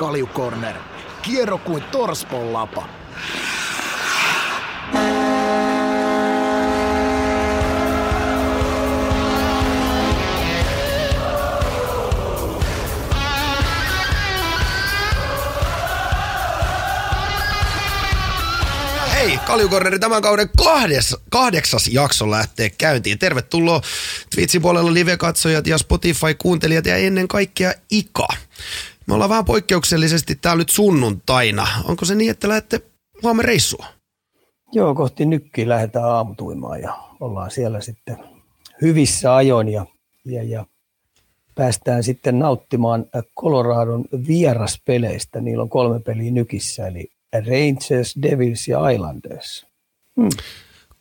Kaljukorner. Kierro kuin torspon lapa. Hei, Kaljukorneri tämän kauden kahdes, kahdeksas jakso lähtee käyntiin. Tervetuloa Twitchin puolella live-katsojat ja Spotify-kuuntelijat ja ennen kaikkea Ika. Me ollaan vähän poikkeuksellisesti täällä nyt sunnuntaina. Onko se niin, että lähdette huomenna reissua? Joo, kohti nykkiä lähdetään aamutuimaan ja ollaan siellä sitten hyvissä ajoin ja, ja, ja päästään sitten nauttimaan Coloradon vieraspeleistä. Niillä on kolme peliä nykissä, eli Rangers, Devils ja Islanders. Hmm.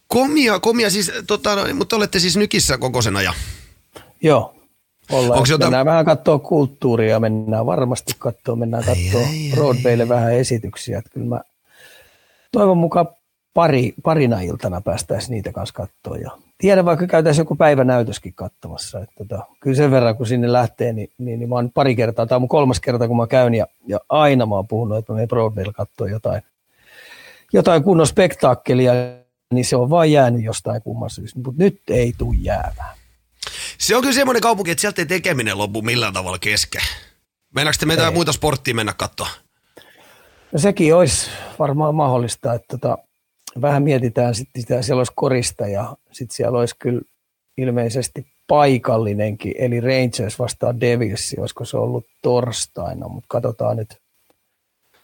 Komia, komia siis, tota, no, mutta olette siis nykissä koko sen ajan? Joo, ollaan. Onko jota... Mennään vähän katsoa kulttuuria, mennään varmasti katsoa, mennään katsoa Broadwaylle vähän esityksiä. Että kyllä mä toivon mukaan pari, parina iltana päästäisiin niitä kanssa katsoa. Ja tiedän, vaikka käytäisiin joku päivänäytöskin katsomassa. Että tota, kyllä sen verran, kun sinne lähtee, niin, niin, niin mä oon pari kertaa, tämä on mun kolmas kerta, kun mä käyn, ja, ja aina mä oon puhunut, että mä menen Broadwaylle katsoa jotain, jotain kunnon spektaakkelia, niin se on vain jäänyt jostain kumman syystä, mutta nyt ei tule jäämään. Se on kyllä semmoinen kaupunki, että sieltä ei tekeminen lopu millään tavalla kesken. Meinaanko te meitä muita sporttia mennä katsoa? No sekin olisi varmaan mahdollista, että tota, vähän mietitään sitten sitä, siellä olisi korista ja sitten siellä olisi kyllä ilmeisesti paikallinenkin, eli Rangers vastaan Devils, olisiko se ollut torstaina, mutta katsotaan nyt,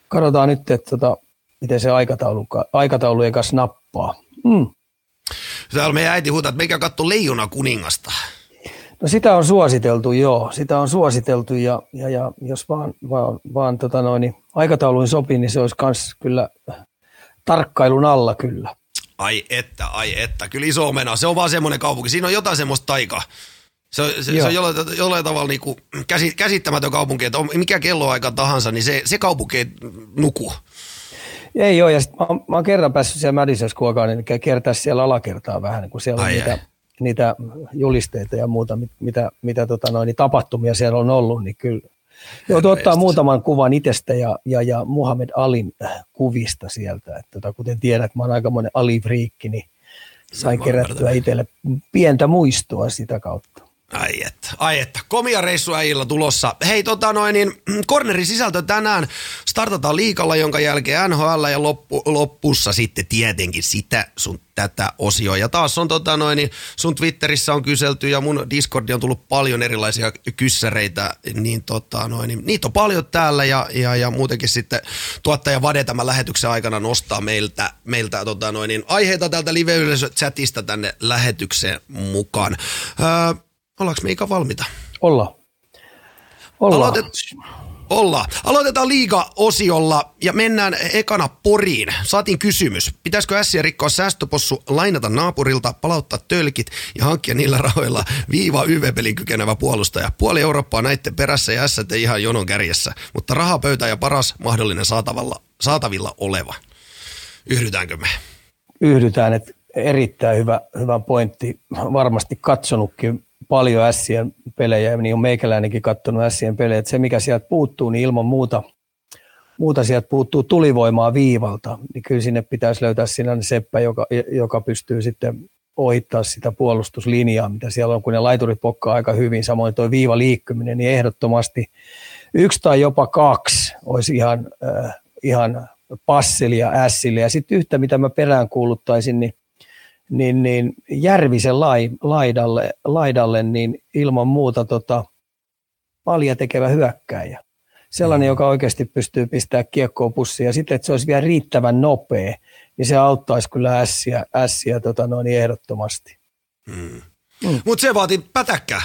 katsotaan nyt että tota, miten se aikataulu, aikataulu ei kanssa nappaa. Mm. Täällä meidän äiti huutaa, että meikä katso Leijona kuningasta. No sitä on suositeltu, joo. Sitä on suositeltu ja, ja, ja jos vaan, vaan, vaan tota noin, niin aikatauluin sopii, niin se olisi myös kyllä tarkkailun alla kyllä. Ai että, ai että. Kyllä iso omena. Se on vaan semmoinen kaupunki. Siinä on jotain semmoista taikaa. Se, se, se on jollain, jollain tavalla niin kuin käsittämätön kaupunki, että on, mikä kelloaika tahansa, niin se, se kaupunki ei nuku. Ei ole, ja sit mä, mä oon kerran päässyt siellä Madison Square niin kertaa siellä alakertaa vähän, niin kun siellä on ai niitä, ai. Niitä julisteita ja muuta, mitä, mitä tota noin, niin tapahtumia siellä on ollut, niin kyllä Joo, ottaa muutaman kuvan itsestä ja, ja, ja Muhammed Alin äh, kuvista sieltä. Että tota, kuten tiedät, mä oon aikamoinen Ali-friikki, niin sain kerättyä itselle pientä muistoa sitä kautta. Ai että, ai että. Komia reissu äijillä tulossa. Hei tota noin, niin cornerin sisältö tänään startataan liikalla, jonka jälkeen NHL ja loppu, loppussa sitten tietenkin sitä sun tätä osioa. Ja taas on tota noin, niin sun Twitterissä on kyselty ja mun Discordi on tullut paljon erilaisia kyssäreitä, niin tota noin, niin niitä on paljon täällä ja, ja, ja muutenkin sitten tuottaja Vade tämän lähetyksen aikana nostaa meiltä, meiltä tota noin, niin aiheita täältä live-yleisö-chatista tänne lähetykseen mukaan. Öö, Ollaanko me ikä valmiita? Olla. Olla. Aloitet, olla. Aloitetaan liiga-osiolla ja mennään ekana Poriin. Saatiin kysymys. Pitäisikö ässiä rikkoa säästöpossu, lainata naapurilta, palauttaa tölkit ja hankkia niillä rahoilla viiva YV-pelin kykenevä puolustaja? Puoli Eurooppaa näiden perässä ja ässät ei ihan jonon kärjessä, mutta rahapöytä ja paras mahdollinen saatavilla, saatavilla oleva. Yhdytäänkö me? Yhdytään, että erittäin hyvä, hyvä pointti. Varmasti katsonutkin paljon Ässien pelejä, niin on meikäläinenkin katsonut Ässien pelejä, että se mikä sieltä puuttuu, niin ilman muuta, muuta sieltä puuttuu tulivoimaa viivalta, niin kyllä sinne pitäisi löytää sinne seppä, joka, joka pystyy sitten ohittaa sitä puolustuslinjaa, mitä siellä on, kun ne laiturit pokkaa aika hyvin, samoin tuo viiva liikkuminen, niin ehdottomasti yksi tai jopa kaksi olisi ihan, äh, ihan passelia ässille. Ja sitten yhtä, mitä mä perään kuuluttaisin, niin niin, niin Järvisen lai, laidalle, laidalle, niin ilman muuta tota, paljon tekevä hyökkäjä. Sellainen, mm. joka oikeasti pystyy pistämään kiekkoon pussiin ja sitten, että se olisi vielä riittävän nopea, niin se auttaisi kyllä ässiä, ässiä tota noin ehdottomasti. Mm. Mm. Mutta se vaatii pätäkkää.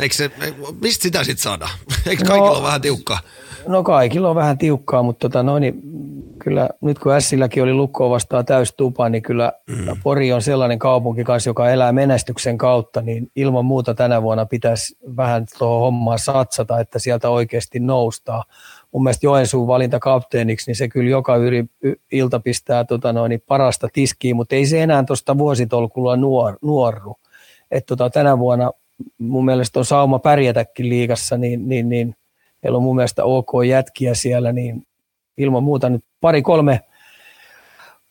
Eikö se, mistä sitä sitten saada? Eikö kaikilla no, ole vähän tiukkaa? No kaikilla on vähän tiukkaa, mutta tota noin, niin kyllä nyt kun Ässilläkin oli lukkoa vastaan täystupa, niin kyllä mm. Pori on sellainen kaupunki kanssa, joka elää menestyksen kautta, niin ilman muuta tänä vuonna pitäisi vähän tuohon hommaan satsata, että sieltä oikeasti noustaa. Mun mielestä Joensuun valinta kapteeniksi, niin se kyllä joka yri, ilta pistää tota noin, niin parasta tiskiä, mutta ei se enää tuosta vuositolkulla nuor, nuorru. Et tota, tänä vuonna mun mielestä on sauma pärjätäkin liigassa, niin, niin, niin Heillä on mun mielestä OK jätkiä siellä, niin ilman muuta nyt pari kolme,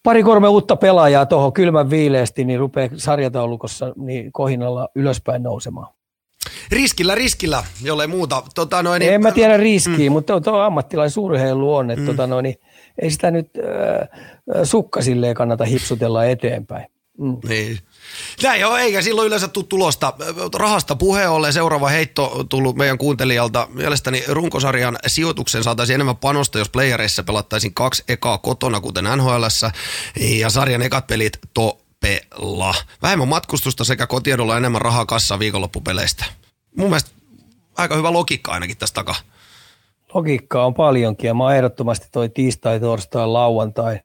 pari kolme uutta pelaajaa tuohon kylmän viileesti, niin rupeaa sarjataulukossa niin kohinalla ylöspäin nousemaan. Riskillä, riskillä, jollei muuta. Tota noin, en mä tiedä riskiä, mm. mutta tuo ammattilaisurheilu on, että mm. tota noin, ei sitä nyt äh, sukka silleen kannata hipsutella eteenpäin. Mm. Niin. Näin joo, eikä silloin yleensä tule tulosta. Rahasta puheen ollen seuraava heitto tullut meidän kuuntelijalta. Mielestäni runkosarjan sijoituksen saataisiin enemmän panosta, jos playereissa pelattaisiin kaksi ekaa kotona, kuten nhl ja sarjan ekat pelit topella. Vähemmän matkustusta sekä kotiedolla enemmän rahaa kassa viikonloppupeleistä. Mun mielestä aika hyvä logiikka ainakin tästä takaa. Logiikkaa on paljonkin ja mä oon ehdottomasti toi tiistai, torstai, lauantai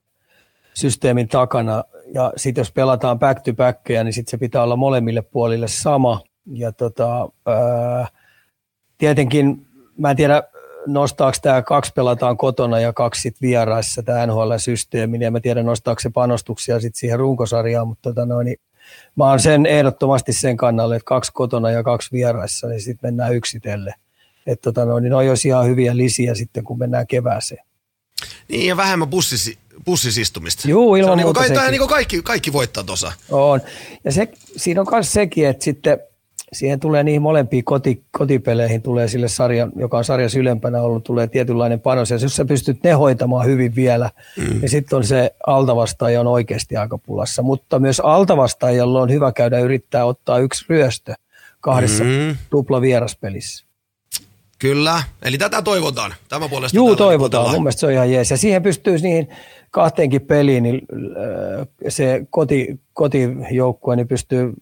systeemin takana ja sitten jos pelataan back to backia, niin sitten se pitää olla molemmille puolille sama. Ja tota, ää, tietenkin, mä en tiedä, nostaako tämä kaksi pelataan kotona ja kaksi sitten vieraissa tämä NHL-systeemi, ja mä tiedän nostaako se panostuksia sitten siihen runkosarjaan, mutta tota noin, niin mä oon sen ehdottomasti sen kannalle, että kaksi kotona ja kaksi vieraissa, niin sitten mennään yksitelle. Että tota noin, niin on olisi ihan hyviä lisiä sitten, kun mennään kevääseen. Niin, ja vähemmän bussisi, bussisistumista. Joo, ilman se on niinku muuta niin kuin, niin kuin kaikki, kaikki voittaa tuossa. On. Ja se, siinä on myös sekin, että sitten siihen tulee niihin molempiin koti, kotipeleihin, tulee sille sarja, joka on sarjassa ylempänä ollut, tulee tietynlainen panos. Ja jos sä pystyt ne hoitamaan hyvin vielä, mm. niin sitten on se altavastaaja on oikeasti aika pulassa. Mutta myös altavastaajalla on hyvä käydä yrittää ottaa yksi ryöstö kahdessa mm. tupla vieraspelissä. Kyllä, eli tätä toivotaan. Tämä puolesta Juu, toivotaan. Mun mielestä se on ihan jees. Ja siihen pystyy niihin kahteenkin peliin, niin äh, se koti, kotijoukkue niin pystyy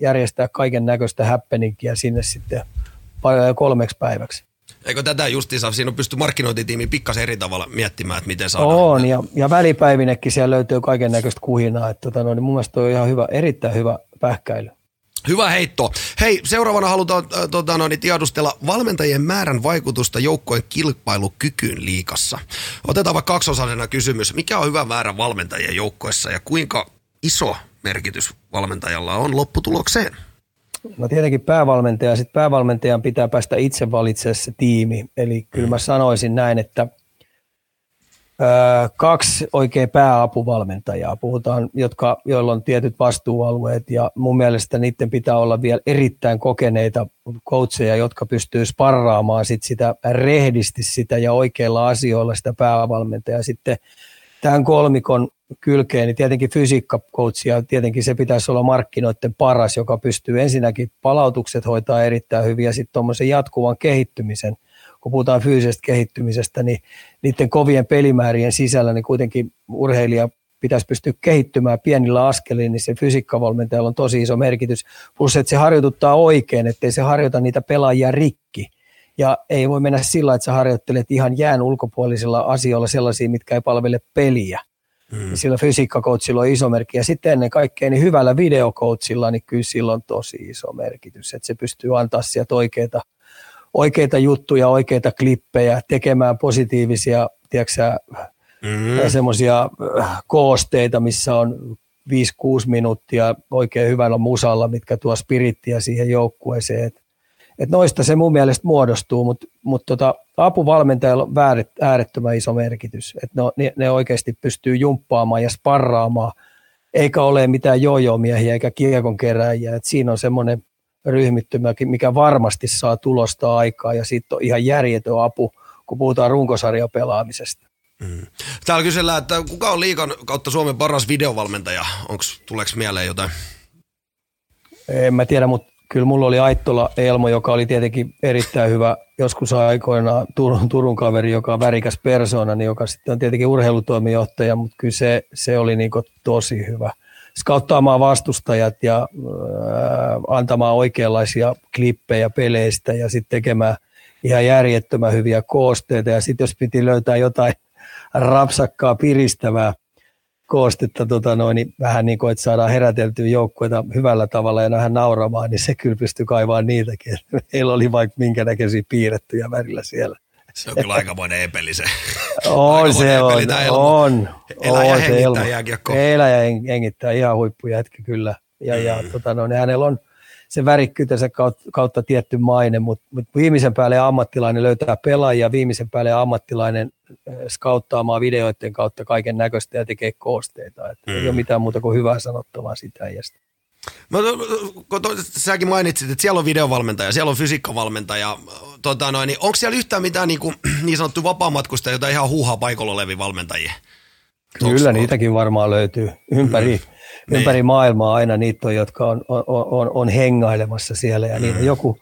järjestämään kaiken näköistä happeningia sinne sitten kolmeksi päiväksi. Eikö tätä justiinsa, siinä on pysty markkinointitiimi pikkasen eri tavalla miettimään, että miten saadaan. On, ja, ja välipäivinekin siellä löytyy kaiken näköistä kuhinaa. Että, tota, no, niin mun mielestä on ihan hyvä, erittäin hyvä pähkäily. Hyvä heitto. Hei, seuraavana halutaan äh, tota, noin, tiedustella valmentajien määrän vaikutusta joukkojen kilpailukykyyn liikassa. Otetaan vaikka kaksosaisena kysymys. Mikä on hyvä määrä valmentajien joukkoissa ja kuinka iso merkitys valmentajalla on lopputulokseen? No tietenkin päävalmentaja. Sitten päävalmentajan pitää päästä itse valitsemaan se tiimi. Eli kyllä mä sanoisin näin, että – kaksi oikein pääapuvalmentajaa, puhutaan, jotka, joilla on tietyt vastuualueet ja mun mielestä niiden pitää olla vielä erittäin kokeneita coacheja, jotka pystyy sparraamaan sit sitä rehdisti sitä ja oikeilla asioilla sitä päävalmentajaa. Sitten tämän kolmikon kylkeen, niin tietenkin fysiikkakoutsia, tietenkin se pitäisi olla markkinoiden paras, joka pystyy ensinnäkin palautukset hoitaa erittäin hyvin ja sitten tuommoisen jatkuvan kehittymisen – kun puhutaan fyysisestä kehittymisestä, niin niiden kovien pelimäärien sisällä niin kuitenkin urheilija pitäisi pystyä kehittymään pienillä askelilla, niin se fysiikkavalmentajalla on tosi iso merkitys. Plus, että se harjoituttaa oikein, ettei se harjoita niitä pelaajia rikki. Ja ei voi mennä sillä, että sä harjoittelet ihan jään ulkopuolisilla asioilla sellaisia, mitkä ei palvele peliä. Hmm. Sillä fysiikkakoutsilla on iso merkki. Ja sitten ennen kaikkea niin hyvällä videokoutsilla, niin kyllä sillä on tosi iso merkitys. Että se pystyy antaa sieltä oikeita oikeita juttuja, oikeita klippejä, tekemään positiivisia, tiedätkö mm-hmm. semmoisia äh, koosteita, missä on 5-6 minuuttia oikein hyvällä musalla, mitkä tuo spirittiä siihen joukkueeseen. Et, et noista se mun mielestä muodostuu, mutta mut tota, apuvalmentajalla on äärettömän iso merkitys. Et ne, ne, ne oikeasti pystyy jumppaamaan ja sparraamaan, eikä ole mitään jojomiehiä eikä kiekon keräjiä. Et siinä on semmoinen ryhmittymä, mikä varmasti saa tulosta aikaa ja sitten on ihan järjetön apu, kun puhutaan runkosarjapelaamisesta. Mm. Täällä kysellään, että kuka on liikan kautta Suomen paras videovalmentaja? Onko, tuleeko mieleen jotain? En mä tiedä, mutta kyllä mulla oli Aittola Elmo, joka oli tietenkin erittäin hyvä joskus aikoinaan Turun, Turun kaveri, joka on värikäs persoona, niin joka sitten on tietenkin urheilutoimijohtaja, mutta kyllä se, se oli niin tosi hyvä skauttaamaan vastustajat ja äh, antamaan oikeanlaisia klippejä peleistä ja sitten tekemään ihan järjettömän hyviä koosteita. Ja sitten jos piti löytää jotain rapsakkaa piristävää koostetta, tota noin, niin vähän niin kuin, että saadaan heräteltyä joukkueita hyvällä tavalla ja vähän nauramaan, niin se kyllä pystyy kaivaamaan niitäkin. Meillä oli vaikka minkä näköisiä piirrettyjä värillä siellä. Se on kyllä aikamoinen epeli se. On se on, on. Elää ja hengittää jääkiekko. Elää ja hengittää ihan huippujätkä kyllä. Ja, ja mm. tota, no, niin hänellä on se värikkyytensä kautta, kautta tietty maine, mutta, mutta viimeisen päälle ammattilainen löytää pelaajia, viimeisen päälle ammattilainen skauttaamaan videoiden kautta kaiken näköistä ja tekee koosteita. Että mm. Ei ole mitään muuta kuin hyvää sanottavaa sitä iästä. To, säkin mainitsit, että siellä on videovalmentaja, siellä on fysiikkavalmentaja. Tota noin, niin onko siellä yhtään mitään niin, kuin, niin sanottu vapaamatkusta, jota ihan huuhaa paikalla olevia valmentajia? Kyllä Onks niitäkin varmaan löytyy ympäri, mm. ympäri niin. maailmaa aina niitä on, jotka on, on, on, on hengailemassa siellä ja mm. joku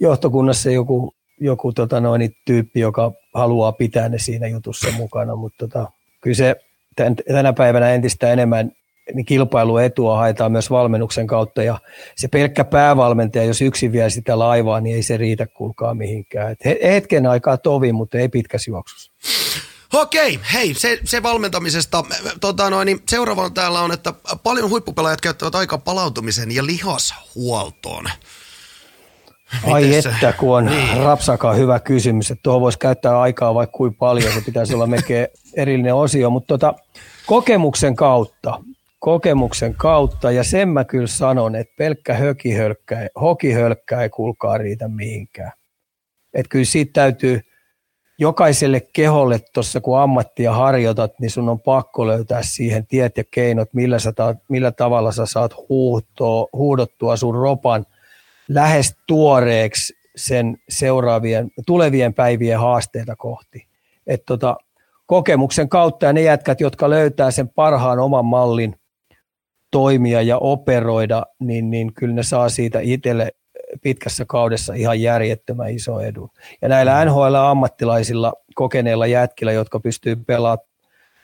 johtokunnassa joku, joku tota noin, tyyppi, joka haluaa pitää ne siinä jutussa mukana, mutta tota, kyllä se tänä päivänä entistä enemmän niin kilpailuetua haetaan myös valmennuksen kautta ja se pelkkä päävalmentaja, jos yksin vie sitä laivaa, niin ei se riitä kuulkaa mihinkään. Et hetken aikaa tovi, mutta ei pitkässä juoksussa. Okei, hei, se, se valmentamisesta. Tota noin, niin seuraavana täällä on, että paljon huippupelaajat käyttävät aikaa palautumisen ja lihashuoltoon. Ai Mites että, kun on niin. rapsaka hyvä kysymys, että tuohon voisi käyttää aikaa vaikka kuin paljon, se pitäisi olla melkein erillinen osio, mutta tota, kokemuksen kautta, kokemuksen kautta, ja sen mä kyllä sanon, että pelkkä hökihölkkä, hokihölkkä ei kuulkaa riitä mihinkään. Että kyllä siitä täytyy jokaiselle keholle tuossa, kun ammattia harjoitat, niin sun on pakko löytää siihen tiet ja keinot, millä, sä taat, millä tavalla sä saat huuhtoa, huudottua sun ropan lähes tuoreeksi sen seuraavien, tulevien päivien haasteita kohti. Et tota, kokemuksen kautta ja ne jätkät, jotka löytää sen parhaan oman mallin toimia ja operoida, niin, niin kyllä ne saa siitä itselle pitkässä kaudessa ihan järjettömän iso edun. Ja näillä mm. NHL-ammattilaisilla, kokeneilla jätkillä, jotka pystyy pelaamaan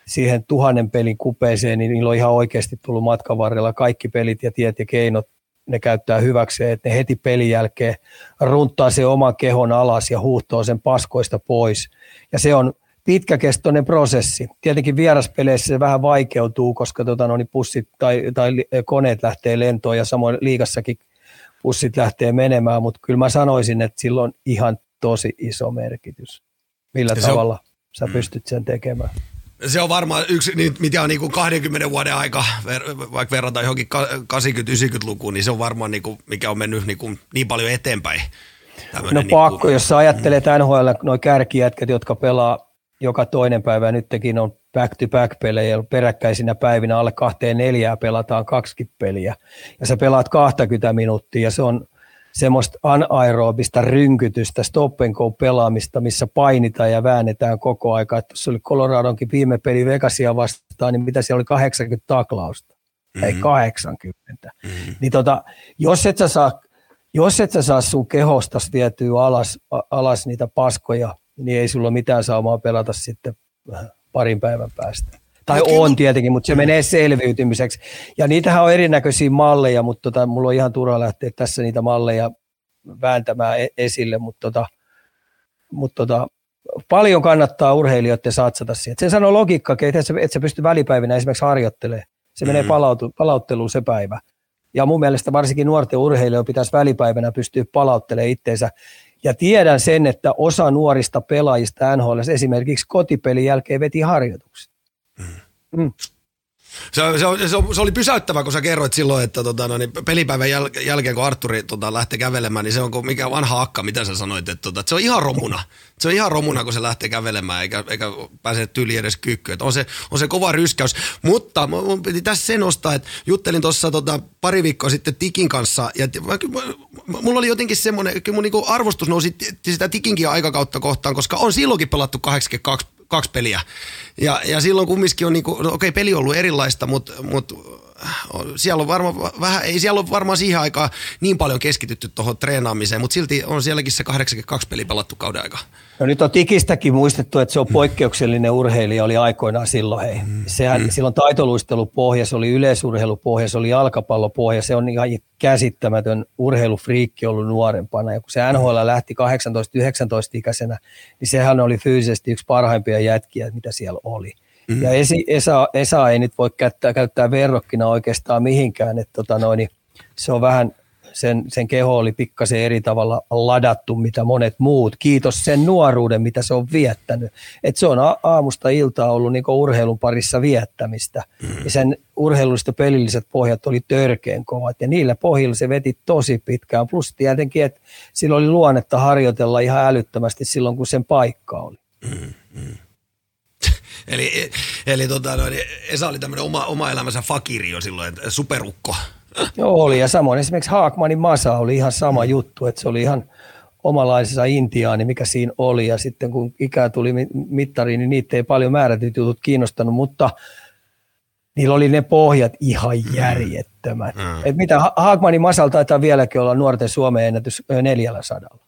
siihen tuhannen pelin kupeeseen, niin niillä on ihan oikeasti tullut matkan varrella kaikki pelit ja tiet ja keinot ne käyttää hyväkseen, että ne heti pelin jälkeen runttaa se oman kehon alas ja huuhtoo sen paskoista pois. Ja se on pitkäkestoinen prosessi. Tietenkin vieraspeleissä se vähän vaikeutuu, koska tota, no, niin pussit tai, tai koneet lähtee lentoon ja samoin liikassakin pussit lähtee menemään, mutta kyllä mä sanoisin, että sillä on ihan tosi iso merkitys, millä se tavalla on... sä pystyt sen tekemään. Se on varmaan yksi, mitä on niin kuin 20 vuoden aika, vaikka verrataan johonkin 80-90-lukuun, niin se on varmaan niin kuin, mikä on mennyt niin, kuin niin paljon eteenpäin. Tämmönen no niin pakko, kuin, jos sä ajattelet mm. NHL, noin kärkijätkät, jotka pelaa joka toinen päivä, nytkin on back-to-back-pelejä, peräkkäisinä päivinä alle kahteen neljää pelataan kaksi peliä, ja sä pelaat 20 minuuttia, ja se on semmoista anaerobista rynkytystä, stop and go pelaamista, missä painitaan ja väännetään koko aika. Että se oli Coloradonkin viime peli Vegasia vastaan, niin mitä siellä oli 80 taklausta, mm-hmm. ei 80. Mm-hmm. Niin tota, jos et sä saa jos et sä saa sun kehosta vietyä alas, alas niitä paskoja, niin ei sulla mitään saumaa pelata sitten parin päivän päästä. Tai no, on tietenkin, mutta se menee selviytymiseksi. Ja niitähän on erinäköisiä malleja, mutta tota, mulla on ihan turha lähteä tässä niitä malleja vääntämään e- esille, mutta tota, mutta tota, paljon kannattaa urheilijoiden satsata siihen. Se sanoo logiikka, että et sä, et sä pysty välipäivinä esimerkiksi harjoittelemaan. Se menee palautu, palautteluun se päivä. Ja mun mielestä varsinkin nuorten urheilijoiden pitäisi välipäivänä pystyä palauttelemaan itseensä. Ja tiedän sen, että osa nuorista pelaajista NHL esimerkiksi kotipelin jälkeen veti harjoitukset. Mm. Mm. Se, se, se, se, oli pysäyttävä, kun sä kerroit silloin, että tota, no, niin pelipäivän jäl, jälkeen, kun Arturi tota, lähtee kävelemään, niin se on kuin mikä vanha akka, mitä sä sanoit, että, tota, että se on ihan romuna. Se on ihan romuna, kun se lähtee kävelemään, eikä, eikä pääse tyli edes kyykkyyn. On se, on se kova ryskäys. Mutta mun piti tässä sen nostaa, että juttelin tuossa tota, pari viikkoa sitten Tikin kanssa, ja mulla oli jotenkin semmoinen, kyllä mun niinku arvostus nousi sitä Tikinkin aikakautta kohtaan, koska on silloinkin pelattu 82 kaksi peliä. Ja, ja silloin kumminkin on, niinku, no okei, peli on ollut erilaista, mutta, mutta siellä on varmaan vähän, ei siellä ole varmaan siihen aikaan niin paljon keskitytty tuohon treenaamiseen, mutta silti on sielläkin se 82 peli pelattu kauden aika. No nyt on Tikistäkin muistettu, että se on poikkeuksellinen urheilija, oli aikoinaan silloin. Hei. Mm. Sehän, mm. Silloin taitoluistelupohja, se oli yleisurheilupohja, se oli jalkapallopohja, se on ihan käsittämätön urheilufriikki ollut nuorempana. Ja kun se NHL lähti 18-19-ikäisenä, niin sehän oli fyysisesti yksi parhaimpia jätkiä, mitä siellä oli. Mm. Ja Esi, Esa, Esa ei nyt voi käyttää, käyttää verrokkina oikeastaan mihinkään, että tota noin, niin se on vähän sen, sen keho oli pikkasen eri tavalla ladattu, mitä monet muut. Kiitos sen nuoruuden, mitä se on viettänyt. Et se on aamusta iltaa ollut niin urheilun parissa viettämistä. Ja sen urheilullista pelilliset pohjat oli törkeen kovat. Ja niillä pohjilla se veti tosi pitkään. Plus tietenkin, että sillä oli luonnetta harjoitella ihan älyttömästi silloin, kun sen paikka oli. Mm, mm. Eli eli tota, no, Esa oli tämmöinen oma, oma elämänsä fakiri jo silloin, superukko. Joo, oli. Ja samoin esimerkiksi Haakmanin Masa oli ihan sama juttu, että se oli ihan omalaisessa intiaani, mikä siinä oli. Ja sitten kun ikää tuli mittariin, niin niitä ei paljon määrätyt jutut kiinnostanut, mutta niillä oli ne pohjat ihan mm. järjettömät. Mm. Et mitä Haakmanin Masal taitaa vieläkin olla nuorten Suomen ennätys neljällä sadalla.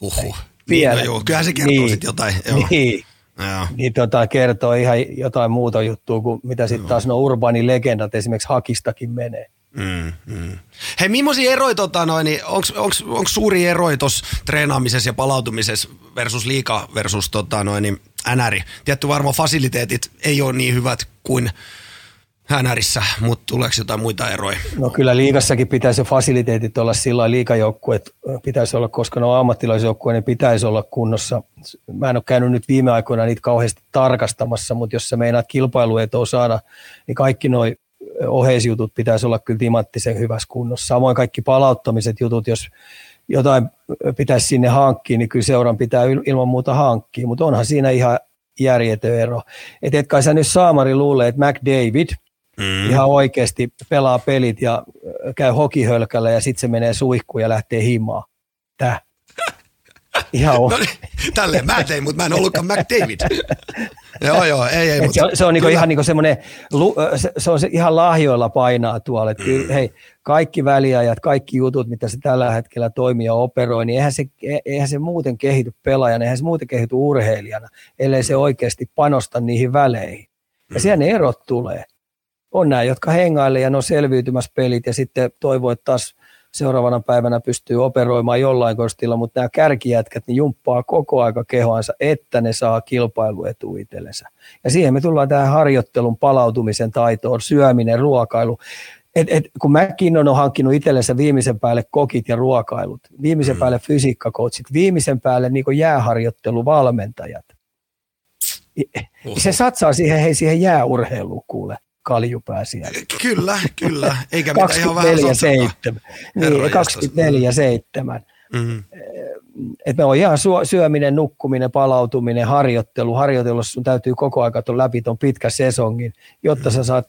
Huhhuh. Vielä. Niin, no joo, kyllähän se kertoo niin, sitten jotain. Joo. Niin. Joo. Niin tota, kertoo ihan jotain muuta juttua kuin mitä sitten taas no urbaani legendat esimerkiksi Hakistakin menee. Mm, mm. Hei, millaisia eroja, tota, niin onko suuri ero tuossa treenaamisessa ja palautumisessa versus liika versus tota, noin, niin NR? Tietty varmaan fasiliteetit ei ole niin hyvät kuin hänärissä, mutta tuleeko jotain muita eroja? No kyllä liigassakin pitäisi fasiliteetit olla sillä liikajoukkueet pitäisi olla, koska ne on ammattilaisjoukkueet, ne pitäisi olla kunnossa. Mä en ole käynyt nyt viime aikoina niitä kauheasti tarkastamassa, mutta jos sä meinaat kilpailuetoa saada, niin kaikki nuo oheisjutut pitäisi olla kyllä timanttisen hyvässä kunnossa. Samoin kaikki palauttamiset jutut, jos jotain pitäisi sinne hankkia, niin kyllä seuran pitää ilman muuta hankkia, mutta onhan siinä ihan järjetön ero. Et et kai sä nyt saamari luulee, että McDavid – mm. ihan oikeasti pelaa pelit ja käy hokihölkällä ja sitten se menee suihkuun ja lähtee himaan. Tää. Ihan no niin, tälleen mä tein, mutta mä en ollutkaan McDavid. joo, joo, ei, ei. Mutta, se on, se on niinku ihan niinku semmoinen, se, se on se ihan lahjoilla painaa tuolla. Että mm. hei, kaikki väliajat, kaikki jutut, mitä se tällä hetkellä toimii ja operoi, niin eihän se, eihän se muuten kehity pelaajana, eihän se muuten kehity urheilijana, ellei se oikeasti panosta niihin väleihin. Ja mm. siellä ne erot tulee on nämä, jotka hengailee ja ne on selviytymässä pelit ja sitten toivoo, että taas seuraavana päivänä pystyy operoimaan jollain kostilla, mutta nämä kärkijätkät niin jumppaa koko aika kehoansa, että ne saa kilpailuetu itsellensä. Ja siihen me tullaan tähän harjoittelun palautumisen taitoon, syöminen, ruokailu. Et, et, kun McKinnon on hankkinut itsellensä viimeisen päälle kokit ja ruokailut, viimeisen mm. päälle fysiikkakoutsit, viimeisen päälle niin jääharjoitteluvalmentajat. Se satsaa siihen, hei, siihen jääurheiluun kuule kaljupääsiä. Kyllä, kyllä. Eikä mitään ihan vähän 7. Niin, 24 7. Mm-hmm. Et me on ihan syöminen, nukkuminen, palautuminen, harjoittelu. Harjoittelussa sun täytyy koko ajan tuon läpi tuon pitkä sesongin, jotta sä saat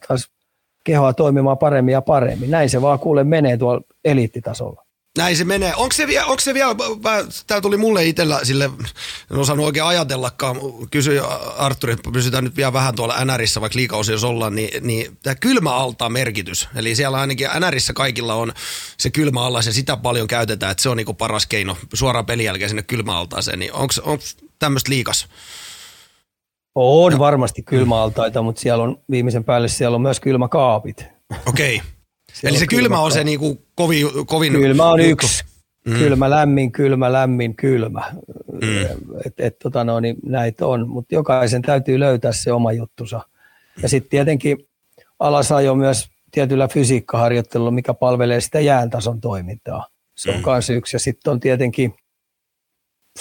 kehoa toimimaan paremmin ja paremmin. Näin se vaan kuule menee tuolla eliittitasolla. Näin se menee. Onko se vielä, onko se vielä tämä tuli mulle itsellä sille, en osannut oikein ajatellakaan, kysyi Arturi, että pysytään nyt vielä vähän tuolla NRissä, vaikka jos ollaan, niin, niin tämä kylmäaltaan merkitys. Eli siellä ainakin NRissä kaikilla on se kylmäallas ja sitä paljon käytetään, että se on niinku paras keino suoraan pelin jälkeen sinne kylmäaltaaseen. Niin onko tämmöistä liikas? On no. varmasti kylmäaltaita, mutta siellä on viimeisen päälle siellä on myös kylmäkaapit. Okei. Okay. Eli se kylmä on se niinku kovin, kovin... Kylmä on yksi. Mm. Kylmä, lämmin, kylmä, lämmin, kylmä. Mm. Et, et, tota no, niin näitä on, mutta jokaisen täytyy löytää se oma juttusa. Ja sitten tietenkin alasajo myös tietyllä fysiikkaharjoittelulla, mikä palvelee sitä jääntason toimintaa. Se on myös mm. yksi. Ja sitten on tietenkin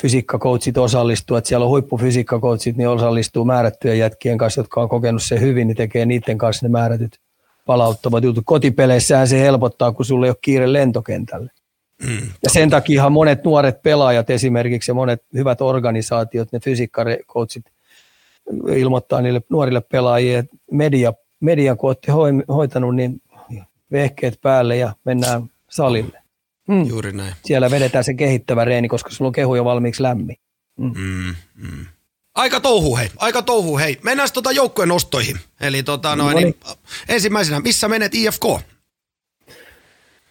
fysiikkakoutsit osallistuu, että siellä on huippufysiikkakoutsit, niin osallistuu määrättyjen jätkien kanssa, jotka on kokenut sen hyvin, niin tekee niiden kanssa ne määrätyt palauttavat jutut. Kotipeleissähän se helpottaa, kun sulle ei ole kiire lentokentälle. Mm. Ja sen takia monet nuoret pelaajat esimerkiksi ja monet hyvät organisaatiot, ne fysiikkakoutsit ilmoittaa niille nuorille pelaajille, että media, media kun olette hoitanut, niin vehkeet päälle ja mennään salille. Mm. Juuri näin. Siellä vedetään se kehittävä reeni, koska sulla on kehu jo valmiiksi lämmin. Mm. Mm, mm. Aika touhu hei, aika touhu hei. Mennään tota joukkueen nostoihin. Eli tota noin, no niin, ensimmäisenä, missä menet IFK?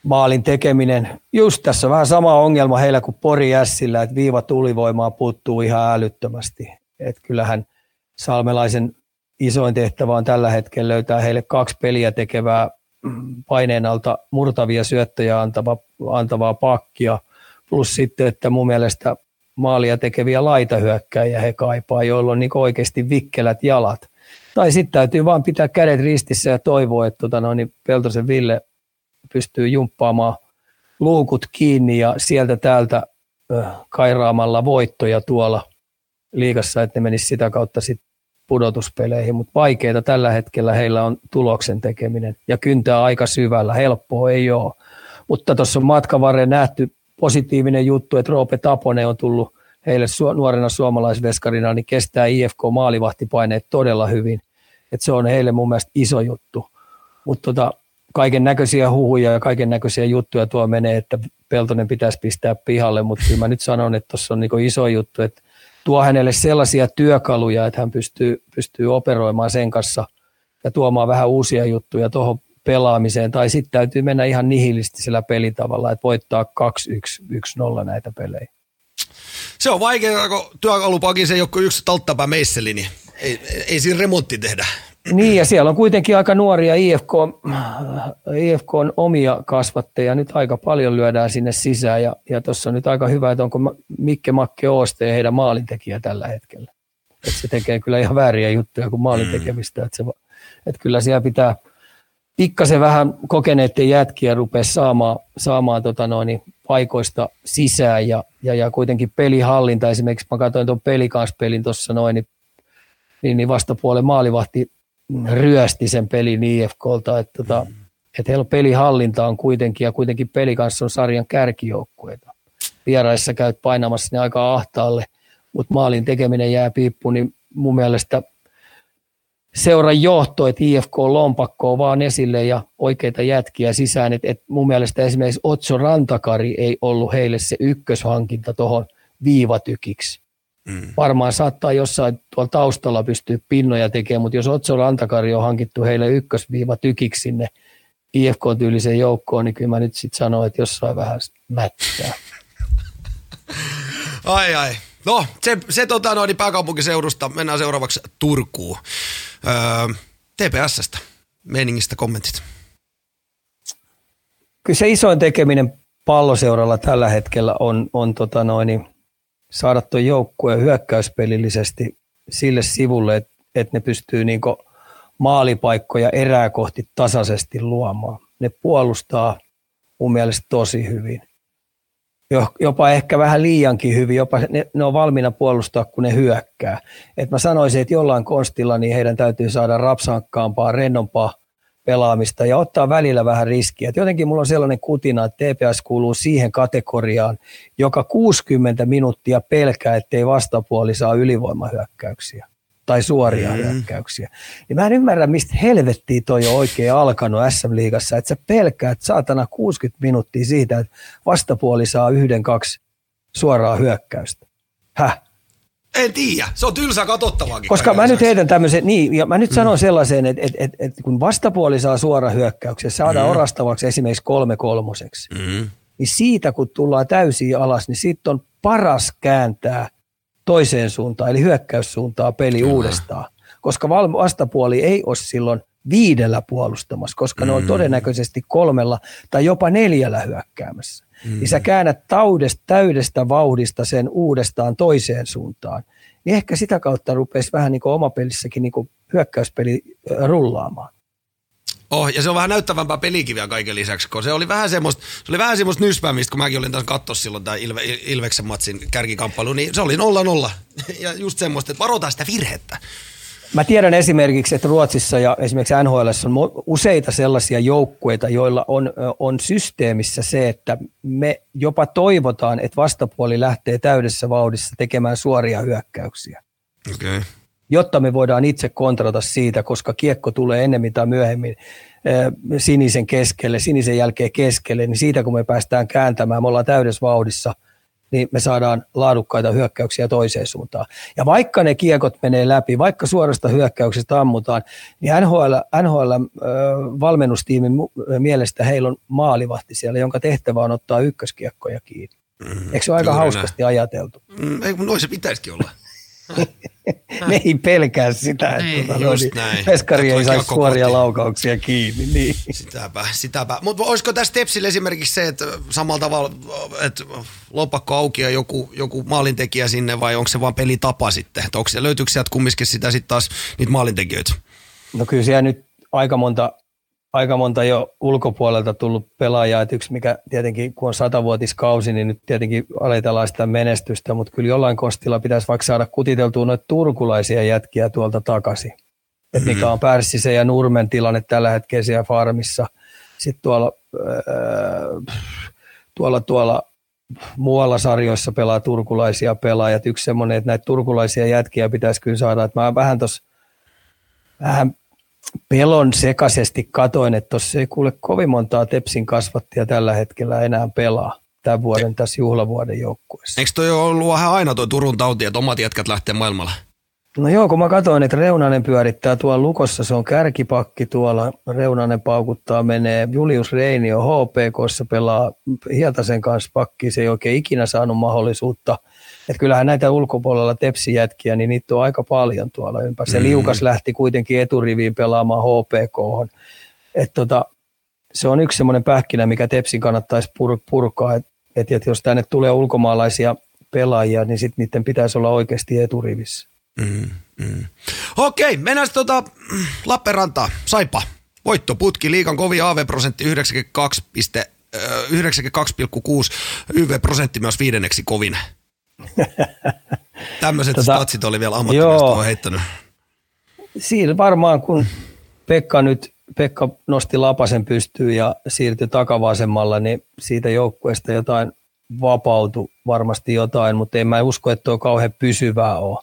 Maalin tekeminen. Just tässä vähän sama ongelma heillä kuin Pori Ässillä, että viiva tulivoimaa puuttuu ihan älyttömästi. Että kyllähän Salmelaisen isoin tehtävä on tällä hetkellä löytää heille kaksi peliä tekevää paineen alta murtavia syöttöjä antava, antavaa pakkia. Plus sitten, että mun mielestä maalia tekeviä laitahyökkäjiä he kaipaa, joilla on niin oikeasti vikkelät jalat. Tai sitten täytyy vaan pitää kädet ristissä ja toivoa, että tota, no, niin Peltosen Ville pystyy jumppaamaan luukut kiinni ja sieltä täältä kairaamalla voittoja tuolla liigassa, että ne menisi sitä kautta sitten pudotuspeleihin, mutta vaikeita tällä hetkellä heillä on tuloksen tekeminen ja kyntää aika syvällä, helppoa ei ole. Mutta tuossa on matkan nähty positiivinen juttu, että Roope Taponen on tullut heille su- nuorena suomalaisveskarina, niin kestää IFK maalivahtipaineet todella hyvin. Et se on heille mun mielestä iso juttu. Mutta tota, kaiken näköisiä huhuja ja kaiken näköisiä juttuja tuo menee, että Peltonen pitäisi pistää pihalle, mutta kyllä mä nyt sanon, että tuossa on niinku iso juttu, että tuo hänelle sellaisia työkaluja, että hän pystyy, pystyy operoimaan sen kanssa ja tuomaan vähän uusia juttuja tuohon pelaamiseen. Tai sitten täytyy mennä ihan nihilistisellä pelitavalla, että voittaa 2-1-1-0 näitä pelejä. Se on vaikea, kun työkalupakissa ei ole kuin yksi talttapää meisseli, niin ei, ei siinä remontti tehdä. Niin, ja siellä on kuitenkin aika nuoria IFK, IFK on omia kasvatteja. Nyt aika paljon lyödään sinne sisään, ja, ja tuossa on nyt aika hyvä, että onko Mikke Makke Ooste heidän maalintekijä tällä hetkellä. Että se tekee kyllä ihan vääriä juttuja kuin maalintekemistä. Että, se, että kyllä siellä pitää pikkasen vähän kokeneiden jätkiä rupea saamaan, saamaan tota noin, paikoista sisään, ja, ja, ja kuitenkin pelihallinta. Esimerkiksi mä katsoin tuon pelikanspelin tuossa noin, niin niin, niin vastapuolen maalivahti ryösti sen pelin IFKlta, että, tota, että heillä pelihallinta on kuitenkin ja kuitenkin peli kanssa on sarjan kärkijoukkueita. Vieraissa käyt painamassa ne aika ahtaalle, mutta maalin tekeminen jää piippuun, niin mun mielestä seuran johto, että IFK lompakkoa vaan esille ja oikeita jätkiä sisään. että et mun mielestä esimerkiksi Otso Rantakari ei ollut heille se ykköshankinta tuohon viivatykiksi. Mm. Varmaan saattaa jossain tuolla taustalla pystyä pinnoja tekemään, mutta jos Otso Rantakari on hankittu heille ykkösviiva tykiksi sinne IFK-tyyliseen joukkoon, niin kyllä mä nyt sitten sanon, että jossain vähän mättää. Ai ai. No, se, se tota noin pääkaupunkiseudusta. Mennään seuraavaksi Turkuun. Öö, TPSstä. Meiningistä kommentit. Kyllä se isoin tekeminen palloseuralla tällä hetkellä on, on tota noin, saada tuo joukkue hyökkäyspelillisesti sille sivulle, että, että ne pystyy niin maalipaikkoja erää kohti tasaisesti luomaan. Ne puolustaa mun mielestä tosi hyvin. Jopa ehkä vähän liiankin hyvin, jopa ne, ne on valmiina puolustaa, kun ne hyökkää. Et mä sanoisin, että jollain konstilla niin heidän täytyy saada rapsankkaampaa, rennompaa pelaamista ja ottaa välillä vähän riskiä. Et jotenkin mulla on sellainen kutina, että TPS kuuluu siihen kategoriaan, joka 60 minuuttia pelkää, ettei vastapuoli saa ylivoimahyökkäyksiä tai suoria mm. hyökkäyksiä. Niin mä en ymmärrä, mistä helvettiin toi on oikein alkanut SM-liigassa, että sä pelkäät saatana 60 minuuttia siitä, että vastapuoli saa yhden, kaksi suoraa hyökkäystä. Häh? En tiedä, se on tylsää katsottavaakin. Koska mä nyt heitän tämmöisen, niin, ja mä nyt mm. sanon sellaisen, että, että, että, että kun vastapuoli saa suora hyökkäyksen, saadaan mm. orastavaksi esimerkiksi kolme kolmoseksi, mm. niin siitä kun tullaan täysin alas, niin siitä on paras kääntää toiseen suuntaan, eli hyökkäyssuuntaan peli mm. uudestaan. Koska vastapuoli ei ole silloin viidellä puolustamassa, koska mm. ne on mm. todennäköisesti kolmella tai jopa neljällä hyökkäämässä mm. niin sä käännät taudesta, täydestä vauhdista sen uudestaan toiseen suuntaan. Niin ehkä sitä kautta rupesi vähän niin kuin omapelissäkin niin kuin hyökkäyspeli rullaamaan. Oh, ja se on vähän näyttävämpää pelikiviä kaiken lisäksi, kun se oli vähän semmoista, se oli vähän semmoista nyspäämistä, kun mäkin olin tässä katsoa silloin tämä Ilve, Ilveksen matsin kärkikamppailu, niin se oli nolla nolla. Ja just semmoista, että varotaan sitä virhettä. Mä tiedän esimerkiksi, että Ruotsissa ja esimerkiksi NHL on useita sellaisia joukkueita, joilla on, on systeemissä se, että me jopa toivotaan, että vastapuoli lähtee täydessä vauhdissa tekemään suoria hyökkäyksiä. Okay. Jotta me voidaan itse kontrata siitä, koska kiekko tulee ennemmin tai myöhemmin sinisen keskelle, sinisen jälkeen keskelle, niin siitä kun me päästään kääntämään, me ollaan täydessä vauhdissa – niin me saadaan laadukkaita hyökkäyksiä toiseen suuntaan. Ja vaikka ne kiekot menee läpi, vaikka suorasta hyökkäyksestä ammutaan, niin NHL, NHL valmennustiimin mielestä heillä on maalivahti siellä, jonka tehtävä on ottaa ykköskiekkoja kiinni. Mm, Eikö se ole aika hauskasti ajateltu? Mm, ei, noin se pitäisikin olla. ne ei pelkää sitä, että niin, tuota, peskari ei saisi suoria kotiin. laukauksia kiinni. Niin. Sitäpä, sitäpä. Mutta olisiko tässä Tepsillä esimerkiksi se, että samalla tavalla, että lopakko auki ja joku, joku maalintekijä sinne vai onko se vaan pelitapa sitten? Että onko se, löytyykö sieltä kumminkin sitä sitten taas niitä maalintekijöitä? No kyllä siellä nyt aika monta aika monta jo ulkopuolelta tullut pelaajaa, että yksi mikä tietenkin, kun on satavuotiskausi, niin nyt tietenkin aletellaan sitä menestystä, mutta kyllä jollain kostilla pitäisi vaikka saada kutiteltua noita turkulaisia jätkiä tuolta takaisin. Et mikä mm-hmm. on Pärssisen ja Nurmen tilanne tällä hetkellä siellä farmissa. Sitten tuolla, äh, tuolla, tuolla muualla sarjoissa pelaa turkulaisia pelaajat. Yksi semmoinen, että näitä turkulaisia jätkiä pitäisi kyllä saada. Että mä vähän tuossa vähän pelon sekaisesti katoin, että tuossa ei kuule kovin montaa Tepsin kasvattia tällä hetkellä enää pelaa tämän vuoden tässä juhlavuoden joukkueessa. Eikö toi ollut vähän aina tuo Turun tauti, että omat jätkät lähtee maailmalle? No joo, kun mä katsoin, että Reunanen pyörittää tuolla Lukossa, se on kärkipakki tuolla, Reunanen paukuttaa, menee, Julius Reinio HPKssa pelaa Hietasen kanssa pakki, se ei oikein ikinä saanut mahdollisuutta. Että kyllähän näitä ulkopuolella tepsijätkiä, niin niitä on aika paljon tuolla ympäri. Se mm-hmm. Liukas lähti kuitenkin eturiviin pelaamaan HPK. Et tota, se on yksi semmoinen pähkinä, mikä Tepsin kannattaisi pur- purkaa, että et, et jos tänne tulee ulkomaalaisia pelaajia, niin sitten niiden pitäisi olla oikeasti eturivissä. Mm, mm. Okei, mennään tota Lappeenrantaan. Saipa. Voittoputki, liikan kovin AV-prosentti 92, 92,6, YV-prosentti myös viidenneksi kovin. Tämmöiset tota, statsit oli vielä ammattilaista heittänyt. Siinä varmaan kun Pekka nyt Pekka nosti lapasen pystyyn ja siirtyi takavasemmalla, niin siitä joukkueesta jotain vapautui varmasti jotain, mutta en mä usko, että tuo kauhean pysyvää ole.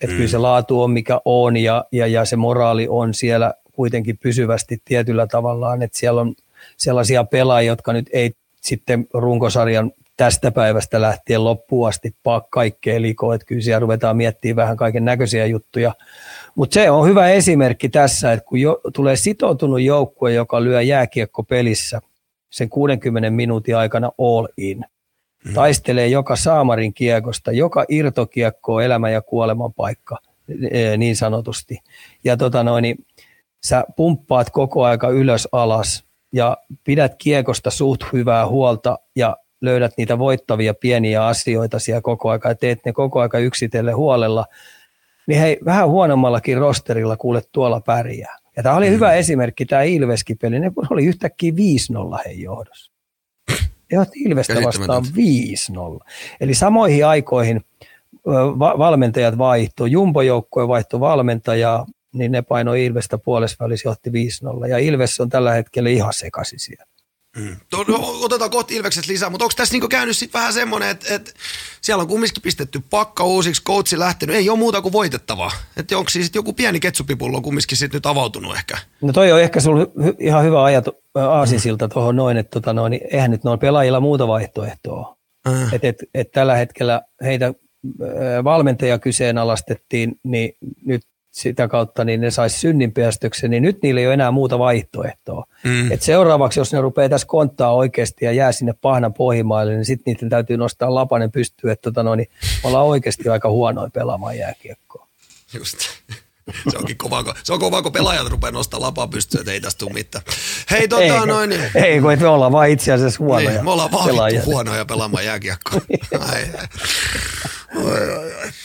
Että mm. kyllä se laatu on mikä on ja, ja, ja se moraali on siellä kuitenkin pysyvästi tietyllä tavallaan, että siellä on sellaisia pelaajia, jotka nyt ei sitten runkosarjan tästä päivästä lähtien loppuun asti kaikkea likoa, että kyllä siellä ruvetaan miettimään vähän kaiken näköisiä juttuja. Mutta se on hyvä esimerkki tässä, että kun jo, tulee sitoutunut joukkue, joka lyö jääkiekko pelissä sen 60 minuutin aikana all in – mm. taistelee joka saamarin kiekosta, joka irtokiekko on elämän ja kuoleman paikka e, niin sanotusti. Ja tota noin, niin sä pumppaat koko aika ylös alas ja pidät kiekosta suht hyvää huolta ja löydät niitä voittavia pieniä asioita siellä koko aika ja teet ne koko aika yksitellen huolella, niin hei, vähän huonommallakin rosterilla kuule tuolla pärjää. Ja tämä oli mm. hyvä esimerkki, tämä Ilveski-peli, ne oli yhtäkkiä 5-0 hei johdossa. Ja Ilvestä vastaan 5-0. Eli samoihin aikoihin valmentajat vaihtui. Jumbo-joukkue vaihtoi valmentajaa, niin ne painoi Ilvestä puolesvälissä johti 5-0. Ja Ilves on tällä hetkellä ihan sekaisin siellä. Mm. No, otetaan kohti Ilvekset lisää, mutta onko tässä niinku käynyt sit vähän semmoinen, että et siellä on kumminkin pistetty pakka uusiksi, coachi lähtenyt, ei ole muuta kuin voitettavaa. Että onko siis joku pieni ketsupipullo kumminkin sit nyt avautunut ehkä? No toi on ehkä sulla hy- ihan hyvä ajatu, aasinsilta mm. tuohon noin, että tota noin, eihän nyt noin pelaajilla muuta vaihtoehtoa. Mm. Että et, et tällä hetkellä heitä valmentaja kyseenalaistettiin, niin nyt sitä kautta niin ne saisi synninpäästöksen, niin nyt niillä ei ole enää muuta vaihtoehtoa. Mm. Et seuraavaksi, jos ne rupeaa tässä konttaa oikeasti ja jää sinne pahnan pohjimaille, niin sitten niiden täytyy nostaa lapanen pystyyn, että tota no, niin ollaan oikeasti aika huonoin pelaamaan jääkiekkoa. Just. Se onkin kova, kun, se on kova, kun pelaajat rupeaa nostaa lapaa pystyyn, että ei tästä tule mitään. Hei, tota ei, noin. Niin, ei, kun me ollaan vaan itse asiassa huonoja niin, Me ollaan vaan huonoja pelaamaan jääkiekkoa. Ai,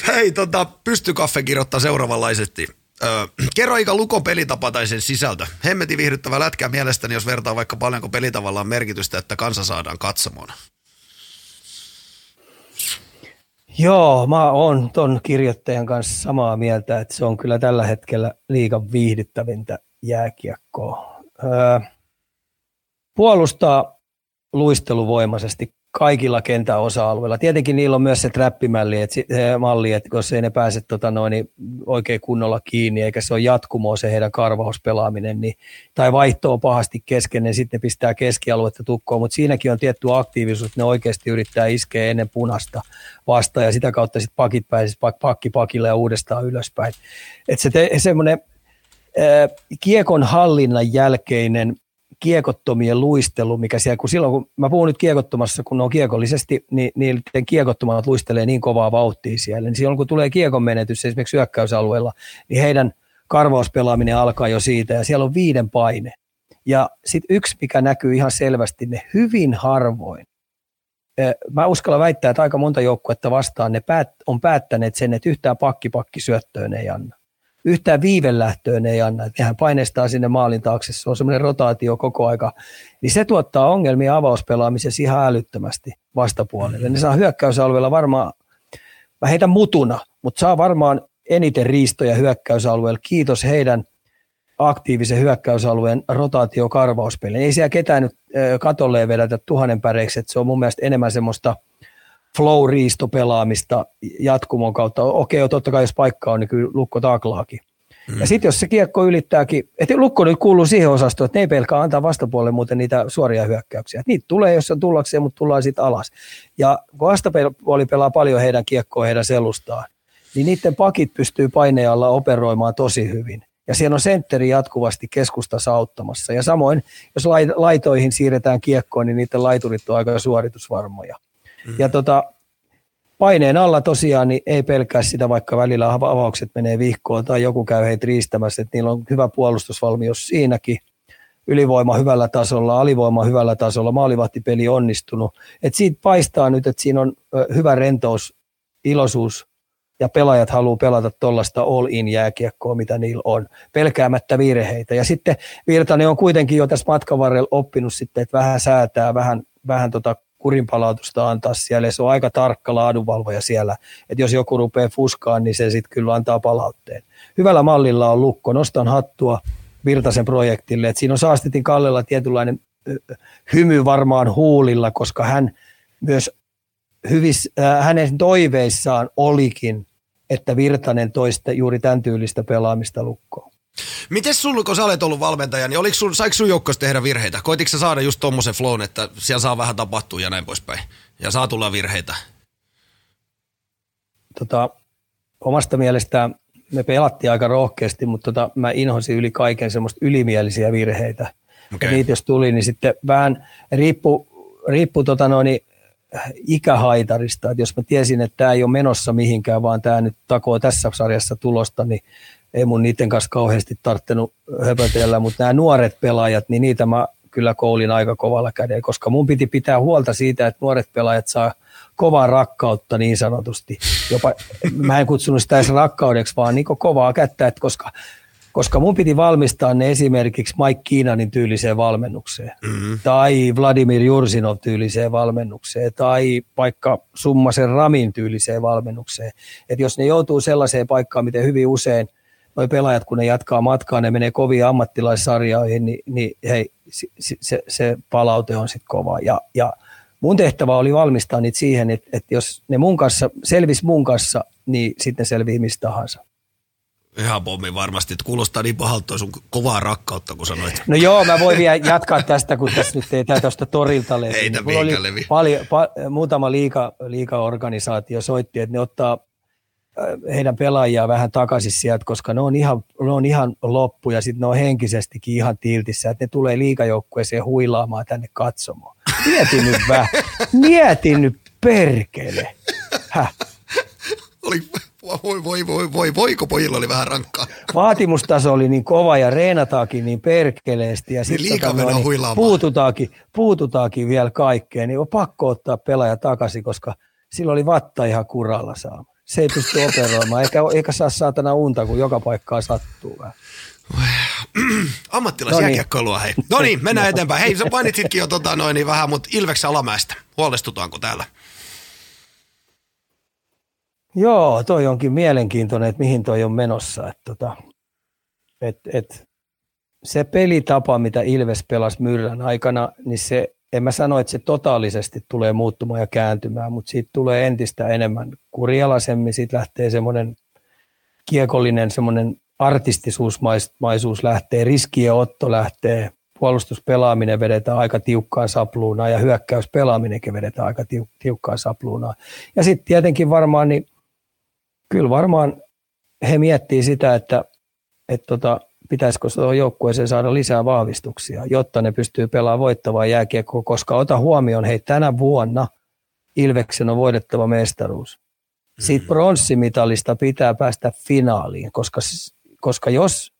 Hei, tota, pystykaffe kirjoittaa seuraavanlaisesti. Öö, kerro Ika Lukon pelitapa tai sen sisältö. Hemmetin viihdyttävä lätkä mielestäni, jos vertaa vaikka paljonko pelitavalla on merkitystä, että kansa saadaan katsomaan. Joo, mä oon ton kirjoittajan kanssa samaa mieltä, että se on kyllä tällä hetkellä liikan viihdyttävintä jääkiekkoa. Öö, puolustaa luisteluvoimaisesti kaikilla kentän osa-alueilla. Tietenkin niillä on myös se trappimalli, että, se malli, että jos ei ne pääse tota noin, niin oikein kunnolla kiinni, eikä se ole jatkumoa se heidän karvauspelaaminen, niin, tai vaihtoa pahasti kesken, niin sitten ne pistää keskialuetta tukkoon, mutta siinäkin on tietty aktiivisuus, että ne oikeasti yrittää iskeä ennen punasta vastaan, ja sitä kautta sitten pakit pääsisi pakki pakille ja uudestaan ylöspäin. Että se te, semmoinen kiekon hallinnan jälkeinen kiekottomien luistelu, mikä siellä, kun silloin kun mä puhun nyt kiekottomassa, kun ne on kiekollisesti, niin niiden kiekottomat luistelee niin kovaa vauhtia siellä, niin silloin kun tulee kiekon menetys esimerkiksi hyökkäysalueella, niin heidän karvauspelaaminen alkaa jo siitä ja siellä on viiden paine. Ja sitten yksi, mikä näkyy ihan selvästi, ne hyvin harvoin. Mä uskallan väittää, että aika monta joukkuetta vastaan ne päät, on päättäneet sen, että yhtään pakki-pakki syöttöön ei anna yhtään viivelähtöön ei anna. Nehän paineistaa sinne maalin taakse, se on semmoinen rotaatio koko aika. Niin se tuottaa ongelmia avauspelaamisessa ihan älyttömästi vastapuolelle. Ne saa hyökkäysalueella varmaan, mä heitän mutuna, mutta saa varmaan eniten riistoja hyökkäysalueella. Kiitos heidän aktiivisen hyökkäysalueen rotaatiokarvauspeli. Ei siellä ketään nyt katolleen vedetä tuhannen päreiksi, että se on mun mielestä enemmän semmoista flow-riistopelaamista jatkumon kautta. Okei, totta kai jos paikka on, niin kyllä lukko taklaakin. Mm. Ja sitten jos se kiekko ylittääkin, että lukko nyt kuuluu siihen osastoon, että ne ei pelkää antaa vastapuolelle muuten niitä suoria hyökkäyksiä. Et niitä tulee, jos on tullakseen, mutta tullaan sitten alas. Ja kun vastapuoli pelaa paljon heidän kiekkoa heidän selustaan, niin niiden pakit pystyy painealla operoimaan tosi hyvin. Ja siellä on sentteri jatkuvasti keskustassa auttamassa. Ja samoin, jos laitoihin siirretään kiekkoon, niin niiden laiturit on aika suoritusvarmoja. Mm. Ja tota, paineen alla tosiaan niin ei pelkää sitä, vaikka välillä avaukset menee vihkoon tai joku käy heitä riistämässä, että niillä on hyvä puolustusvalmius siinäkin. Ylivoima hyvällä tasolla, alivoima hyvällä tasolla, maalivahtipeli onnistunut. Et siitä paistaa nyt, että siinä on hyvä rentous, iloisuus ja pelaajat haluaa pelata tuollaista all-in jääkiekkoa, mitä niillä on, pelkäämättä virheitä. Ja sitten Virtanen on kuitenkin jo tässä matkan varrella oppinut sitten, että vähän säätää, vähän, vähän tota kurinpalautusta antaa siellä. Se on aika tarkka laadunvalvoja siellä, että jos joku rupeaa fuskaan, niin se sitten kyllä antaa palautteen. Hyvällä mallilla on lukko. Nostan hattua Virtasen projektille. että siinä on Saastetin Kallella tietynlainen hymy varmaan huulilla, koska hän myös hyvis, äh, hänen toiveissaan olikin, että Virtanen toista juuri tämän tyylistä pelaamista lukkoon. Miten sulla, kun sä olet ollut valmentaja, niin oliko sun, saiko sun joukkoista tehdä virheitä? Koitiko sä saada just tommosen flown, että siellä saa vähän tapahtua ja näin poispäin? Ja saa tulla virheitä? Tota, omasta mielestä me pelattiin aika rohkeasti, mutta tota, mä inhosin yli kaiken semmoista ylimielisiä virheitä. Okay. Ja niitä jos tuli, niin sitten vähän riippu, riippu tota noin, ikähaitarista. Että jos mä tiesin, että tämä ei ole menossa mihinkään, vaan tämä nyt takoo tässä sarjassa tulosta, niin ei mun niiden kanssa kauheasti tarttenut höpötellä, mutta nämä nuoret pelaajat, niin niitä mä kyllä koulin aika kovalla kädellä, koska mun piti pitää huolta siitä, että nuoret pelaajat saa kovaa rakkautta niin sanotusti. Jopa, mä en kutsunut sitä edes rakkaudeksi, vaan niin kovaa kättä, että koska koska mun piti valmistaa ne esimerkiksi Mike Keenanin tyyliseen valmennukseen, mm-hmm. tai Vladimir Jursinov tyyliseen valmennukseen, tai vaikka Summasen Ramin tyyliseen valmennukseen. Et jos ne joutuu sellaiseen paikkaan, miten hyvin usein nuo pelaajat, kun ne jatkaa matkaa, ne menee kovia ammattilaissarjoihin, niin, niin hei, se, se, se palaute on sitten kova. Ja, ja mun tehtävä oli valmistaa niitä siihen, että, että jos ne mun kanssa, selvis mun kanssa, niin sitten selvii mistä tahansa. Ihan pommi varmasti, että kuulostaa niin pahalta sun kovaa rakkautta, kun sanoit. No joo, mä voin vielä jatkaa tästä, kun tässä nyt ei tuosta torilta levi. Ei niin oli levi. Paljon, pa, muutama liika, liikaorganisaatio soitti, että ne ottaa heidän pelaajia vähän takaisin sieltä, koska ne on ihan, ne on ihan loppu ja sitten ne on henkisestikin ihan tiltissä, että ne tulee liikajoukkueeseen huilaamaan tänne katsomaan. Mietin nyt vähän, mietin nyt perkele. Häh? Oli voi, voi, voi, voi, voiko pojilla oli vähän rankkaa. Vaatimustaso oli niin kova ja reenataakin niin perkeleesti. Ja niin tota, niin puututaankin, puututaankin vielä kaikkeen, niin on pakko ottaa pelaaja takaisin, koska sillä oli vatta ihan kuralla saama. Se ei pysty operoimaan, eikä, eikä saa saatana unta, kun joka paikkaa sattuu vähän. Ammattilaisjääkiekkoilua, hei. No niin, mennään eteenpäin. Hei, sä mainitsitkin jo tota noin niin vähän, mutta Ilveksen alamäestä. Huolestutaanko täällä? Joo, toi onkin mielenkiintoinen, että mihin toi on menossa. Että tota, et, et, se pelitapa, mitä Ilves pelasi Myllän aikana, niin se, en mä sano, että se totaalisesti tulee muuttumaan ja kääntymään, mutta siitä tulee entistä enemmän kurialaisemmin. Siitä lähtee semmoinen kiekollinen semmoinen artistisuusmaisuus lähtee, riskien otto lähtee, puolustuspelaaminen vedetään aika tiukkaan sapluunaan ja hyökkäyspelaaminenkin vedetään aika tiukkaan sapluunaan. Ja sitten tietenkin varmaan niin kyllä varmaan he miettii sitä, että, että tota, pitäisikö joukkueeseen saada lisää vahvistuksia, jotta ne pystyy pelaamaan voittavaa jääkiekkoa, koska ota huomioon, hei tänä vuonna Ilveksen on voidettava mestaruus. Siitä mm. pronssimitalista pitää päästä finaaliin, koska, koska jos,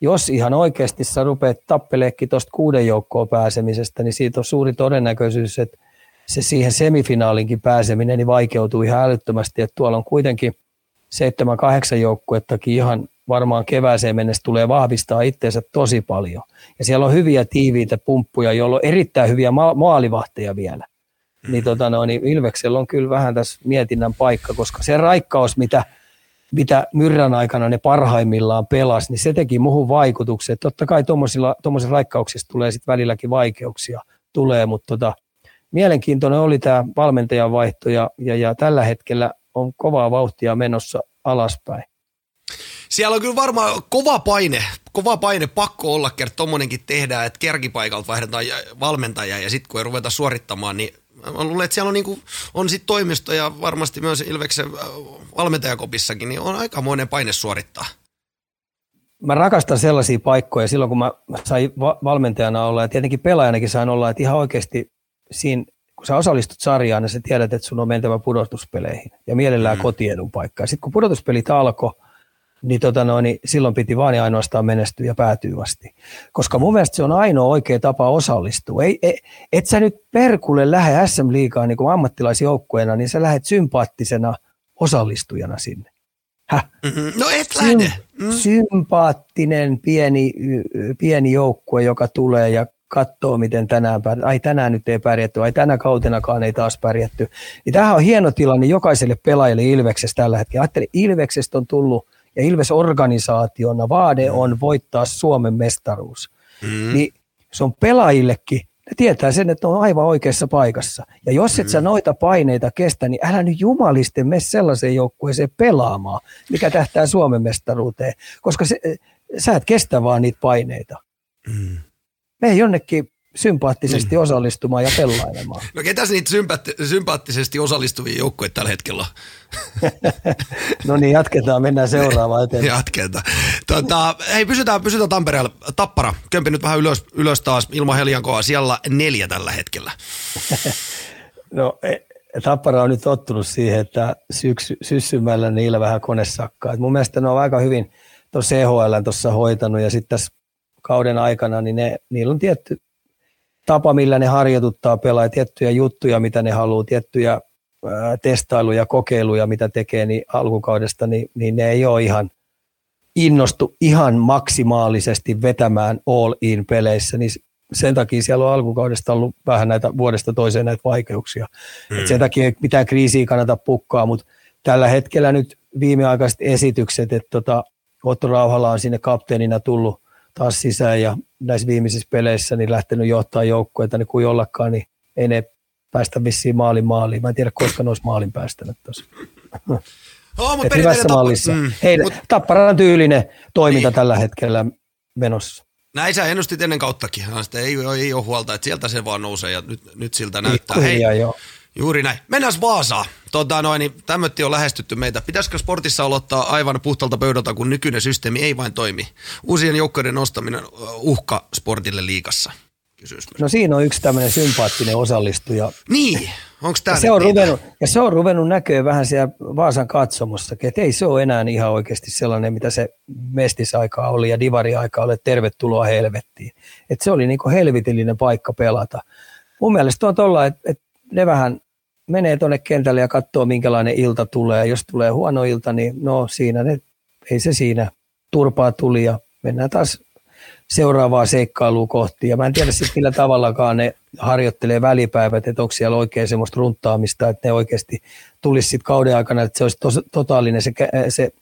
jos ihan oikeasti sä rupeat tappeleekin tuosta kuuden joukkoon pääsemisestä, niin siitä on suuri todennäköisyys, että se siihen semifinaalinkin pääseminen niin vaikeutuu ihan älyttömästi, että tuolla on kuitenkin – seitsemän, kahdeksan joukkuettakin ihan varmaan kevääseen mennessä tulee vahvistaa itseensä tosi paljon. Ja siellä on hyviä tiiviitä pumppuja, joilla on erittäin hyviä ma- maalivahteja vielä. Mm. Niin, tota no, niin Ilveksellä on kyllä vähän tässä mietinnän paikka, koska se raikkaus, mitä, mitä myrrän aikana ne parhaimmillaan pelas, niin se teki muuhun vaikutuksen. Totta kai tuommoisissa raikkauksissa tulee sitten välilläkin vaikeuksia, tulee, mutta tota, mielenkiintoinen oli tämä valmentajan vaihto ja, ja, ja tällä hetkellä on kovaa vauhtia menossa alaspäin. Siellä on kyllä varmaan kova paine, kova paine pakko olla, kerta tommonenkin tehdään, että kerkipaikalta vaihdetaan valmentajaa ja sitten kun ei ruveta suorittamaan, niin mä luulen, että siellä on, niin kuin, on sit toimisto ja varmasti myös Ilveksen äh, valmentajakopissakin, niin on aikamoinen paine suorittaa. Mä rakastan sellaisia paikkoja silloin, kun mä sain valmentajana olla ja tietenkin pelaajanakin sain olla, että ihan oikeasti siinä kun sä osallistut sarjaan, niin sä tiedät, että sun on mentävä pudotuspeleihin ja mielellään mm. kotiedun paikkaa. Sitten kun pudotuspelit alkoi, niin, tota no, niin silloin piti vain ja ainoastaan menestyä ja päätyä asti. Koska mun mielestä se on ainoa oikea tapa osallistua. Ei, ei, et sä nyt perkulle lähde SM-liigaan niin ammattilaisjoukkueena, niin sä lähdet sympaattisena osallistujana sinne. Häh? Mm-hmm. No et lähde. Mm. Sympaattinen pieni, pieni joukkue, joka tulee ja katsoo, miten tänään pärjätty. Ai tänään nyt ei pärjätty, ai tänä kautenakaan ei taas pärjätty. Niin tämähän on hieno tilanne jokaiselle pelaajalle Ilveksestä tällä hetkellä. Ajattelin, Ilveksestä on tullut ja Ilves-organisaationa vaade mm. on voittaa Suomen mestaruus. Mm. Niin se on pelaajillekin, ne tietää sen, että on aivan oikeassa paikassa. Ja jos et mm. sä noita paineita kestä, niin älä nyt jumalisten mene sellaiseen joukkueeseen pelaamaan, mikä tähtää Suomen mestaruuteen, koska se, sä et kestä vaan niitä paineita. Mm mene jonnekin sympaattisesti mm. osallistumaan ja pelailemaan. No ketäs niitä sympaatti- sympaattisesti osallistuvia joukkoja tällä hetkellä No niin, jatketaan, mennään seuraavaan eteenpäin. jatketaan. Tota, hei, pysytään, pysytään Tampereella. Tappara, kömpi nyt vähän ylös, ylös taas ilman Heliankoa. Siellä neljä tällä hetkellä. no e, Tappara on nyt tottunut siihen, että syksy, syssymällä niillä vähän kone sakkaa. Et mun mielestä ne on aika hyvin tuossa EHL tuossa hoitanut ja sitten tässä kauden aikana, niin ne, niillä on tietty tapa, millä ne harjoituttaa pelaa, tiettyjä juttuja, mitä ne haluaa, tiettyjä ää, testailuja, kokeiluja, mitä tekee niin alkukaudesta, niin, niin ne ei ole ihan innostu ihan maksimaalisesti vetämään all-in peleissä, niin sen takia siellä on alkukaudesta ollut vähän näitä vuodesta toiseen näitä vaikeuksia. Mm. Et sen takia ei mitään kriisiä kannata pukkaa, mutta tällä hetkellä nyt viimeaikaiset esitykset, että tota, Otto Rauhala on sinne kapteenina tullut taas sisään ja näissä viimeisissä peleissä niin lähtenyt johtaa joukkueita, niin kuin jollakaan, niin ei ne päästä vissiin maalin maaliin. Mä en tiedä, koska ne olisi maalin päästänyt tuossa. Oh, mutta hyvässä tappa- mallissa. Mm, Heidän, mut... Tapparan tyylinen toiminta niin. tällä hetkellä menossa. Näin sä ennustit ennen kauttakin. Sitä ei, ei ole huolta, että sieltä se vaan nousee ja nyt, nyt siltä näyttää. Hei, joo. Juuri näin. Mennään Vaasaan. Tota noin, niin tämmötti on lähestytty meitä. Pitäisikö sportissa aloittaa aivan puhtalta pöydältä, kun nykyinen systeemi ei vain toimi? Uusien joukkojen nostaminen uhka sportille liikassa. No siinä on yksi tämmöinen sympaattinen osallistuja. Niin, onko tämä se on ruvennut, Ja se on ruvennut näköä vähän siellä Vaasan katsomossakin, että ei se ole enää ihan oikeasti sellainen, mitä se mestisaikaa oli ja divari-aika oli, tervetuloa helvettiin. Että se oli niin kuin helvitillinen paikka pelata. Mun mielestä on tuolla, että, että ne vähän menee tuonne kentälle ja katsoo, minkälainen ilta tulee. Jos tulee huono ilta, niin no siinä ne, ei se siinä turpaa tuli ja mennään taas seuraavaa seikkailua kohti. Ja mä en tiedä sitten millä tavallakaan ne harjoittelee välipäivät, että onko siellä oikein semmoista runtaamista, että ne oikeasti tulisi sitten kauden aikana, että se olisi tos, totaalinen, se, se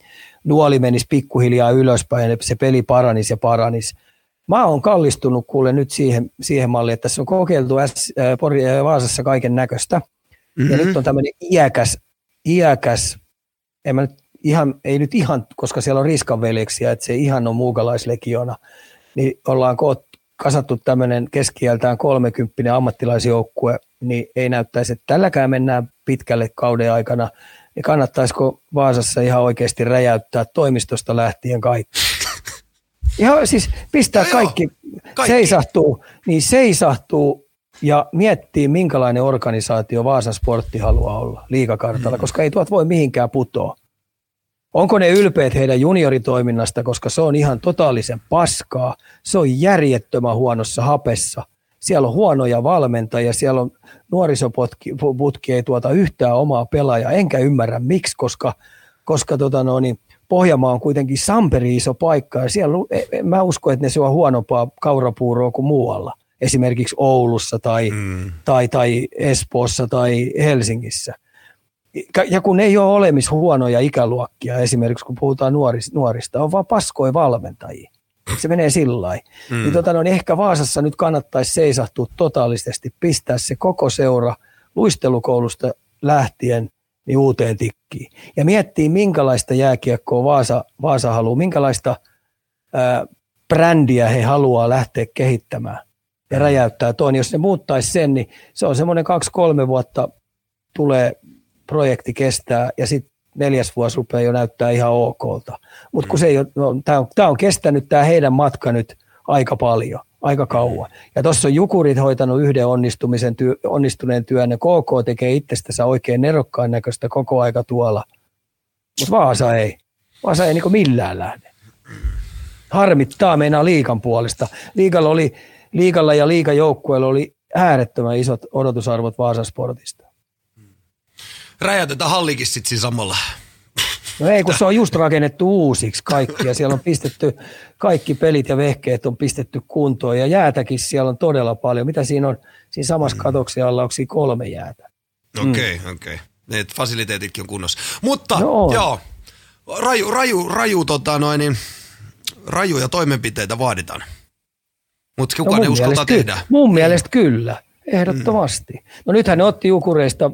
nuoli menisi pikkuhiljaa ylöspäin se peli paranisi ja paranisi. Mä oon kallistunut kuule nyt siihen, siihen malliin, että tässä on kokeiltu S, äh, Vaasassa kaiken näköistä. Mm-hmm. Ja nyt on tämmöinen iäkäs, iäkäs, en mä nyt ihan, ei nyt ihan, koska siellä on riskanveljeksiä, että se ihan on muukalaislegiona, niin ollaan koot, kasattu tämmöinen keskiältään 30 ammattilaisjoukkue, niin ei näyttäisi, että tälläkään mennään pitkälle kauden aikana. Niin kannattaisiko Vaasassa ihan oikeasti räjäyttää toimistosta lähtien kaikki? Ihan siis pistää no kaikki, kaikki, seisahtuu, niin seisahtuu ja miettii, minkälainen organisaatio Vaasan sportti haluaa olla liikakartalla, mm. koska ei tuot voi mihinkään putoa. Onko ne ylpeät heidän junioritoiminnasta, koska se on ihan totaalisen paskaa. Se on järjettömän huonossa hapessa. Siellä on huonoja valmentajia, siellä on nuorisoputki ei tuota yhtään omaa pelaajaa, enkä ymmärrä miksi, koska, koska tota no, niin Pohjanmaa on kuitenkin samperi iso paikka ja siellä e, mä uskon, että ne syö huonompaa kaurapuuroa kuin muualla. Esimerkiksi Oulussa tai, mm. tai, tai Espoossa tai Helsingissä. Ja kun ei ole olemassa huonoja ikäluokkia, esimerkiksi kun puhutaan nuorista, nuorista on vaan paskoja valmentajia. Se menee sillä lailla. Mm. Niin, tota, no, niin ehkä Vaasassa nyt kannattaisi seisahtua totaalisesti, pistää se koko seura luistelukoulusta lähtien niin uuteen tikkiin. Ja miettii, minkälaista jääkiekkoa Vaasa, Vaasa haluaa, minkälaista ää, brändiä he haluaa lähteä kehittämään ja räjäyttää tuon. Jos ne muuttaisi sen, niin se on semmoinen kaksi-kolme vuotta tulee projekti kestää ja sitten neljäs vuosi rupeaa jo näyttää ihan okolta. Mutta kun se ei ole, no, tämä on, on kestänyt tämä heidän matka nyt aika paljon, aika kauan. Ja tuossa on Jukurit hoitanut yhden onnistumisen työ, onnistuneen työn, ja KK tekee itsestänsä oikein nerokkaan näköistä koko aika tuolla. Mutta Vaasa ei. Vaasa ei niin millään lähde. Harmittaa meinaa liikan puolesta. Liikalla, oli, liikalla ja liikajoukkueella oli äärettömän isot odotusarvot Vaasan sportista räjäytetään hallikin sitten siinä samalla. No ei, kun se on just rakennettu uusiksi kaikki ja siellä on pistetty, kaikki pelit ja vehkeet on pistetty kuntoon ja jäätäkin siellä on todella paljon. Mitä siinä on? Siinä samassa mm. katoksen alla onko siinä kolme jäätä. Okei, okay, mm. okei. Okay. Ne fasiliteetitkin on kunnossa. Mutta no joo, raju, raju, raju, tota noin, niin, rajuja toimenpiteitä vaaditaan. Mutta kukaan no ei uskalta tehdä. Mun mielestä kyllä. Ehdottomasti. Mm. No nythän ne otti Jukureista,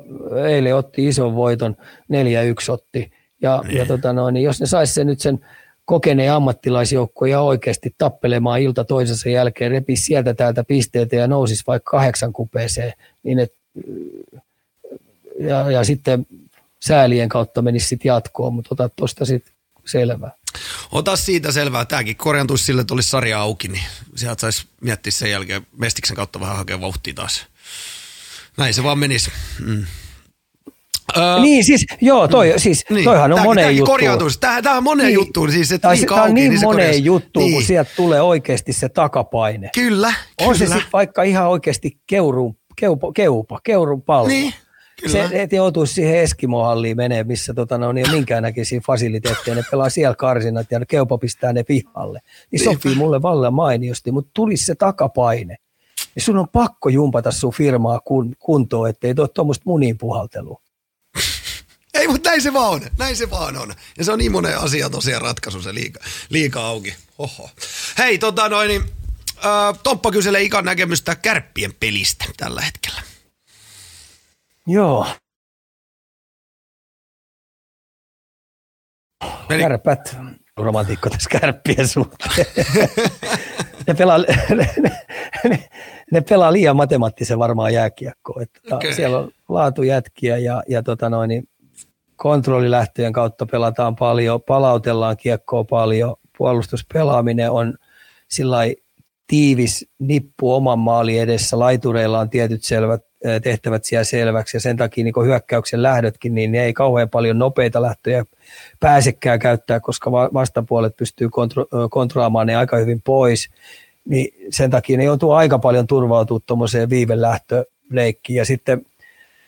eilen otti ison voiton, 4-1 otti. Ja, niin. ja tota noin, niin jos ne saisi sen nyt sen kokeneen ammattilaisjoukko ja oikeasti tappelemaan ilta toisensa jälkeen, repi sieltä täältä pisteitä ja nousisi vaikka kahdeksan kupeeseen, niin et, ja, ja sitten säälien kautta menisi sitten jatkoon, mutta ota tuosta sitten selvää. Ota siitä selvää. Tämäkin korjantuisi sille, että olisi sarja auki, niin sieltä saisi miettiä sen jälkeen Mestiksen kautta vähän hakea vauhtia taas. Näin se vaan menisi. Mm. Öö, niin siis, joo, toi, mm, siis, niin. toihan on moneen juttuun. Korjautuisi. Tämä, tämä on moneen niin. juttuun. Siis, että tämä on niin, niin moneen juttuun, niin. kun sieltä tulee oikeasti se takapaine. Kyllä, On kyllä. se sitten vaikka ihan oikeasti keurun, keupa, keupa, keurun pallo. Niin. Kyllä. Se, et joutuisi siihen Eskimo-halliin menee, missä tota, no, niin minkäännäköisiä fasiliteetteja, ne pelaa siellä karsinat ja keupa pistää ne pihalle. Niin sopii mulle vallan mainiosti, mutta tulisi se takapaine. Niin sun on pakko jumpata sun firmaa kun, kuntoon, ettei tuo tuommoista munin puhaltelua. Ei, mutta näin se vaan on. Näin se vaan on. Ja se on niin monen asia tosiaan ratkaisu se liika, liika auki. Oho. Hei, tota noin, niin, äh, Tomppa kyselee Ikan näkemystä kärppien pelistä tällä hetkellä. Joo. Meni. Kärpät, romantiikko tässä kärppien suhteen. ne, pelaa, ne, ne, ne, pelaa liian matemaattisen varmaan jääkiekkoa. Että okay. Siellä on laatujätkiä ja, ja tota noin, niin kontrollilähtöjen kautta pelataan paljon, palautellaan kiekkoa paljon, puolustuspelaaminen on sillä tiivis nippu oman maali edessä, laitureilla on tietyt selvät tehtävät siellä selväksi ja sen takia niin hyökkäyksen lähdötkin, niin ne ei kauhean paljon nopeita lähtöjä pääsekään käyttää, koska vastapuolet pystyy kontro- kontrolaamaan ne aika hyvin pois, niin sen takia ne joutuu aika paljon turvautumaan tuommoiseen viivelähtöleikkiin. Ja sitten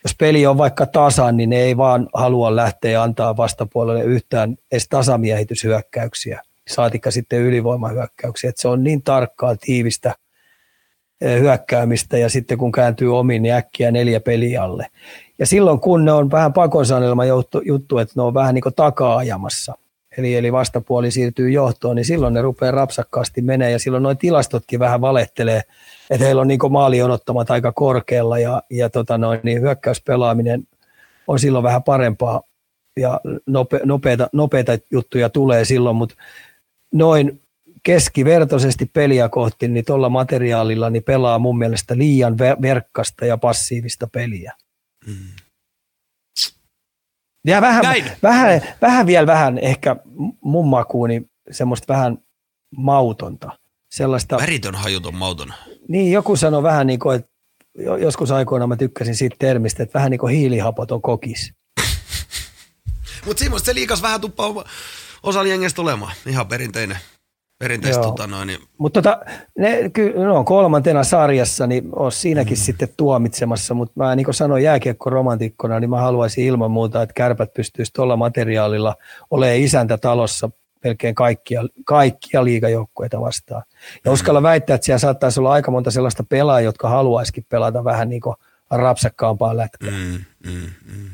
jos peli on vaikka tasan, niin ne ei vaan halua lähteä antaa vastapuolelle yhtään edes tasamiehitysyökkäyksiä, saatikka sitten ylivoimahyökkäyksiä, että se on niin tarkkaa tiivistä – hyökkäämistä ja sitten kun kääntyy omiin, niin äkkiä neljä pelialle. Ja silloin kun ne on vähän pakonsanelma juttu, että ne on vähän niin kuin taka-ajamassa, eli, eli vastapuoli siirtyy johtoon, niin silloin ne rupeaa rapsakkaasti menee ja silloin noin tilastotkin vähän valehtelee, että heillä on niin maalionottamat aika korkealla ja, ja tota noin, niin hyökkäyspelaaminen on silloin vähän parempaa ja nope, nopeita, nopeita juttuja tulee silloin, mutta noin keskivertoisesti peliä kohti, niin tuolla materiaalilla niin pelaa mun mielestä liian verkkasta ja passiivista peliä. Mm. Ja vähän, vähän, vähän vielä vähän ehkä mun makuuni semmoista vähän mautonta. Sellaista, Väritön hajuton mauton. Niin, joku sanoi vähän niin kuin, että joskus aikoina mä tykkäsin siitä termistä, että vähän niin kuin hiilihapoton kokis. Mutta semmoista se liikas vähän tuppaa osalla jengestä olemaan. Ihan perinteinen Perinteisesti tota noin, niin... Mutta tota, ne, ky, no, kolmantena sarjassa, niin on siinäkin mm. sitten tuomitsemassa, mutta mä niin kuin sanoin jääkiekko-romantikkona, niin mä haluaisin ilman muuta, että kärpät pystyisi tuolla materiaalilla olemaan isäntä talossa melkein kaikkia, kaikkia liigajoukkueita vastaan. Ja mm. uskalla väittää, että siellä saattaisi olla aika monta sellaista pelaajaa, jotka haluaisikin pelata vähän niin kuin rapsakkaampaa lätkää. Mm, mm, mm.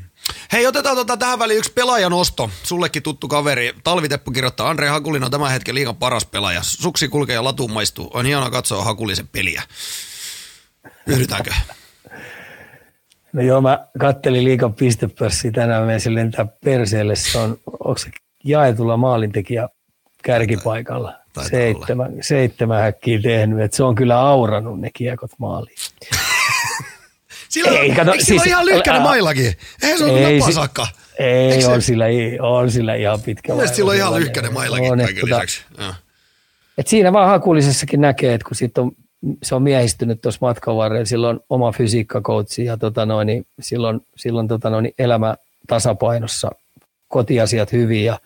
Hei, otetaan tota tähän väliin yksi pelaajan osto. Sullekin tuttu kaveri. Talviteppu kirjoittaa, Andre Hakulin on tämän hetken liigan paras pelaaja. Suksi kulkee ja latuun maistuu. On hienoa katsoa Hakulisen peliä. Yhdetäänkö? No joo, mä kattelin liikan pistepörssiä tänään, mä sen lentää perseelle. Se on, onko se jaetulla maalintekijä kärkipaikalla? seitsemän, seitsemän häkkiä tehnyt, että se on kyllä aurannut ne kiekot maaliin. Sillä, ei, kato, eikö siis, on ihan lyhkäinen ä, mailakin? Eihän se ole napasakka. Ei, on, sillä, on sillä ihan pitkä Mielestäni sillä on ihan lyhkäinen mailakin on, kaiken tota, lisäksi. Et siinä vaan hakulisessakin näkee, että kun sit on, se on miehistynyt tuossa matkan varrella, silloin oma fysiikkakoutsi ja tota noin, niin silloin, silloin tota noin, elämä tasapainossa, kotiasiat hyvin ja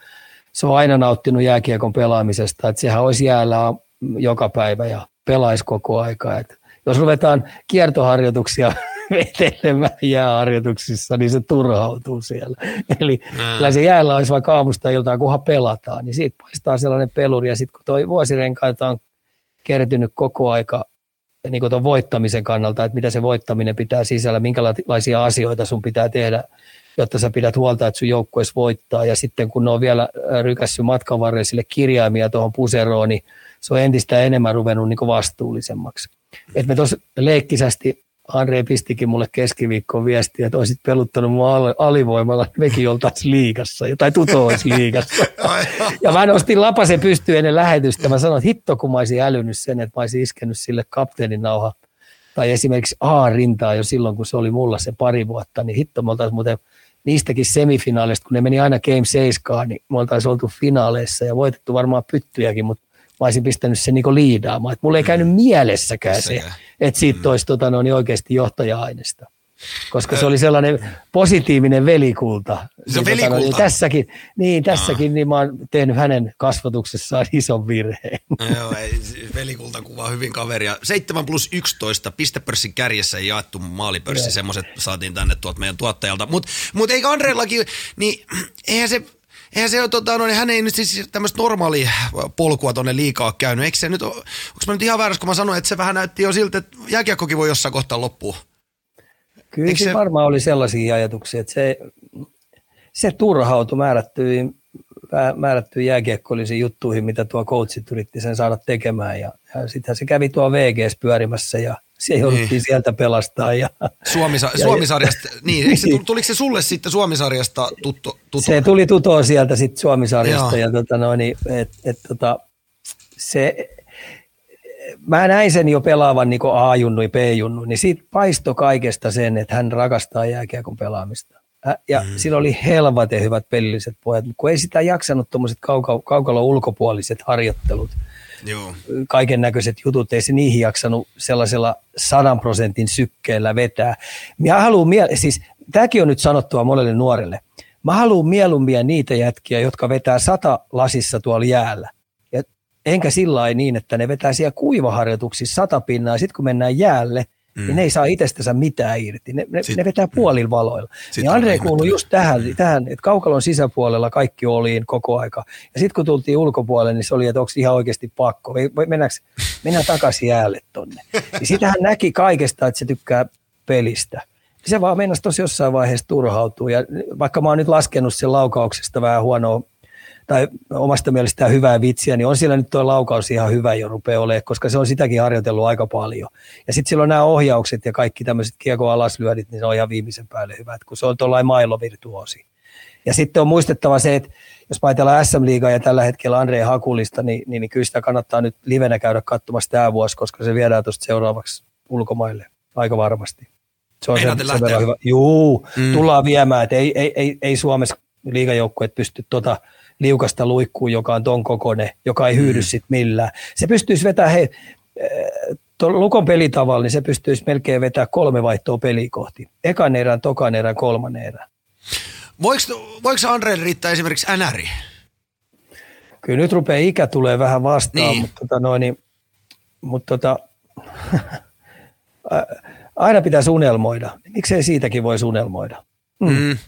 se on aina nauttinut jääkiekon pelaamisesta, että sehän olisi jäällä joka päivä ja pelaisi koko aika. Et jos ruvetaan kiertoharjoituksia vetelemään jääharjoituksissa, niin se turhautuu siellä. Eli mm. kyllä se jäällä olisi vaikka aamusta iltaan, kunhan pelataan, niin siitä paistaa sellainen peluri. Ja sitten kun tuo vuosirenkaita on kertynyt koko aika niin kuin voittamisen kannalta, että mitä se voittaminen pitää sisällä, minkälaisia asioita sun pitää tehdä, jotta sä pidät huolta, että sun joukkueessa voittaa. Ja sitten kun ne on vielä rykässyt matkan varrelle sille kirjaimia tuohon puseroon, niin se on entistä enemmän ruvennut niin vastuullisemmaksi. Et me tuossa leikkisästi Andre pistikin mulle keskiviikkoon viestiä, että olisit peluttanut mua alivoimalla, että mekin oltaisiin liigassa, tai tuto olisi liigassa. ja mä nostin lapasen pystyyn ennen lähetystä. Mä sanoin, että hitto kun mä olisin älynyt sen, että mä olisin iskenyt sille kapteenin nauha. Tai esimerkiksi A-rintaa jo silloin, kun se oli mulla se pari vuotta, niin hitto me oltaisiin muuten niistäkin semifinaaleista, kun ne meni aina Game 7, niin me oltaisiin oltu finaaleissa ja voitettu varmaan pyttyjäkin, mutta mä olisin pistänyt sen niin liidaamaan. Et mulla ei käynyt mielessäkään se, että siitä mm. olisi tota, no, niin oikeasti johtaja-aineesta. Koska se oli sellainen positiivinen velikulta. Se niin, velikulta. Tota, niin tässäkin, niin, tässäkin niin mä oon tehnyt hänen kasvatuksessaan ison virheen. Joo, ei, velikulta kuvaa hyvin kaveria. 7 plus 11 pistepörssin kärjessä ei jaettu maalipörssi, semmoiset saatiin tänne tuolta meidän tuottajalta. Mutta mut eikö Andreellakin, niin eihän se eihän se ole, tota, no, niin hän ei nyt siis tämmöistä normaalia polkua tuonne liikaa käynyt. Eikö se nyt, onko mä nyt ihan väärässä, kun mä sanoin, että se vähän näytti jo siltä, että jääkiekkokin voi jossain kohtaa loppua? Kyllä se, varmaan oli sellaisia ajatuksia, että se, se turhautui määrättyihin, määrättyihin jääkiekkoillisiin juttuihin, mitä tuo coachit yritti sen saada tekemään. Ja, ja sittenhän se kävi tuo VGS pyörimässä ja se jouduttiin niin. sieltä pelastaa. Ja, Suomisa, ja, Suomisarjasta, niin, eikö se, tuliko se sulle sitten Suomisarjasta tuttu? tuttu? Se tuli tutoa sieltä sitten Suomisarjasta Joo. ja tota noin, et, et, tota, se, mä näin sen jo pelaavan niin A-junnu ja B-junnu, niin siitä paisto kaikesta sen, että hän rakastaa jääkiekon pelaamista. Ja mm. sillä oli helvate hyvät pelilliset pojat, kun ei sitä jaksanut tuommoiset kauka- kaukalon ulkopuoliset harjoittelut – Joo. kaiken näköiset jutut, ei se niihin jaksanut sellaisella sadan prosentin sykkeellä vetää. Mä haluan, siis tämäkin on nyt sanottua monelle nuorelle, mä haluan mieluummin niitä jätkiä, jotka vetää sata lasissa tuolla jäällä. Ja enkä sillä niin, että ne vetää siellä kuivaharjoituksissa sata pinnaa, sitten kun mennään jäälle – mm. niin ne ei saa itsestänsä mitään irti. Ne, ne, ne vetää puolilla valoilla. Sitten niin Andre kuului just tähän, mm. tähän, että kaukalon sisäpuolella kaikki oli koko aika. Ja sitten kun tultiin ulkopuolelle, niin se oli, että onko ihan oikeasti pakko. Mennäänkö, mennään takaisin jäälle tonne. Ja sitten hän näki kaikesta, että se tykkää pelistä. Se vaan mennäisi tosi jossain vaiheessa turhautuu. Ja vaikka mä oon nyt laskenut sen laukauksesta vähän huonoa tai omasta mielestään hyvää vitsiä, niin on siellä nyt tuo laukaus ihan hyvä jo rupeaa olemaan, koska se on sitäkin harjoitellut aika paljon. Ja sitten silloin nämä ohjaukset ja kaikki tämmöiset kiekko alaslyödit, niin se on ihan viimeisen päälle hyvät, kun se on tuollainen mailovirtuosi. Ja sitten on muistettava se, että jos ajatellaan SM-liigaa ja tällä hetkellä Andrei Hakulista, niin, niin, niin kyllä sitä kannattaa nyt livenä käydä katsomassa tämä vuosi, koska se viedään tuosta seuraavaksi ulkomaille aika varmasti. Se on sen, sen verran hyvä. Juu, mm. tullaan viemään, että ei, ei, ei, ei Suomessa liigajoukkueet pysty tota – liukasta luikkuun, joka on ton kokone, joka ei hyydy mm. sit millään. Se pystyisi vetämään, hei, eh, Lukon pelitavalla, niin se pystyisi melkein vetää kolme vaihtoa peliä kohti. Ekan erän, tokan erän, kolmannen erän. Voiko, voiko Andre riittää esimerkiksi NRI? kyllä nyt rupeaa ikä tulee vähän vastaan, Niin. mutta, tota noin, niin, mutta tota, aina pitäisi unelmoida. Miksei siitäkin voisi unelmoida? Mm. Mm.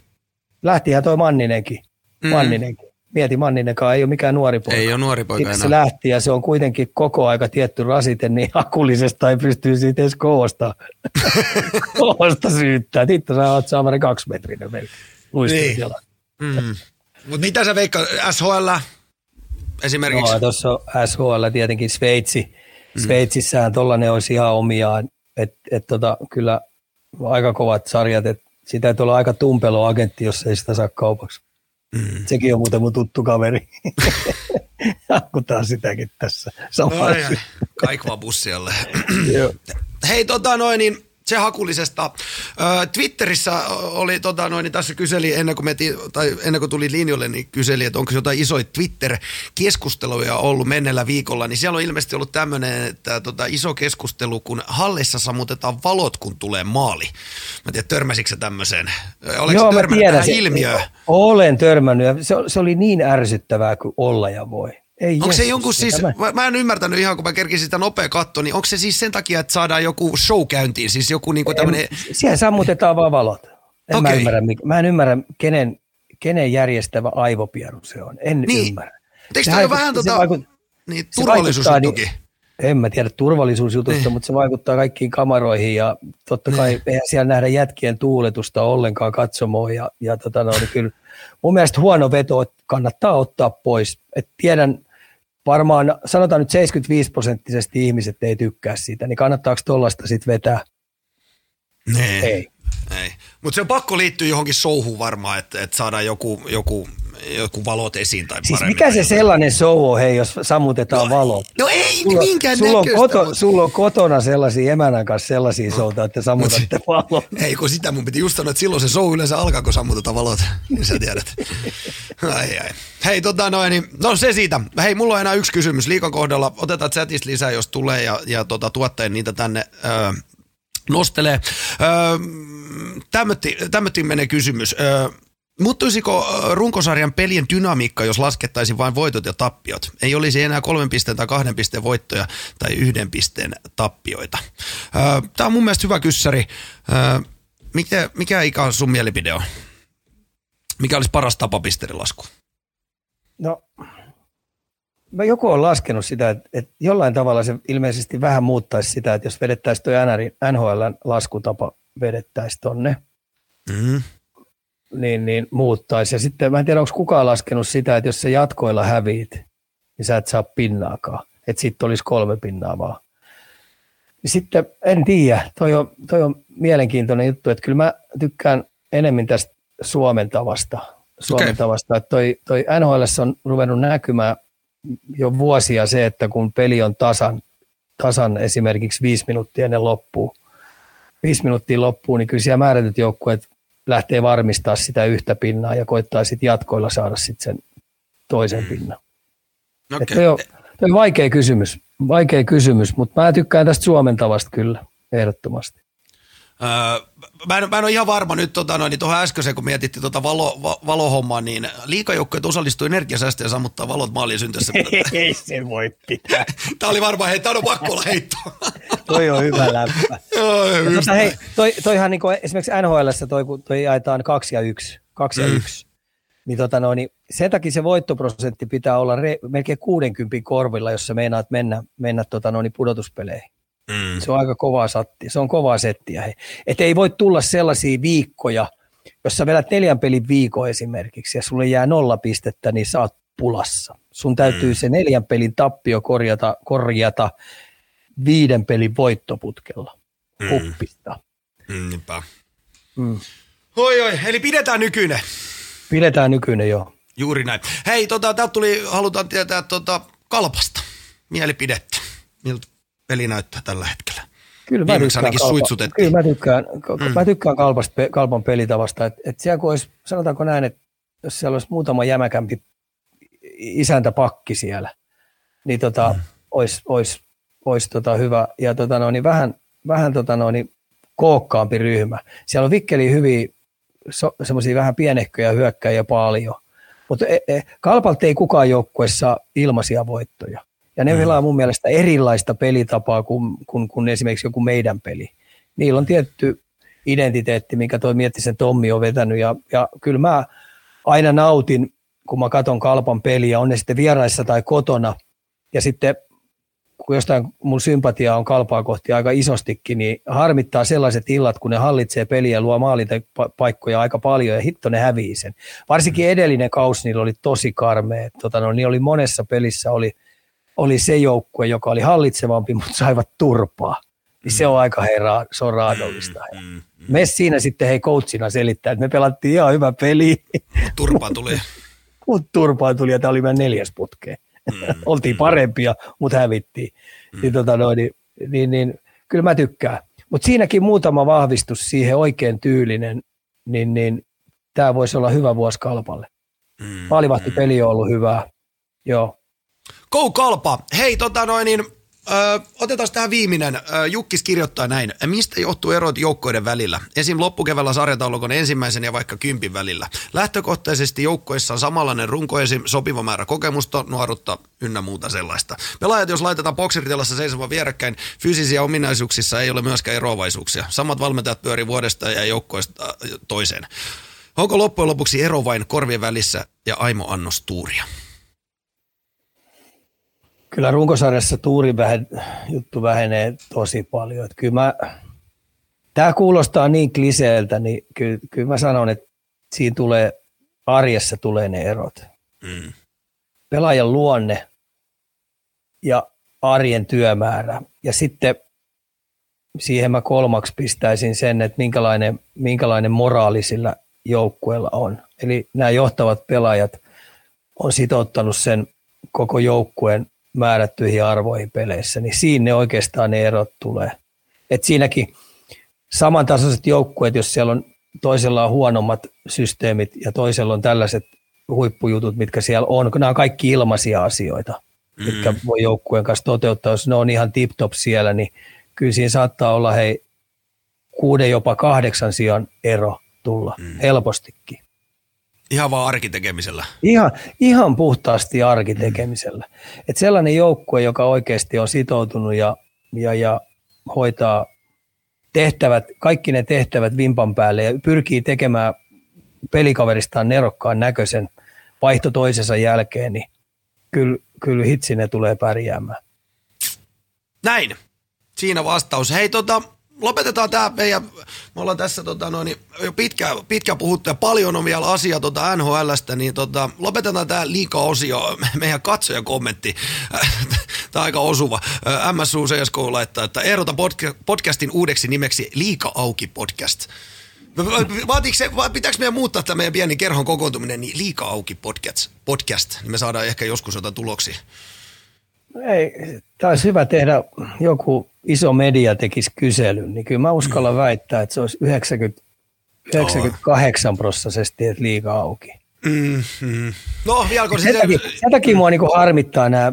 Lähtihän toi Manninenkin. Mm. Manninenkin. Mieti, Manninenkaan ei ole mikään nuori poika. Ei ole nuori poika Siksi se enää. lähti ja se on kuitenkin koko aika tietty rasite, niin akullisesta ei pystyy siitä edes koosta, koosta syyttää. Hitto sä oot saamari kaksimetrinen melkein. Luistelut Niin. jalat. Mm. Mutta mitä sä veikkaat, SHL esimerkiksi? No, tuossa on SHL tietenkin Sveitsi. Sveitsissähän tollainen olisi ihan omiaan. Et, et tota, kyllä aika kovat sarjat. Et sitä täytyy olla aika tumpelo agentti, jos ei sitä saa kaupaksi. Mm. Sekin on muuten mun tuttu kaveri. Hakutaan sitäkin tässä ai. Kaikva bussialle. Hei, tota noin, niin se hakullisesta. Ö, Twitterissä oli, tota noin, niin tässä kyseli ennen kuin, me ti- tai ennen kuin tuli linjoille, niin kyseli, että onko jotain isoja Twitter-keskusteluja ollut mennellä viikolla, niin siellä on ilmeisesti ollut tämmöinen, että tota, iso keskustelu, kun hallissa sammutetaan valot, kun tulee maali. Mä en tiedä, törmäsitkö tämmöiseen? Oletko Joo, törmännyt tiedän tähän ilmiöön? Olen törmännyt ja se, se oli niin ärsyttävää kuin olla ja voi. Ei Onko se jonkun siis, tämä- mä, mä en ymmärtänyt ihan kun mä kerkisin sitä nopea katto, niin onko se siis sen takia, että saadaan joku show käyntiin, siis joku niinku tämmöinen, En, siellä sammutetaan vaan valot. En mä, Okei. ymmärrä, mä en ymmärrä, kenen, kenen järjestävä aivopieru se on. En Niin. ymmärrä. eikö Se vaikut- vähän tota, vaikut- niin, vaikuttaa turvallisuusjuttukin? En mä tiedä turvallisuusjutusta, Niin. mutta se vaikuttaa kaikkiin kamaroihin ja totta kai eihän siellä nähdä jätkien tuuletusta ollenkaan katsomoon ja, ja tota no, niin kyllä mun mielestä huono veto että kannattaa ottaa pois. Et tiedän varmaan, sanotaan nyt 75 prosenttisesti ihmiset ei tykkää siitä, niin kannattaako tuollaista sitten vetää? Nee. Ei. Ei. Mutta se on pakko liittyä johonkin showhun varmaan, että, että saadaan joku, joku, joku valot esiin tai Siis mikä se sellainen show on, hei, jos sammutetaan No, valot? No ei Sulla, minkään sulla, on koto, mut- sulla on kotona sellaisia emänän kanssa sellaisia souta, että sammutatte valot. Ei, kun sitä mun piti just sanoa, että silloin se show yleensä alkaa, kun sammutetaan valot. Niin sä tiedät. Ai, ai. Hei, tota noin, niin, no se siitä. Hei, mulla on enää yksi kysymys liikan kohdalla. Otetaan chatista lisää, jos tulee, ja, ja tota, tuottajan niitä tänne öö, nostelee. Öö, tämmötti menee kysymys. Öö, Muuttuisiko runkosarjan pelien dynamiikka, jos laskettaisiin vain voitot ja tappiot? Ei olisi enää kolmen pisteen tai kahden pisteen voittoja tai yhden pisteen tappioita. Tämä on mun mielestä hyvä kyssäri. Mikä, mikä ikä on sun mielipide on? Mikä olisi paras tapa pisteidenlasku? No, mä joku on laskenut sitä, että, että jollain tavalla se ilmeisesti vähän muuttaisi sitä, että jos vedettäisiin tuo NHLn laskutapa vedettäisiin tonne, Mm. Niin, niin muuttaisi. Ja sitten mä en tiedä, onko kukaan laskenut sitä, että jos sä jatkoilla häviit, niin sä et saa pinnaakaan. Että sitten olisi kolme pinnaa vaan. Sitten en tiedä, toi on, toi on mielenkiintoinen juttu, että kyllä mä tykkään enemmän tästä Suomen tavasta. Suomen Okei. tavasta. Että toi, toi NHL on ruvennut näkymään jo vuosia se, että kun peli on tasan, tasan esimerkiksi viisi minuuttia ennen loppua, viisi minuuttia loppuun, niin kyllä siellä määrätyt joukkueet lähtee varmistaa sitä yhtä pinnaa ja koittaa sitten jatkoilla saada sitten sen toisen pinnan. Okay. Toi, on, toi on vaikea kysymys, vaikea kysymys, mutta mä tykkään tästä Suomen tavasta kyllä, ehdottomasti. Öö, mä, en, mä en ole ihan varma nyt tota, noin, niin tuohon äskeiseen, kun mietittiin tuota valo, va, valohommaa, niin liikajoukkoja osallistuu energiasäästöön ja sammuttaa valot maaliin syntyessä. Ei se voi pitää. Tämä oli varmaan, hei, tämä on pakko olla heitto. Toi on hyvä läppä. Joo, tota, hei, toi, toihan niin esimerkiksi NHLssä toi, kun toi jaetaan kaksi ja yksi, kaksi Mm. ja yksi, niin, tota no, niin sen takia se voittoprosentti pitää olla re, melkein 60 korvilla, jos sä meinaat mennä, mennä tota no, niin pudotuspeleihin. Mm. Se on aika kovaa satti, se on kovaa settiä. Et ei voi tulla sellaisia viikkoja, jos sä vedät neljän pelin viikon esimerkiksi ja sulle jää nolla pistettä, niin sä oot pulassa. Sun täytyy se neljän pelin tappio korjata, korjata viiden pelin voittoputkella. Mm. Huppista. Mm, niinpä. Mm. Oi, oi, eli pidetään nykyinen. Pidetään nykyinen jo. Juuri näin. Hei, tota, täältä tuli, halutaan tietää tota, kalpasta mielipidettä. Miltä peli näyttää tällä hetkellä? Kyllä mä Viimeksi tykkään, suitsutettiin. kyllä mä tykkään, mm. mä tykkään kalpasta, kalpan pelitavasta. Et, et siellä kun olisi, sanotaanko näin, että jos siellä olisi muutama jämäkämpi isäntäpakki siellä, niin tota, mm. olisi, olisi, olisi tota hyvä. Ja tota no, niin vähän, vähän tota no, niin kookkaampi ryhmä. Siellä on Vikkeli hyviä, so, semmoisia vähän pienehköjä hyökkäjiä paljon, Mutta e, e, Kalpalta ei kukaan joukkueessa ilmaisia voittoja. Ja ne mm. pelaa mun mielestä erilaista pelitapaa kuin, kuin, kuin esimerkiksi joku meidän peli. Niillä on tietty identiteetti, mikä toi Miettisen Tommi on vetänyt. Ja, ja kyllä mä aina nautin, kun mä katson Kalpan peliä, on ne sitten vieraissa tai kotona. Ja sitten kun jostain mun sympatia on kalpaa kohti aika isostikin, niin harmittaa sellaiset illat, kun ne hallitsee peliä ja luo maalipaikkoja aika paljon ja hitto ne hävii sen. Varsinkin mm. edellinen kausi niillä oli tosi karmea. Tota, no, niin oli monessa pelissä oli, oli se joukkue, joka oli hallitsevampi, mutta saivat turpaa. Niin se on mm. aika herra, se on raadollista. Mm, me siinä sitten hei coachina selittää, että me pelattiin ihan hyvä peli. Turpaa tuli. Mutta turpaa tuli ja tämä oli meidän neljäs putkeen. Mm. Oltiin parempia, mutta hävittiin. Mm. Niin, tota noin, niin, niin, niin, kyllä mä tykkään. Mutta siinäkin muutama vahvistus siihen oikein tyylinen, niin, niin tämä voisi olla hyvä vuosi Kalpalle. Mm. Maalivahtipeli on ollut hyvä. Joo. Go Kalpa! Hei, tota noin, niin Öö, otetaan tähän viimeinen. Öö, Jukkis kirjoittaa näin. Mistä johtuu erot joukkoiden välillä? Esim. loppukeväällä sarjataulukon ensimmäisen ja vaikka kympin välillä. Lähtökohtaisesti joukkoissa on samanlainen runko esim. sopiva määrä kokemusta, nuorutta ynnä muuta sellaista. Pelaajat, jos laitetaan bokseritilassa seisomaan vierekkäin, fyysisiä ominaisuuksissa ei ole myöskään eroavaisuuksia. Samat valmentajat pyörii vuodesta ja joukkoista toiseen. Onko loppujen lopuksi ero vain korvien välissä ja Aimo Annos tuuria? Kyllä runkosarjassa tuuri vähän, juttu vähenee tosi paljon. Että kyllä mä, tämä kuulostaa niin kliseeltä, niin kyllä, kyllä mä sanon, että siinä tulee, arjessa tulee ne erot. Mm. Pelaajan luonne ja arjen työmäärä. Ja sitten siihen mä kolmaksi pistäisin sen, että minkälainen, minkälainen moraali sillä joukkueella on. Eli nämä johtavat pelaajat on sitouttanut sen koko joukkueen määrättyihin arvoihin peleissä, niin siinä ne oikeastaan ne erot tulee. Et siinäkin samantasoiset joukkueet, jos siellä on toisella on huonommat systeemit ja toisella on tällaiset huippujutut, mitkä siellä on, kun nämä on kaikki ilmaisia asioita, mm. mitkä voi joukkueen kanssa toteuttaa. Jos ne on ihan tip-top siellä, niin kyllä siinä saattaa olla hei kuuden jopa kahdeksan sijaan ero tulla mm. helpostikin. Ihan vaan arkitekemisellä. Ihan, ihan puhtaasti arkitekemisellä. Et sellainen joukkue, joka oikeasti on sitoutunut ja, ja, ja hoitaa tehtävät, kaikki ne tehtävät vimpan päälle ja pyrkii tekemään pelikaveristaan nerokkaan näköisen vaihto toisensa jälkeen, niin kyllä, kyllä hitsi ne tulee pärjäämään. Näin. Siinä vastaus. Hei tota, lopetetaan tämä meidän, me ollaan tässä tota, noin, jo pitkään, pitkään puhuttu ja paljon on vielä asiaa tota NHLstä, niin tota, lopetetaan tämä liikaa osio, meidän katsoja kommentti, tämä aika osuva. MSU CSK laittaa, että ehdota podcastin uudeksi nimeksi Liika auki podcast. Vaatiiko se, pitääkö meidän muuttaa tämä meidän pieni kerhon kokoontuminen, niin liika auki podcast, podcast, niin me saadaan ehkä joskus jotain tuloksia. Ei, olisi hyvä tehdä joku iso media tekisi kyselyn, niin kyllä mä uskallan väittää, että se olisi 90, 98 prosessisesti, että liikaa auki. Mm-hmm. No, vieläkö sen, takia, sen takia mua niin harmittaa nämä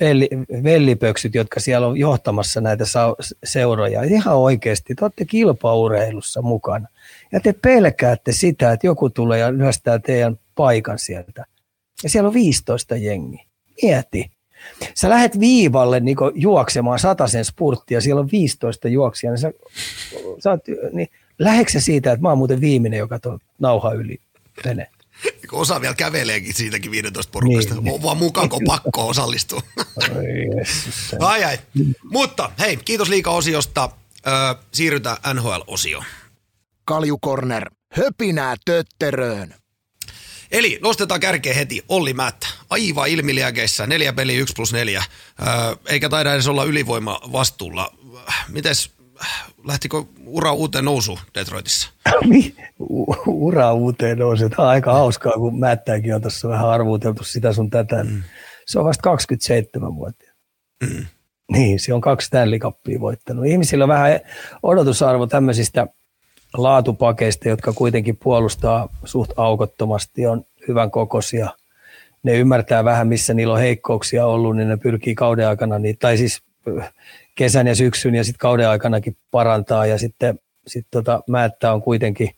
velli, vellipöksyt, jotka siellä on johtamassa näitä seuroja. Ihan oikeasti, te olette kilpaurheilussa mukana. Ja te pelkäätte sitä, että joku tulee ja lyöstää teidän paikan sieltä. Ja siellä on 15 jengi. Mieti. Sä lähet viivalle niin juoksemaan sen spurttia, siellä on 15 juoksijaa, niin sä, sä oot, niin läheksä siitä, että mä oon muuten viimeinen, joka tuon nauha yli menee. Osa vielä käveleekin siitäkin 15 porukasta, niin, vaan mukaan kun pakko osallistua. ai ai. Mutta hei, kiitos liikaa osiosta. Öö, siirrytään NHL-osioon. Kaljukorner, höpinää tötteröön. Eli nostetaan kärkeen heti Olli Määttä. Aivan ilmiliäkeissä, neljä peliä, yksi plus neljä. eikä taida edes olla ylivoima vastuulla. Mites, lähtikö ura uuteen nousuun Detroitissa? ura uuteen nousuun. Tämä on aika hauskaa, kun Mättäkin on tuossa vähän arvuuteltu sitä sun tätä. Mm. Se on vasta 27-vuotias. Mm. Niin, se on kaksi Stanley Cupia voittanut. Ihmisillä on vähän odotusarvo tämmöisistä – laatupakeista, jotka kuitenkin puolustaa suht aukottomasti, on hyvän kokoisia. Ne ymmärtää vähän, missä niillä on heikkouksia ollut, niin ne pyrkii kauden aikana, tai siis kesän ja syksyn ja sitten kauden aikanakin parantaa. Ja sitten sit tota, Määttä on kuitenkin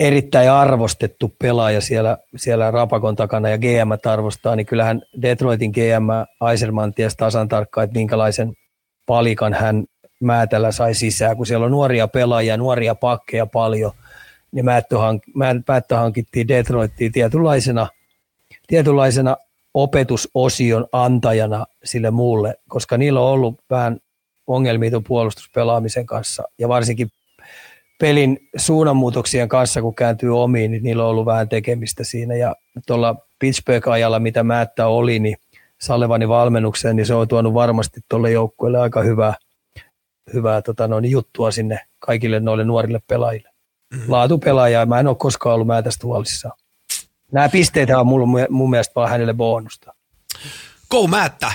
erittäin arvostettu pelaaja siellä, siellä Rapakon takana ja GM arvostaa, niin kyllähän Detroitin GM Aiserman ties tasan tarkkaan, että minkälaisen palikan hän Määtällä sai sisään, kun siellä on nuoria pelaajia, nuoria pakkeja paljon, niin Määttö, hank- Määttö hankittiin Detroittiin tietynlaisena, tietynlaisena opetusosion antajana sille muulle, koska niillä on ollut vähän ongelmia tuon puolustuspelaamisen kanssa ja varsinkin pelin suunnanmuutoksien kanssa, kun kääntyy omiin, niin niillä on ollut vähän tekemistä siinä. Ja tuolla Pittsburgh-ajalla, mitä Määttä oli, niin Salevani valmennukseen, niin se on tuonut varmasti tuolle joukkueelle aika hyvää, hyvää tota noin, juttua sinne kaikille noille nuorille pelaajille. Mm-hmm. Laatupelaaja, mä en ole koskaan ollut Määtästä huolissaan. Nämä pisteet on mulla, mun mielestä vaan hänelle bonusta. Kou Määttä,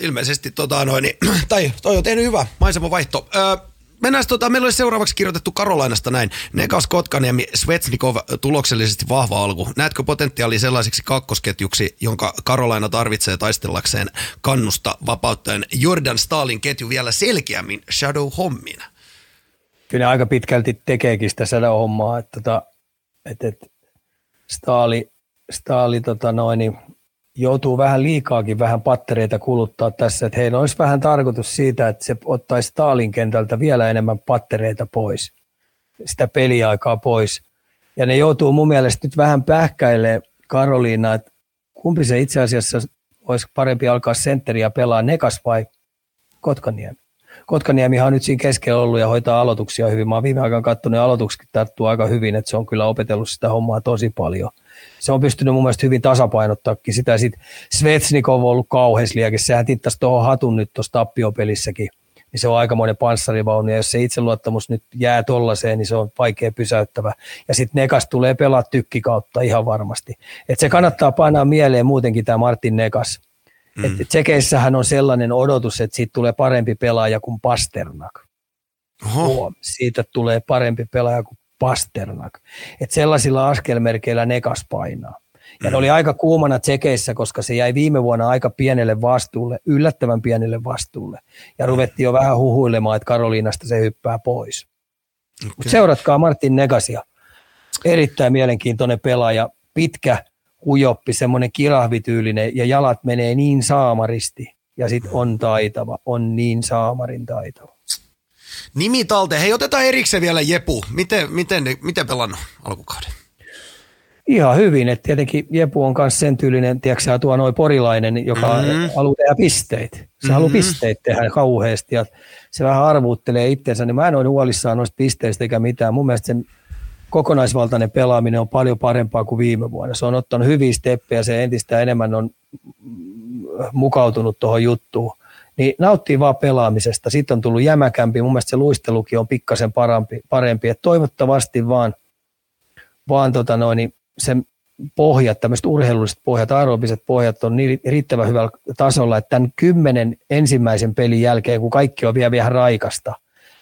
ilmeisesti tota noin, tai toi on tehnyt hyvä maisemavaihto. Öö, Mennään tota, meillä olisi seuraavaksi kirjoitettu Karolainasta näin. Nekas Kotkaniemi, Svetsnikov tuloksellisesti vahva alku. Näetkö potentiaalia sellaiseksi kakkosketjuksi, jonka Karolaina tarvitsee taistellakseen kannusta vapauttaen Jordan Stalin ketju vielä selkeämmin Shadow-hommin? Kyllä ne aika pitkälti tekeekin sitä Shadow-hommaa, että, tota, että, että Stali, Stali tota noin, niin joutuu vähän liikaakin vähän pattereita kuluttaa tässä, että heillä olisi vähän tarkoitus siitä, että se ottaisi Stalin kentältä vielä enemmän pattereita pois, sitä peliaikaa pois. Ja ne joutuu mun mielestä nyt vähän pähkäilemään Karoliina, että kumpi se itse asiassa olisi parempi alkaa sentteriä pelaa, Nekas vai Kotkaniemi. Kotkaniemihan on nyt siinä keskellä ollut ja hoitaa aloituksia hyvin. Mä oon viime aikoina katsonut ja aloitukset tarttuu aika hyvin, että se on kyllä opetellut sitä hommaa tosi paljon – se on pystynyt mun mielestä hyvin tasapainottaakin sitä. Sitten Svetsnikov on ollut kauheas liäke. Sehän tittasi tuohon hatun nyt tuossa tappiopelissäkin. Niin se on aikamoinen panssarivaunu, ja jos se itseluottamus nyt jää tollaiseen, niin se on vaikea pysäyttävä. Ja sitten Nekas tulee pelaa tykki kautta ihan varmasti. Et se kannattaa painaa mieleen muutenkin tämä Martin Nekas. Mm. Et Tsekeissähän on sellainen odotus, että siitä tulee parempi pelaaja kuin Pasternak. Oho. Siitä tulee parempi pelaaja kuin Pasternak. Et sellaisilla askelmerkeillä Nekas painaa. Ja ne oli aika kuumana tsekeissä, koska se jäi viime vuonna aika pienelle vastuulle, yllättävän pienelle vastuulle. Ja ruvettiin jo vähän huhuilemaan, että Karoliinasta se hyppää pois. Okay. Mut seuratkaa Martin Negasia. Erittäin mielenkiintoinen pelaaja, pitkä, hujoppi, semmoinen kirahvityylinen ja jalat menee niin saamaristi. Ja sitten on taitava, on niin saamarin taitava. Nimi talteen. Hei, otetaan erikseen vielä Jepu. Miten, miten, miten pelannut alkukauden? Ihan hyvin, että tietenkin Jepu on myös sen tyylinen, tiedätkö tuo noin porilainen, joka mm-hmm. haluaa tehdä pisteitä. Se mm-hmm. haluaa pisteitä tehdä kauheasti ja se vähän arvuuttelee itsensä, niin mä en ole huolissaan noista pisteistä eikä mitään. Mun mielestä sen kokonaisvaltainen pelaaminen on paljon parempaa kuin viime vuonna. Se on ottanut hyviä steppejä, se entistä enemmän on mukautunut tuohon juttuun niin nauttii vaan pelaamisesta. Sitten on tullut jämäkämpi, mun mielestä se luistelukin on pikkasen parempi, parempi. että toivottavasti vaan, vaan tota noin, niin se pohjat, tämmöiset urheilulliset pohjat, aerobiset pohjat on niin riittävän hyvällä tasolla, että tämän kymmenen ensimmäisen pelin jälkeen, kun kaikki on vielä vähän raikasta,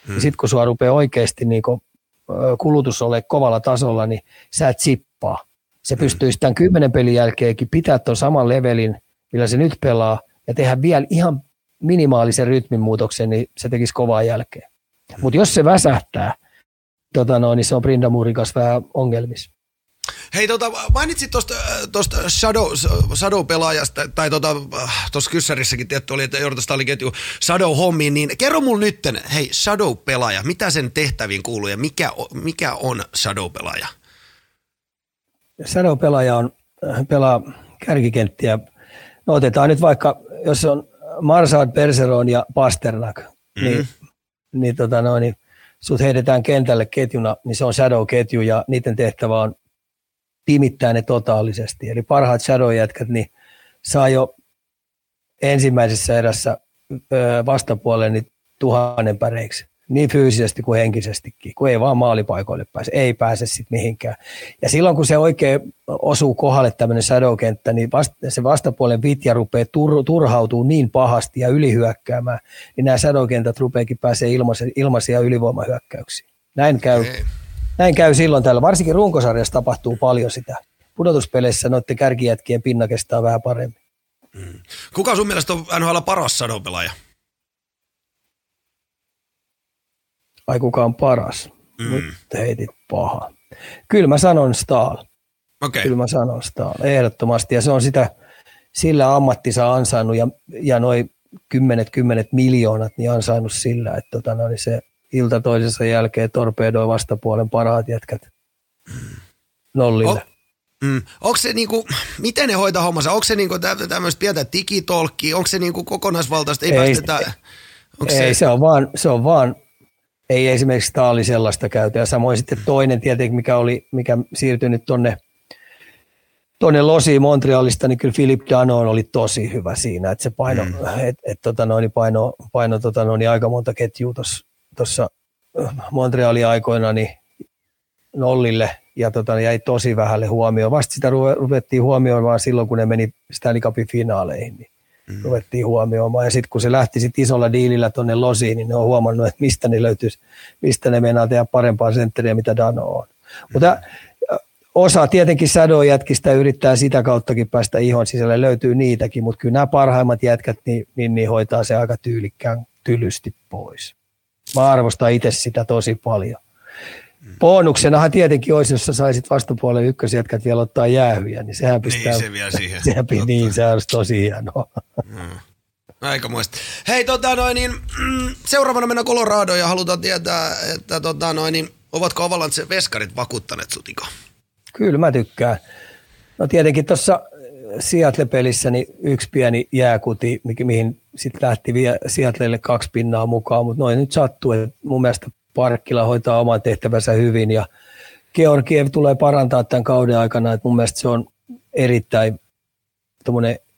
hmm. niin sitten kun sua rupeaa oikeasti niin kun, kulutus ole kovalla tasolla, niin sä et sippaa. Se hmm. pystyisi tämän kymmenen pelin jälkeenkin pitää tuon saman levelin, millä se nyt pelaa, ja tehdä vielä ihan minimaalisen rytmin muutoksen, niin se tekisi kovaa jälkeen. Mutta jos se väsähtää, tota no, niin se on Brindamurin kanssa vähän ongelmissa. Hei, tota, mainitsit tuosta Shadow, Shadow-pelaajasta, tai tuossa tota, kyssärissäkin tietty oli, että Jortasta oli ketju Shadow-hommiin, niin kerro mulle nytten, hei, Shadow-pelaaja, mitä sen tehtäviin kuuluu ja mikä, mikä on Shadow-pelaaja? Shadow-pelaaja on, pelaa kärkikenttiä. No otetaan nyt vaikka, jos on Marsad, Perseron ja Pasternak, mm. niin, niin, tota noin, niin sut heitetään kentälle ketjuna, niin se on shadow-ketju ja niiden tehtävä on pimittää ne totaalisesti. Eli parhaat shadow-jätkät niin saa jo ensimmäisessä erässä vastapuolelle niin tuhannen päreiksi niin fyysisesti kuin henkisestikin, kun ei vaan maalipaikoille pääse, ei pääse sitten mihinkään. Ja silloin kun se oikein osuu kohdalle tämmöinen shadowkenttä, niin vasta, se vastapuolen vitja rupeaa tur, turhautuu niin pahasti ja ylihyökkäämään, niin nämä shadowkentät rupeakin pääsee ilmaisia, ilmaisia ylivoimahyökkäyksiä. Näin käy, näin käy silloin täällä. Varsinkin runkosarjassa tapahtuu paljon sitä. Pudotuspeleissä noiden kärkijätkien pinna kestää vähän paremmin. Hmm. Kuka sun mielestä on NHL paras shadowpelaaja? Ai kuka on paras. Mm. Nyt heitit paha. Kyllä mä sanon Stahl. Okay. Kyllä mä sanon Stahl, ehdottomasti. Ja se on sitä sillä ammattinsa ansainnut ja, ja noin kymmenet, kymmenet miljoonat niin ansainnut sillä, että tota, no, niin se ilta toisensa jälkeen torpedoi vastapuolen parhaat jätkät nollille. O- Mm. Onko se niinku, miten ne hoitaa hommansa? Onko se niinku tämmöistä pientä digitolkkia? Onko se niinku kokonaisvaltaista? Ei, ei päästetä, ei, se... se, on vaan, se on vaan, ei esimerkiksi oli sellaista käytä. Ja samoin sitten toinen tietenkin, mikä, oli, mikä siirtyi nyt tonne, tonne Losiin Montrealista, niin kyllä Philip Danon oli tosi hyvä siinä, että se paino, mm. et, et, tota noin, paino, paino tota noin, aika monta ketjua tuossa Montrealin aikoina niin nollille ja tota, jäi tosi vähälle huomioon. Vasta sitä ruvettiin huomioimaan silloin, kun ne meni Stanley Cupin finaaleihin, niin mm. ruvettiin huomioimaan. Ja sitten kun se lähti sit isolla diilillä tuonne Losiin, niin ne on huomannut, että mistä ne löytyisi, mistä ne meinaa tehdä parempaa sentteriä, mitä Dano on. Mm. Mutta osa tietenkin Sadon jätkistä yrittää sitä kauttakin päästä ihon sisälle, löytyy niitäkin, mutta kyllä nämä parhaimmat jätkät niin, niin, niin hoitaa se aika tyylikkään tylysti pois. Mä arvostan itse sitä tosi paljon. Bonuksenahan tietenkin olisi, jos sä saisit vastapuolen ykkösjätkät vielä ottaa jäähyjä, niin sehän pistää... Niin, se vielä siihen. Sehän, niin, se olisi tosi hienoa. Mm. Aika muista. Hei, tota noin, niin, mm, seuraavana mennään Coloradoon ja halutaan tietää, että tota noin, niin, ovatko Avalanche veskarit vakuuttaneet sutiko? Kyllä mä tykkään. No tietenkin tuossa Seattle-pelissä niin yksi pieni jääkuti, mihin sitten lähti vielä Seattlelle kaksi pinnaa mukaan, mutta noin nyt sattuu, että mun mielestä Parkkila hoitaa oman tehtävänsä hyvin ja Georgiev tulee parantaa tämän kauden aikana, että mun mielestä se on erittäin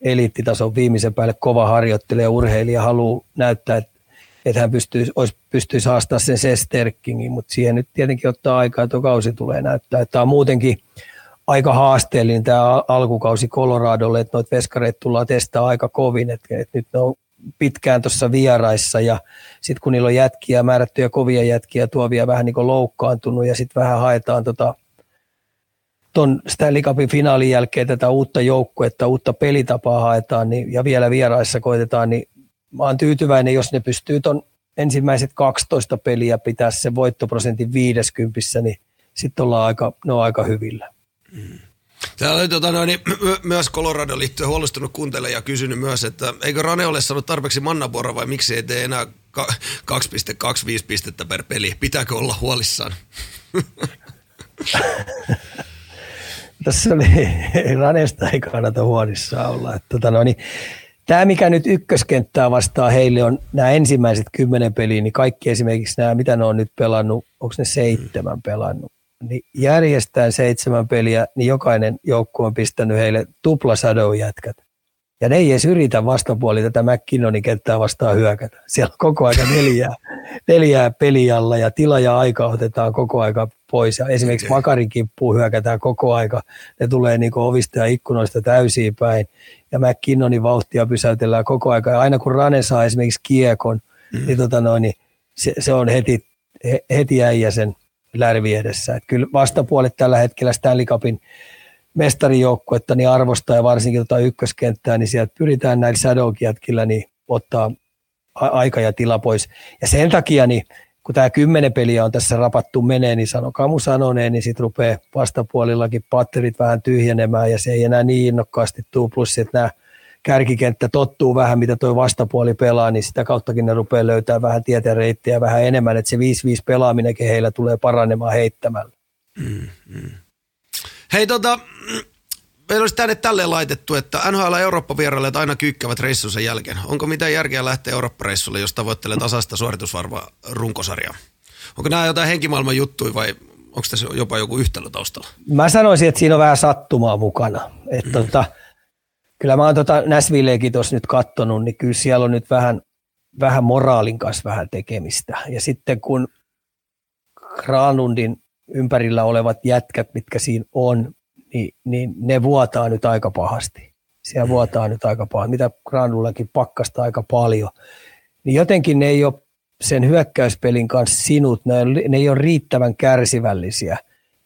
eliittitason viimeisen päälle kova harjoittelija urheilija, haluaa näyttää, että, että hän pystyisi, olisi, pystyisi haastaa sen Sesterkingin, mutta siihen nyt tietenkin ottaa aikaa, että kausi tulee näyttää. Että tämä on muutenkin aika haasteellinen tämä alkukausi Coloradolle, että noita veskareita tullaan testaa aika kovin, että, että nyt ne on pitkään tuossa vieraissa ja sitten kun niillä on jätkiä, määrättyjä kovia jätkiä, tuovia vähän niin kuin loukkaantunut ja sitten vähän haetaan tota, ton Stanley Cupin finaalin jälkeen tätä uutta joukkuetta, uutta pelitapaa haetaan niin, ja vielä vieraissa koitetaan, niin mä oon tyytyväinen, jos ne pystyy ton ensimmäiset 12 peliä pitää se voittoprosentin 50, niin sitten ollaan aika, ne on aika hyvillä. Mm. Täällä oli tota, noin, myös Colorado liittyen huolestunut kuuntele ja kysynyt myös, että eikö Rane ole saanut tarpeeksi mannapuora vai miksi ei tee enää 2,25 pistettä per peli? Pitääkö olla huolissaan? Tässä oli, Ranesta ei kannata huolissaan olla. Että, tota, no, niin, tämä, mikä nyt ykköskenttää vastaa heille on nämä ensimmäiset kymmenen peliä, niin kaikki esimerkiksi nämä, mitä ne on nyt pelannut, onko ne seitsemän pelannut, niin järjestään seitsemän peliä, niin jokainen joukko on pistänyt heille tupla jätkät. Ja ne ei edes yritä vastapuoli tätä McKinnonin kenttää vastaan hyökätä. Siellä on koko aika neljää, neljää pelialla ja tila ja aika otetaan koko aika pois. Ja esimerkiksi. Makarin kimppuun hyökätään koko aika. Ne tulee niin ovista ja ikkunoista täysiin päin. Ja McKinnonin vauhtia pysäytellään koko aika. Ja aina kun Rane saa esimerkiksi kiekon, mm. niin, tota noin, niin se, se, on heti, heti äijä sen lärvi edessä. Että kyllä vastapuolet tällä hetkellä Stanley Cupin mestarijoukkuetta niin arvostaa ja varsinkin tota ykköskenttää, niin sieltä pyritään näillä shadow niin ottaa aika ja tila pois. Ja sen takia, niin kun tämä kymmenen peliä on tässä rapattu menee, niin sanokaa mun sanoneen, niin sitten rupeaa vastapuolillakin patterit vähän tyhjenemään ja se ei enää niin innokkaasti tule. Plus, että nämä kärkikenttä tottuu vähän, mitä tuo vastapuoli pelaa, niin sitä kauttakin ne rupeaa löytää vähän tieteen reittiä vähän enemmän, että se 5-5 pelaaminenkin heillä tulee paranemaan heittämällä. Mm, mm. Hei tota, meillä olisi tänne tälleen laitettu, että NHL Eurooppa-vierailijat aina kyykkävät reissunsa jälkeen. Onko mitään järkeä lähteä Eurooppa-reissulle, jos tavoittelee tasasta suoritusvarvaa runkosarjaa? Onko nämä jotain henkimaailman juttuja vai onko tässä jopa joku yhtälö taustalla? Mä sanoisin, että siinä on vähän sattumaa mukana. Että mm. tota, kyllä mä oon tota Näsvilleekin tuossa nyt kattonut, niin kyllä siellä on nyt vähän, vähän moraalin kanssa vähän tekemistä. Ja sitten kun Granlundin ympärillä olevat jätkät, mitkä siinä on, niin, niin ne vuotaa nyt aika pahasti. Siellä mm. vuotaa nyt aika paljon, mitä Granlullakin pakkasta aika paljon. Niin jotenkin ne ei ole sen hyökkäyspelin kanssa sinut, ne, ne ei ole riittävän kärsivällisiä.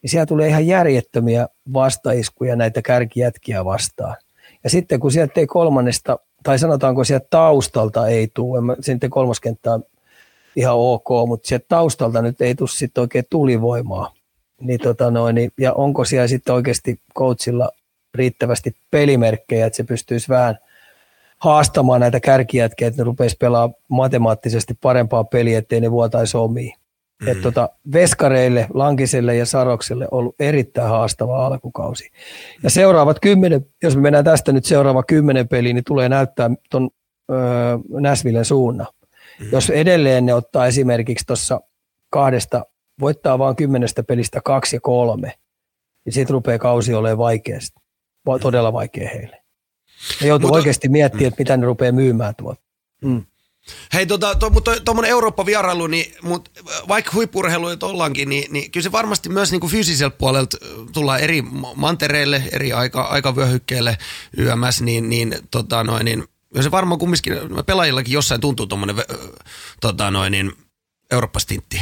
Niin siellä tulee ihan järjettömiä vastaiskuja näitä kärkijätkiä vastaan. Ja sitten kun sieltä ei kolmannesta, tai sanotaanko sieltä taustalta ei tule, sitten kolmoskenttä on ihan ok, mutta sieltä taustalta nyt ei tule sitten oikein tulivoimaa. niin tota noin, niin, ja onko siellä sitten oikeasti coachilla riittävästi pelimerkkejä, että se pystyisi vähän haastamaan näitä kärkijätkiä, että ne rupeisi pelaamaan matemaattisesti parempaa peliä, ettei ne vuotaisi omiin. Mm-hmm. Että tota, veskareille, Lankiselle ja Sarokselle on ollut erittäin haastava alkukausi. Ja seuraavat kymmenen, jos me mennään tästä nyt seuraava kymmenen peliin, niin tulee näyttää tuon Näsvillen suunnan. Mm-hmm. Jos edelleen ne ottaa esimerkiksi tuossa kahdesta, voittaa vain kymmenestä pelistä kaksi ja kolme, niin siitä rupeaa kausi olemaan vaikea, todella vaikea heille. Ne joutuu Mutta, oikeasti miettimään, mm. että mitä ne rupeaa myymään tuolta. Mm. Hei, tota, to, mutta tuommoinen Eurooppa-vierailu, niin, mut, vaikka huippurheilu ollaankin, niin, niin kyllä se varmasti myös niin kuin fyysiseltä puolelta tullaan eri mantereille, eri aika, aikavyöhykkeille YMS, niin, niin, tota, noin, niin ja se varmaan kumminkin pelaajillakin jossain tuntuu tuommoinen tota, noin, niin, Eurooppa-stintti.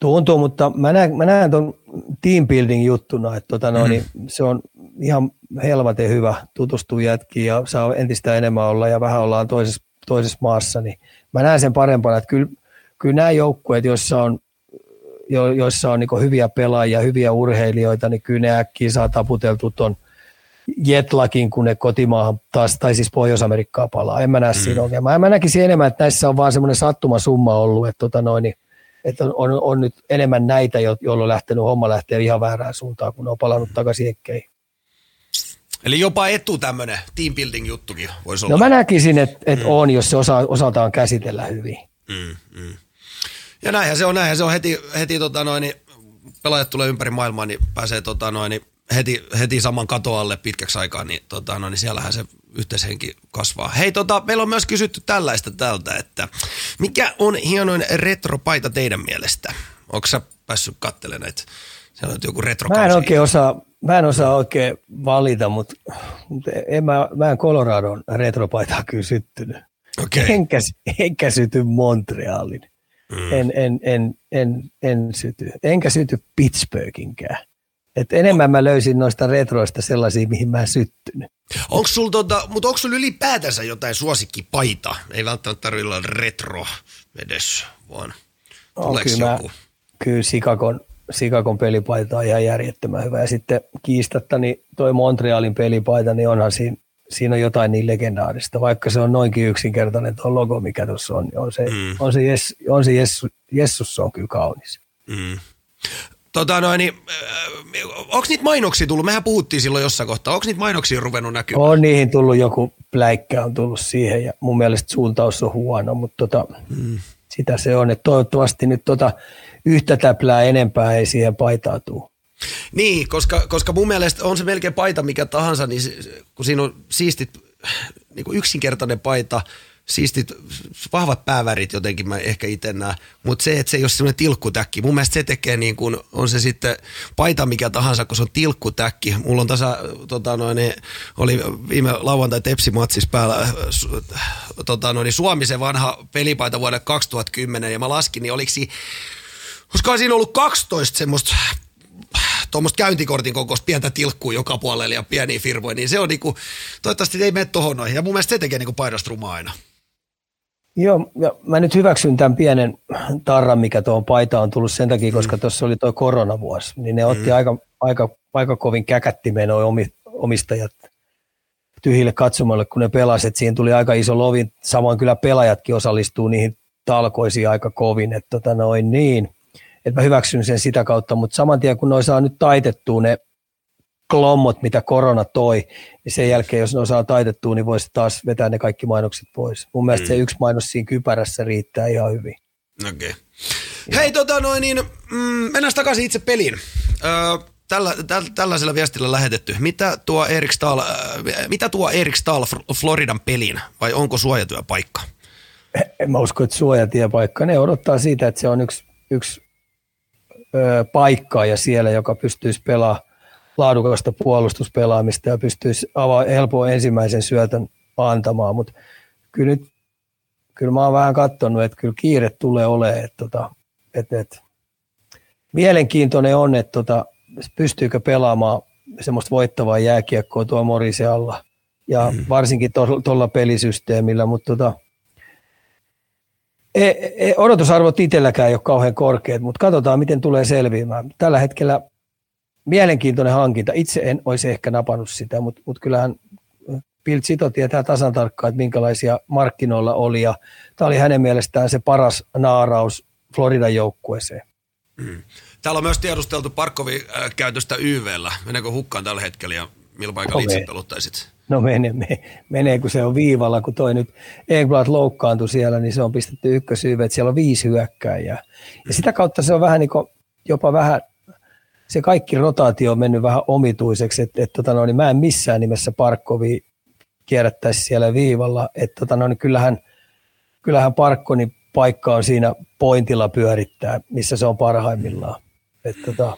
Tuntuu, mutta mä näen, mä näen tuon team building juttuna, että tota noin, mm. niin se on ihan helvaten hyvä tutustua jätkiin ja saa entistä enemmän olla ja vähän ollaan toisessa, toisessa maassa, niin mä näen sen parempana, että kyllä, kyllä nämä joukkueet, joissa on, jo, joissa on niin hyviä pelaajia, hyviä urheilijoita, niin kyllä ne äkkiä saa taputeltua tuon jetlakin, kun ne kotimaahan taas, tai siis Pohjois-Amerikkaa palaa. En mä näe mm. siinä ongelmaa. Mä näkisin enemmän, että näissä on vaan semmoinen sattumasumma ollut, että, tota noin, niin että on, on, on, nyt enemmän näitä, joilla on lähtenyt homma lähteä ihan väärään suuntaan, kun ne on palannut takaisin ekkeihin. Eli jopa etu tämmöinen team building juttukin voisi no olla. No mä näkisin, että et mm. on, jos se osa, osataan käsitellä hyvin. Mm, mm. Ja näinhän se on, näinhän se on heti, heti tota noin, niin pelaajat tulee ympäri maailmaa, niin pääsee tota noin, niin heti, heti saman katoalle pitkäksi aikaa, niin, tota, no, niin siellähän se yhteishenki kasvaa. Hei, tota, meillä on myös kysytty tällaista tältä, että mikä on hienoin retropaita teidän mielestä? Onko sä päässyt katselemaan näitä? Siellä on joku retro Mä en oikein osaa, mä en osaa oikein valita, mutta, mutta en mä, mä en Coloradon retropaitaa kyllä syttynyt. Okay. Enkä, enkä syty Montrealin. Mm. En, en, en, en, en syty. Enkä syty Pittsburghinkään. Et enemmän mä löysin noista retroista sellaisia, mihin mä syttynyt. Onko sulla tota, mutta onko sulla ylipäätänsä jotain suosikkipaita? Ei välttämättä tarvitse olla retro edes, vaan kyllä, joku? Mä, kyllä Sikakon, Sikakon pelipaita on ihan järjettömän hyvä. Ja sitten kiistatta niin toi Montrealin pelipaita, niin onhan siinä, siinä on jotain niin legendaarista. Vaikka se on noinkin yksinkertainen tuo logo, mikä tuossa on, niin on se, mm. on se, yes, on se Jessu, Jessus on kyllä kaunis. Mm. Tota noin, niin, äh, onko niitä mainoksia tullut? Mehän puhuttiin silloin jossain kohtaa. Onko niitä mainoksia ruvennut näkymään? On niihin tullut joku pläikkä on tullut siihen ja mun mielestä suuntaus on huono, mutta tota, hmm. sitä se on. Että toivottavasti nyt tota, yhtä täplää enempää ei siihen paitaa tule. Niin, koska, koska mun mielestä on se melkein paita mikä tahansa, niin se, kun siinä on siistit, niin kuin yksinkertainen paita – siistit, vahvat päävärit jotenkin mä ehkä itse näen, mutta se, että se ei ole semmoinen tilkkutäkki, mun mielestä se tekee niin kuin, on se sitten paita mikä tahansa, kun se on tilkkutäkki. Mulla on tasa, tota noin, oli viime lauantai Tepsi-matsissa päällä tota noin, Suomi se vanha pelipaita vuonna 2010 ja mä laskin, niin oliko koska siinä ollut 12 semmoista tuommoista käyntikortin kokoista pientä tilkkua joka puolelle ja pieniä firmoja, niin se on niinku, toivottavasti ei mene tohon noihin. Ja mun mielestä se tekee niinku paidasta rumaa aina. Joo, ja mä nyt hyväksyn tämän pienen tarran, mikä tuohon paitaan on tullut sen takia, koska mm. tuossa oli tuo koronavuosi, niin ne otti mm. aika, aika, aika kovin käkättimeen nuo omistajat tyhjille katsomalle, kun ne pelasivat. Siinä tuli aika iso lovi, samoin kyllä pelaajatkin osallistuu niihin talkoisiin aika kovin, että tota noin niin, että mä hyväksyn sen sitä kautta, mutta saman tien kun noin saa nyt taitettua ne klommot, mitä korona toi, niin sen jälkeen, jos ne osaa taitettua, niin voisi taas vetää ne kaikki mainokset pois. Mun mielestä mm. se yksi mainos siinä kypärässä riittää ihan hyvin. Okei. Okay. Hei, tota noin, niin, mm, mennään takaisin itse peliin. Öö, tällä, täl, tällaisella viestillä lähetetty. Mitä tuo Erik Stahl, äh, mitä tuo Erik Stahl Floridan peliin, vai onko suojatyöpaikka? En mä usko, että suojatyöpaikka. Ne odottaa siitä, että se on yksi, yksi ö, paikka ja siellä, joka pystyisi pelaamaan laadukasta puolustuspelaamista ja pystyisi avaa helpoa ensimmäisen syötön antamaan, mutta kyllä nyt kyllä mä oon vähän katsonut, että kyllä kiire tulee olemaan, että, tota, että, että mielenkiintoinen on, että tota, pystyykö pelaamaan semmoista voittavaa jääkiekkoa tuo Morisen alla. Ja mm. varsinkin tuolla pelisysteemillä, mutta tota, odotusarvot itselläkään ei ole kauhean korkeat, mutta katsotaan, miten tulee selviämään. Tällä hetkellä mielenkiintoinen hankinta. Itse en olisi ehkä napannut sitä, mutta, mutta kyllähän Bill Zito tietää tasan tarkkaan, että minkälaisia markkinoilla oli. Ja tämä oli hänen mielestään se paras naaraus Floridan joukkueeseen. Mm. Täällä on myös tiedusteltu Parkkovin äh, käytöstä YVllä. Meneekö hukkaan tällä hetkellä ja millä paikalla no, itse peluttaisit? No menee, menee, menee, kun se on viivalla, kun toi nyt Engblad loukkaantui siellä, niin se on pistetty ykkösyyve, että siellä on viisi hyökkääjää. Ja sitä kautta se on vähän niin kuin, jopa vähän, se kaikki rotaatio on mennyt vähän omituiseksi, että, että tota no, niin mä en missään nimessä Parkkovi kierrättäisi siellä viivalla, että tota no, niin kyllähän, kyllähän Parkkonin paikka on siinä pointilla pyörittää, missä se on parhaimmillaan. Että tota,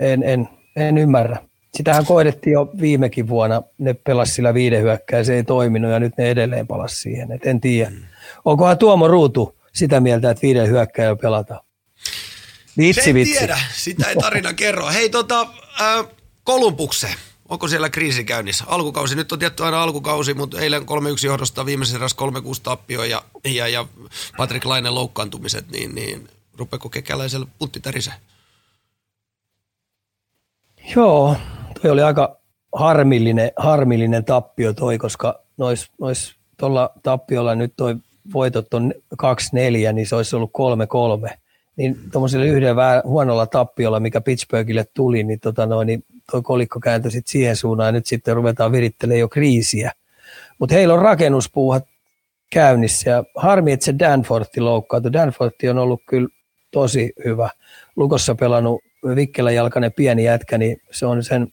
en, en, en ymmärrä. Sitähän koidettiin jo viimekin vuonna, ne pelasi sillä viiden hyökkää, se ei toiminut ja nyt ne edelleen palasi siihen, et en tiedä. Mm. Onkohan Tuomo Ruutu sitä mieltä, että viiden hyökkää jo pelataan? Vitsi, se vitsi. tiedä, sitä ei tarina kerro. Hei tota, äh, Kolumbukse, onko siellä kriisi käynnissä? Alkukausi, nyt on tietty aina alkukausi, mutta eilen 3-1 johdosta viimeisen eräs 3-6 tappio ja, ja, ja Patrick Lainen loukkaantumiset, niin, niin rupeeko kekäläisellä putti tärisee? Joo, toi oli aika harmillinen, harmillinen tappio toi, koska nois, nois tuolla tappiolla nyt toi voitot on 2-4, niin se olisi ollut 3-3. Niin tuommoisella yhden vähän huonolla tappiolla, mikä Pittsburghille tuli, niin, tota noin, niin toi kolikko kääntyi sit siihen suuntaan ja nyt sitten ruvetaan virittelemään jo kriisiä. Mutta heillä on rakennuspuuhat käynnissä ja harmi, että se Danfortti loukkaantui. Danfortti on ollut kyllä tosi hyvä. Lukossa pelannut vikkeläjalkainen pieni jätkä, niin se on sen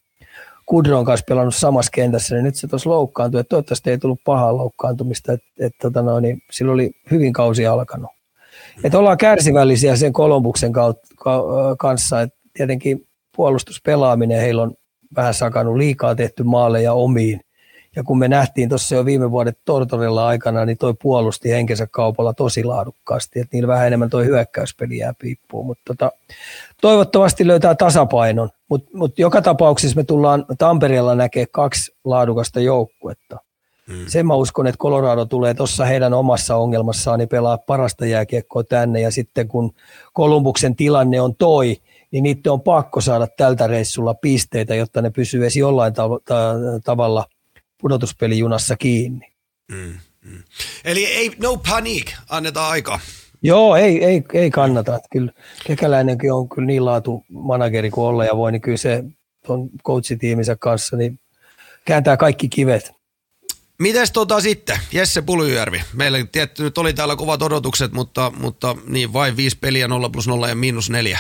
Kudron kanssa pelannut samassa kentässä, niin nyt se tuossa loukkaantui, että toivottavasti ei tullut pahaa loukkaantumista, että, että tota no, niin sillä oli hyvin kausi alkanut. Että ollaan kärsivällisiä sen Kolumbuksen kanssa, että tietenkin puolustuspelaaminen heillä on vähän sakannut liikaa tehty maaleja omiin, ja kun me nähtiin tuossa jo viime vuodet Tortorella aikana, niin toi puolusti henkensä kaupalla tosi laadukkaasti, että niillä vähän enemmän toi hyökkäyspeli jää piippuun, mutta tota, toivottavasti löytää tasapainon, mutta mut joka tapauksessa me tullaan Tampereella näkee kaksi laadukasta joukkuetta. Hmm. Sen mä uskon, että Colorado tulee tuossa heidän omassa ongelmassaan niin pelaa parasta jääkiekkoa tänne ja sitten kun Kolumbuksen tilanne on toi, niin niiden on pakko saada tältä reissulla pisteitä, jotta ne pysyy edes jollain tav- ta- tavalla pudotuspelijunassa kiinni. Mm, mm. Eli ei, no panic, annetaan aika. Joo, ei, ei, ei kannata. Että kyllä Kekäläinenkin on kyllä niin laatu manageri kuin olla ja voi, niin kyllä se tuon coachitiiminsä kanssa niin kääntää kaikki kivet. Mites tota sitten, Jesse Pulyjärvi? Meillä tietty nyt oli täällä kovat odotukset, mutta, mutta niin vain viisi peliä, 0 plus 0 ja miinus neljä.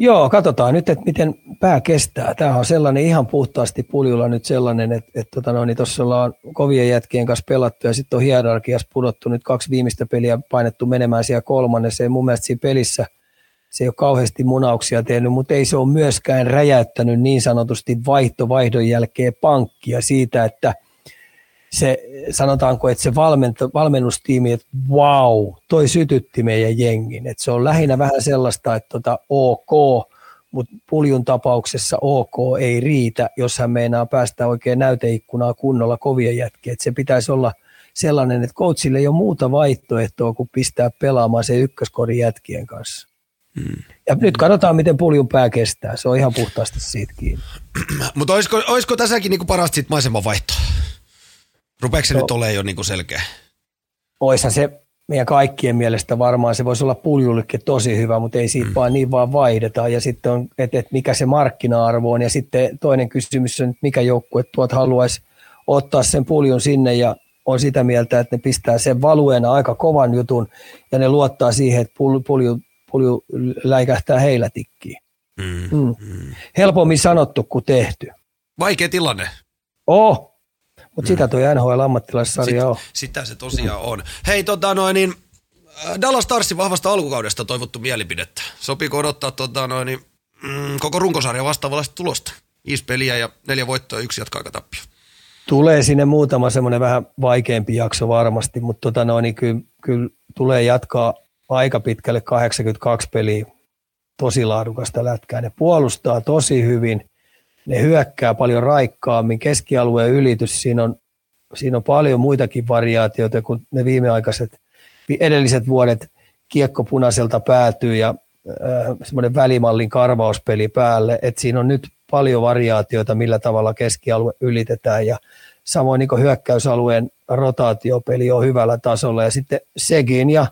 Joo, katsotaan nyt, että miten pää kestää. Tämä on sellainen ihan puhtaasti puljulla nyt sellainen, että, että tota no, niin tuossa ollaan kovien jätkien kanssa pelattu ja sitten on hierarkiassa pudottu nyt kaksi viimeistä peliä painettu menemään siellä kolmannessa. mun mielestä siinä pelissä se ei ole kauheasti munauksia tehnyt, mutta ei se ole myöskään räjäyttänyt niin sanotusti vaihto vaihdon jälkeen pankkia siitä, että – se, sanotaanko, että se valmento, valmennustiimi, että wow, toi sytytti meidän jengin. Että se on lähinnä vähän sellaista, että tota, ok, mutta puljun tapauksessa ok ei riitä, jos hän meinaa päästä oikein näyteikkunaa kunnolla kovia jätkiä. Et se pitäisi olla sellainen, että coachille ei ole muuta vaihtoehtoa kuin pistää pelaamaan se ykköskorin jätkien kanssa. Hmm. Ja nyt katsotaan, miten puljun pää kestää. Se on ihan puhtaasti siitä kiinni. Mutta olisiko, olisiko tässäkin niinku parasta sit maiseman vaihtoa? Rupeeko se no, nyt olemaan jo niin kuin selkeä? Oishan se meidän kaikkien mielestä varmaan se voisi olla puljullekin tosi hyvä, mutta ei siitä mm. vaan niin vaan vaihdeta. Ja sitten on, että et mikä se markkina-arvo on. Ja sitten toinen kysymys on, että mikä joukkue tuot haluaisi ottaa sen puljun sinne ja on sitä mieltä, että ne pistää sen valueena aika kovan jutun ja ne luottaa siihen, että pulju, pulju, pulju läikähtää heillä tikkiin. Mm, mm. Mm. Helpommin sanottu kuin tehty. Vaikea tilanne. Oh, mutta sitä tuo NHL-ammattilaissarja on. Sitä se tosiaan on. Hei, tota noin, niin äh, Dallas Starsin vahvasta alkukaudesta toivottu mielipidettä. Sopiiko odottaa tota noin, niin, mm, koko runkosarja vastaavalla tulosta? Viisi peliä ja neljä voittoa ja yksi jatkoaikatappio. Tulee sinne muutama semmoinen vähän vaikeampi jakso varmasti, mutta tota noin, niin kyllä, kyllä tulee jatkaa aika pitkälle 82 peliä tosi laadukasta lätkää. Ne puolustaa tosi hyvin – ne hyökkää paljon raikkaammin, keskialueen ylitys, siinä on, siinä on paljon muitakin variaatioita kuin ne viimeaikaiset, edelliset vuodet. Kiekko punaiselta päätyy ja semmoinen välimallin karvauspeli päälle, että siinä on nyt paljon variaatioita, millä tavalla keskialue ylitetään. Ja samoin niin hyökkäysalueen rotaatiopeli on hyvällä tasolla. Ja sitten Segin ja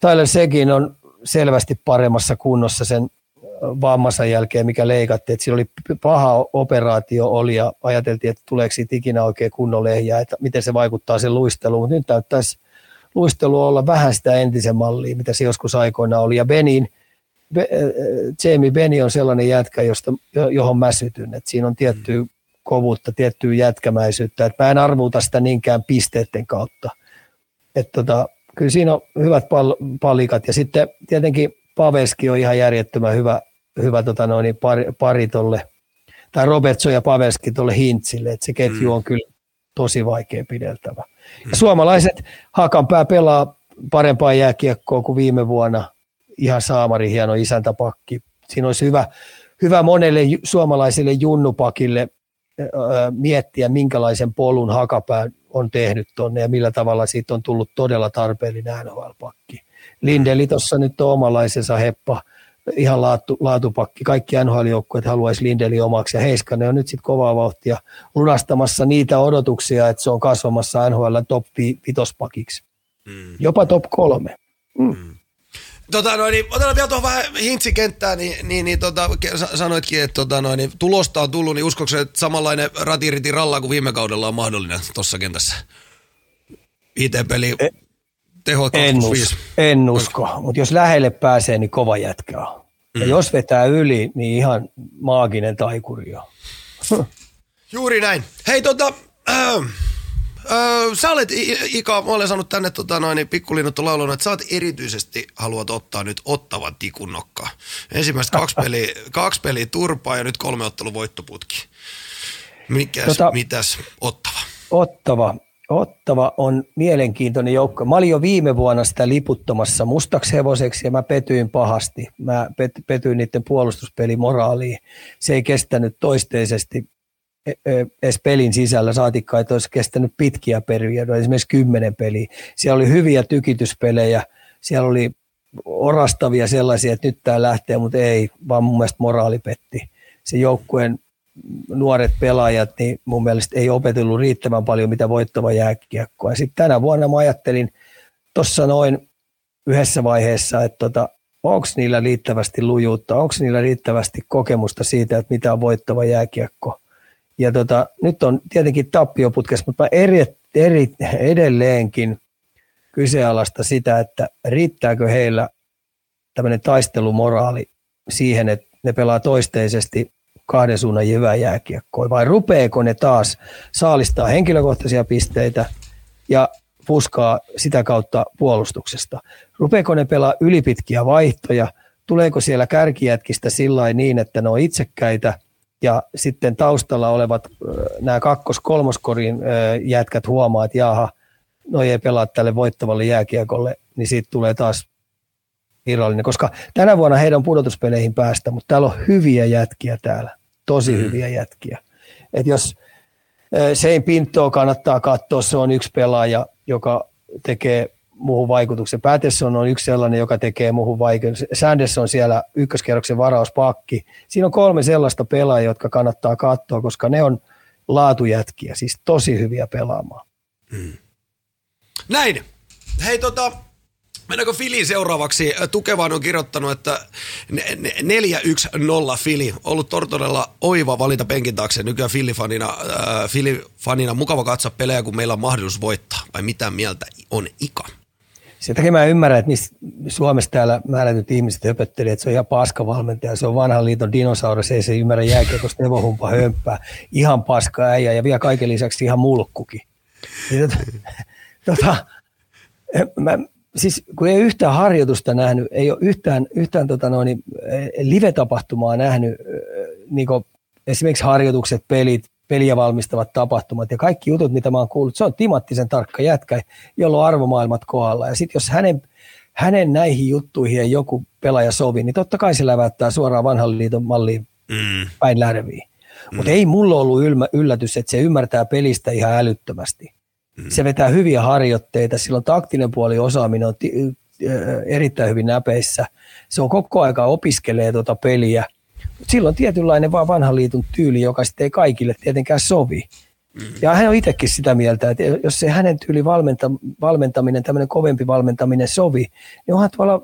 Tyler Segin on selvästi paremmassa kunnossa sen vammansa jälkeen, mikä leikattiin, että siinä oli paha operaatio oli ja ajateltiin, että tuleeko siitä ikinä oikein kunnon lehjää, että miten se vaikuttaa sen luisteluun, mutta nyt näyttäisi luistelu olla vähän sitä entisen mallia, mitä se joskus aikoina oli. Ja Benin, Be, äh, Jamie Beni on sellainen jätkä, josta, johon mä sytyn. että siinä on tiettyä kovuutta, tiettyä jätkämäisyyttä. että mä en arvuta sitä niinkään pisteiden kautta. että tota, kyllä siinä on hyvät pal- palikat. Ja sitten tietenkin Paveski on ihan järjettömän hyvä, hyvä tota noin, pari, pari tolle, tai Robertson ja Paveski tuolle Hintsille, että se ketju mm. on kyllä tosi vaikea pideltävä. Ja mm. suomalaiset Hakanpää pelaa parempaa jääkiekkoa kuin viime vuonna. Ihan saamari hieno isäntäpakki. Siinä olisi hyvä, hyvä monelle suomalaiselle junnupakille öö, miettiä, minkälaisen polun Hakapää on tehnyt tuonne ja millä tavalla siitä on tullut todella tarpeellinen NHL-pakki. Lindeli tuossa nyt on omalaisensa heppa, ihan laatu, laatupakki. Kaikki NHL-joukkueet haluaisi Lindeli omaksi ja Heiskanen on nyt sitten kovaa vauhtia lunastamassa niitä odotuksia, että se on kasvamassa NHL top vitospakiksi. Mm. Jopa top kolme. Mm. Mm. Tota, no, niin, otetaan vielä tuohon vähän hintsikenttää, niin, niin, niin tota, sanoitkin, että tota, no, niin, tulosta on tullut, niin uskoksi, että samanlainen ratiriti ralla kuin viime kaudella on mahdollinen tuossa kentässä? IT-peli, e- teho en, us, en usko, mutta jos lähelle pääsee, niin kova jätkä on. Mm. Ja jos vetää yli, niin ihan maaginen taikuri on. Juuri näin. Hei tota, äh, äh, sä olet, Ika, mä olen saanut tänne tota, noin, pikkulinnuttu laulun, että sä oot erityisesti haluat ottaa nyt ottavan tikun nokkaa. Ensimmäistä kaksi peliä, kaksi peliä turpaa ja nyt kolme ottelu voittoputki. Mikäs, tota, mitäs ottava? Ottava. Ottava on mielenkiintoinen joukko. Mä olin jo viime vuonna sitä liputtomassa mustaksi hevoseksi ja mä petyin pahasti. Mä petyin niiden puolustuspelimoraalia. Se ei kestänyt toisteisesti e, e, edes pelin sisällä, saatikka, että olisi kestänyt pitkiä periodeja, esimerkiksi kymmenen peliä. Siellä oli hyviä tykityspelejä, siellä oli orastavia sellaisia, että nyt tämä lähtee, mutta ei, vaan mun mielestä moraali petti. Se joukkueen nuoret pelaajat, niin mun mielestä ei opetellut riittävän paljon mitä voittava jääkiekkoa. Sitten tänä vuonna mä ajattelin tuossa noin yhdessä vaiheessa, että tota, onko niillä riittävästi lujuutta, onko niillä riittävästi kokemusta siitä, että mitä on voittava jääkiekko. Ja tota, nyt on tietenkin tappioputkessa, mutta mä eri, eri, edelleenkin kyseenalaista sitä, että riittääkö heillä tämmöinen taistelumoraali siihen, että ne pelaa toisteisesti kahden suunnan jyvää jääkiekkoa, vai rupeeko ne taas saalistaa henkilökohtaisia pisteitä ja puskaa sitä kautta puolustuksesta? Rupeeko ne pelaa ylipitkiä vaihtoja? Tuleeko siellä kärkijätkistä sillä niin, että ne on itsekkäitä ja sitten taustalla olevat nämä kakkos-kolmoskorin jätkät huomaa, että jaha, no ei pelaa tälle voittavalle jääkiekolle, niin siitä tulee taas irrallinen, koska tänä vuonna heidän pudotuspeleihin päästä, mutta täällä on hyviä jätkiä täällä, tosi mm. hyviä jätkiä. Et jos Sein Pintoa kannattaa katsoa, se on yksi pelaaja, joka tekee muuhun vaikutuksen. Patterson on yksi sellainen, joka tekee muuhun vaikutuksen. Sanders on siellä ykköskerroksen varauspakki. Siinä on kolme sellaista pelaajaa, jotka kannattaa katsoa, koska ne on laatujätkiä, siis tosi hyviä pelaamaan. Mm. Näin. Hei tota, Mennäänkö Fili seuraavaksi? Tukevaan on kirjoittanut, että 4-1-0 Fili. Ollut Tortorella oiva valinta penkin taakse. Nykyään Fili-fanina, äh, Fili-fanina mukava katsoa pelejä, kun meillä on mahdollisuus voittaa. Vai mitä mieltä on Ika? Sen takia mä ymmärrän, että missä Suomessa täällä määrätyt ihmiset höpöttelee, että se on ihan paska valmentaja. Se on vanhan liiton dinosaurus, ei se ymmärrä jääkiekosta evohumpa hömppää. Ihan paska äijä ja vielä kaiken lisäksi ihan mulkkukin. Niin, tota, tota, mä, siis kun ei yhtään harjoitusta nähnyt, ei ole yhtään, yhtään tota noin, eh, live-tapahtumaa nähnyt, eh, niin esimerkiksi harjoitukset, pelit, peliä valmistavat tapahtumat ja kaikki jutut, mitä mä oon kuullut, se on timattisen tarkka jätkä, jolla on arvomaailmat kohdalla. Ja sitten jos hänen, hänen näihin juttuihin ei joku pelaaja sovi, niin totta kai se läväyttää suoraan vanhan liiton malliin mm. päin lärviin. Mm. Mutta ei mulla ollut yllätys, että se ymmärtää pelistä ihan älyttömästi. Mm. Se vetää hyviä harjoitteita, silloin taktinen puoli osaaminen on erittäin hyvin näpeissä. Se on koko aika opiskelee tuota peliä. Silloin tietynlainen vaan vanhan liitun tyyli, joka sitten ei kaikille tietenkään sovi. Mm. Ja hän on itsekin sitä mieltä, että jos se hänen tyyli valmenta, valmentaminen, tämmöinen kovempi valmentaminen sovi, niin onhan tuolla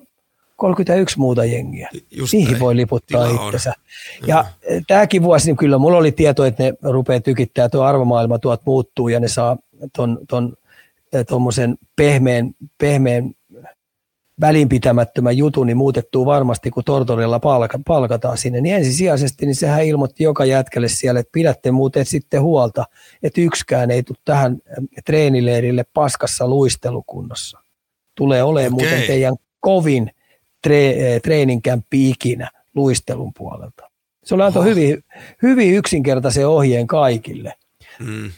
31 muuta jengiä. Just Niihin näin. voi liputtaa Tila itsensä. On. Ja mm. tämäkin vuosi, niin kyllä mulla oli tieto, että ne rupeaa tykittää, tuo arvomaailma tuot muuttuu ja ne saa ton, ton, tuommoisen pehmeän, pehmeän välinpitämättömän jutun niin muutettuu varmasti, kun Tortorella palka, palkataan sinne. Niin ensisijaisesti niin sehän ilmoitti joka jätkälle siellä, että pidätte muuten sitten huolta, että yksikään ei tule tähän treenileirille paskassa luistelukunnossa. Tulee olemaan okay. muuten teidän kovin tre, treeninkämppi ikinä luistelun puolelta. Se oli antoi hyvin, hyvin yksinkertaisen ohjeen kaikille. Mm.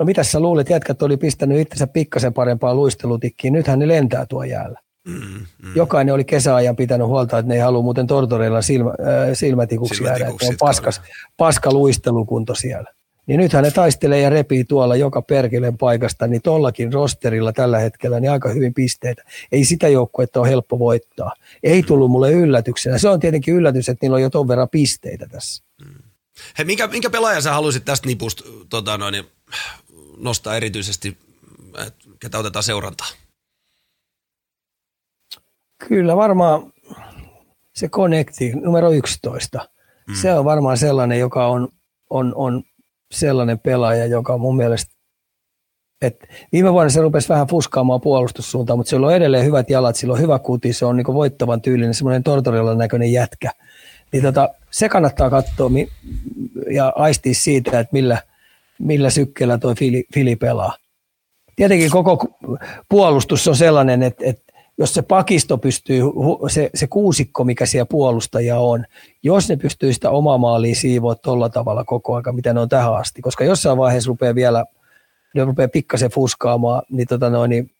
Mm. No mitä sä luulet, jätkät oli pistänyt itsensä pikkasen parempaa luistelutikkiin, nythän ne lentää tuo jäällä. Mm, mm. Jokainen oli kesäajan pitänyt huolta, että ne ei halua muuten tortoreilla silmä, äh, silmätikuksi jäädä, että on paskas, paska luistelukunto siellä. Niin nythän ne taistelee ja repii tuolla joka perkeleen paikasta, niin tollakin rosterilla tällä hetkellä niin aika hyvin pisteitä. Ei sitä joukkuetta ole helppo voittaa. Ei tullut mulle yllätyksenä. Se on tietenkin yllätys, että niillä on jo ton verran pisteitä tässä. Mm. Hei, minkä, minkä pelaaja sä haluaisit tästä nipusta tota noin, nostaa erityisesti, ketä otetaan seurantaa? Kyllä varmaan se Connecti numero 11. Mm. Se on varmaan sellainen, joka on, on, on sellainen pelaaja, joka mun mielestä et viime vuonna se rupesi vähän fuskaamaan puolustussuuntaan, mutta sillä on edelleen hyvät jalat, sillä on hyvä kuti, se on niin voittavan tyylinen, semmoinen tortorilla näköinen jätkä. Niin tota, se kannattaa katsoa ja aistia siitä, että millä, millä sykkeellä tuo Fili, Fili pelaa. Tietenkin koko puolustus on sellainen, että, että jos se pakisto pystyy, se, se kuusikko, mikä siellä puolustaja on, jos ne pystyy sitä omaa maaliin siivoa tuolla tavalla koko ajan, mitä ne on tähän asti, koska jossain vaiheessa rupeaa vielä, ne rupeaa pikkasen fuskaamaan, niin, tota noin, niin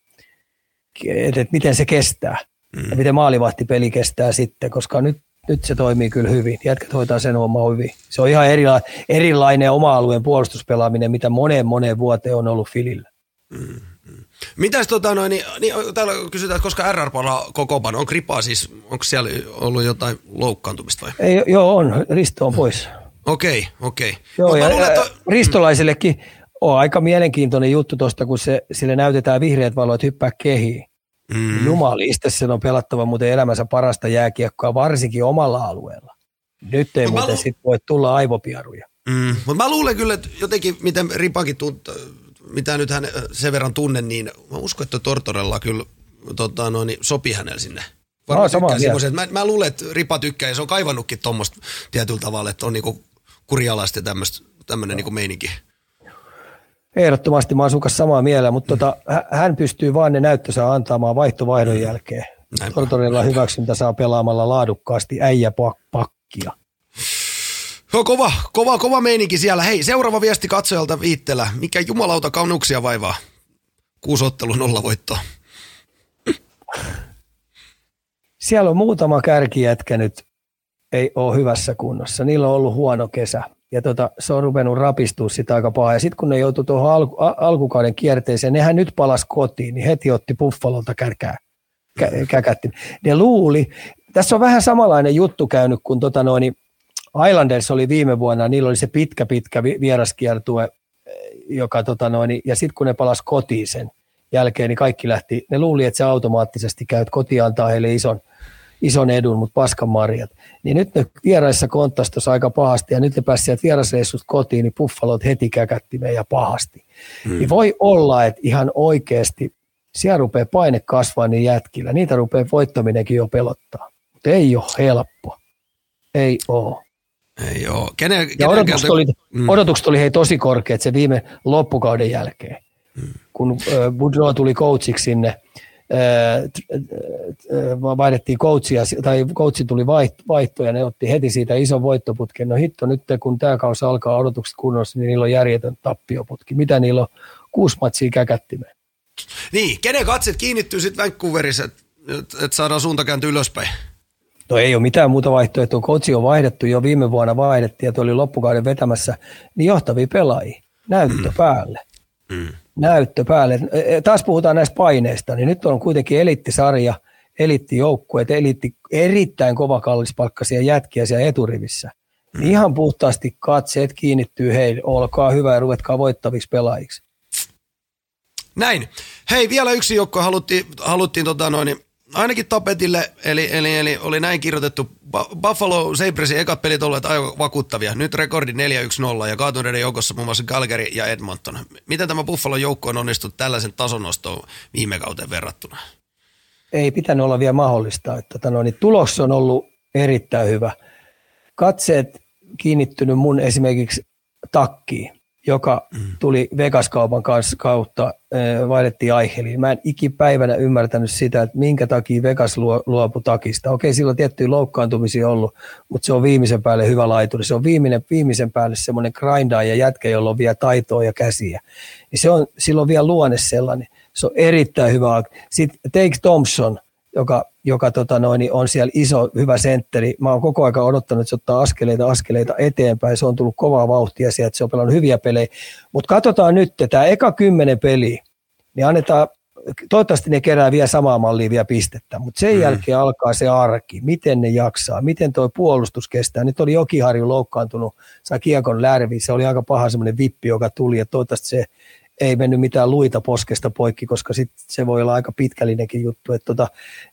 että, että miten se kestää mm. ja miten maalivahtipeli kestää sitten, koska nyt, nyt se toimii kyllä hyvin. Jätkät hoitaa sen hommaa hyvin. Se on ihan erila, erilainen oma-alueen puolustuspelaaminen, mitä moneen moneen vuoteen on ollut Filillä. Mm. Mitäs tota noin, niin, niin, täällä kysytään, että koska RR palaa koko On kripaa siis, onko siellä ollut jotain loukkaantumista vai? Ei, joo on, Risto on pois. Okei, okay, okei. Okay. Joo, ja, luulen, että... Ristolaisellekin on aika mielenkiintoinen juttu tuosta, kun se, sille näytetään vihreät valot hyppää kehiin. Mm. Jumalista sen on pelattava muuten elämänsä parasta jääkiekkoa, varsinkin omalla alueella. Nyt ei no, muuten lu- sit voi tulla aivopiaruja. Mm. Mutta mä luulen kyllä, että jotenkin miten Ripakin tuntuu, mitä nyt hän sen verran tunnen, niin mä uskon, että Tortorella kyllä tota, no, niin sopii hänelle sinne. no, sama mä, mä, luulen, että Ripa tykkää ja se on kaivannutkin tuommoista tietyllä tavalla, että on niinku kurialaista ja tämmöinen niinku meininki. Ehdottomasti mä asun samaa mieltä, mutta tota, hän pystyy vaan ne näyttönsä antamaan vaihtovaihdon jälkeen. Tortorella hyväksyntä saa pelaamalla laadukkaasti äijäpakkia. Joo, kova, kova, kova meininki siellä. Hei, seuraava viesti katsojalta viittelä. Mikä jumalauta kaunuksia vaivaa? Kuusi ottelu, nolla voittoa. Siellä on muutama kärkijätkä nyt ei ole hyvässä kunnossa. Niillä on ollut huono kesä. Ja tota, se on ruvennut rapistua sitä aika pahaa. Ja sitten kun ne joutui tuohon alku, alkukauden kierteeseen, nehän nyt palas kotiin, niin heti otti Buffalolta kärkää. Kä, käkätti. Ne luuli, tässä on vähän samanlainen juttu käynyt, kun tota noin, Islanders oli viime vuonna, niillä oli se pitkä, pitkä vieraskiertue, joka tota noin, ja sitten kun ne palas kotiin sen jälkeen, niin kaikki lähti, ne luuli, että se automaattisesti käy, että koti antaa heille ison, ison edun, mutta paskan marjat. Niin nyt ne vieraissa kontastos aika pahasti, ja nyt ne pääsivät sieltä vierasreissut kotiin, niin Buffalot heti käkätti meidän pahasti. Hmm. Niin voi olla, että ihan oikeasti siellä rupeaa paine kasvaa niin jätkillä. Niitä rupeaa voittaminenkin jo pelottaa. Mutta ei ole helppo. Ei ole. Ei oo. Kenen, ja odotukset, oli, mm. odotukset oli hei tosi korkeat se viime loppukauden jälkeen. Mm. Kun Boudreau tuli coachiksi sinne, vaihdettiin coachia, tai coachi tuli vaihto, ja ne otti heti siitä ison voittoputken. No hitto, nyt kun tämä kausi alkaa odotukset kunnossa, niin niillä on järjetön tappioputki. Mitä niillä on? Kuusi matsia käkättimeen. Niin, kenen katset kiinnittyy sitten Vancouverissa, että et saadaan suunta kääntyä ylöspäin? No ei ole mitään muuta vaihtoehtoa. Kotsi on vaihdettu jo viime vuonna vaihdettiin ja oli loppukauden vetämässä niin johtavia pelaajia. Näyttö mm. päälle. Mm. Näyttö päälle. E, e, taas puhutaan näistä paineista, niin nyt on kuitenkin elittisarja eliittijoukkueet, eliitti, erittäin kovakallispalkkaisia jätkiä siellä eturivissä. Mm. Ihan puhtaasti katseet kiinnittyy heille, olkaa hyvä ja ruvetkaa voittaviksi pelaajiksi. Näin. Hei, vielä yksi joukko haluttiin, haluttiin tota noin, ainakin tapetille, eli, eli, eli oli näin kirjoitettu. Buffalo Sabresin ekat pelit olleet aivan vakuuttavia. Nyt rekordi 4-1-0 ja kaatuneiden joukossa muun muassa Calgary ja Edmonton. Miten tämä Buffalo joukko on onnistunut tällaisen tasonostoon viime kauteen verrattuna? Ei pitänyt olla vielä mahdollista. Että, no, niin tulos on ollut erittäin hyvä. Katseet kiinnittynyt mun esimerkiksi takkiin joka tuli Vegas-kaupan kautta, vaihdettiin Aiheliin. Mä en ikipäivänä ymmärtänyt sitä, että minkä takia Vegas luopui takista. Okei, silloin on tiettyjä loukkaantumisia ollut, mutta se on viimeisen päälle hyvä laituri. Se on viimeinen, viimeisen päälle semmoinen grindaa ja jätkä, jolla on vielä taitoa ja käsiä. Ja se on, silloin vielä luonne sellainen. Se on erittäin hyvä. Sitten Take Thompson – joka, joka tota noin, on siellä iso, hyvä sentteri. Mä oon koko ajan odottanut, että se ottaa askeleita, askeleita eteenpäin. Se on tullut kovaa vauhtia sieltä, se on pelannut hyviä pelejä. Mutta katsotaan nyt, tämä eka kymmenen peliä, niin annetaan, toivottavasti ne kerää vielä samaa mallia vielä pistettä, mutta sen mm. jälkeen alkaa se arki, miten ne jaksaa, miten tuo puolustus kestää. Nyt oli Jokiharju loukkaantunut, sai kiekon lärvi, se oli aika paha semmoinen vippi, joka tuli, ja toivottavasti se ei mennyt mitään luita poskesta poikki, koska sit se voi olla aika pitkällinenkin juttu. Että tota,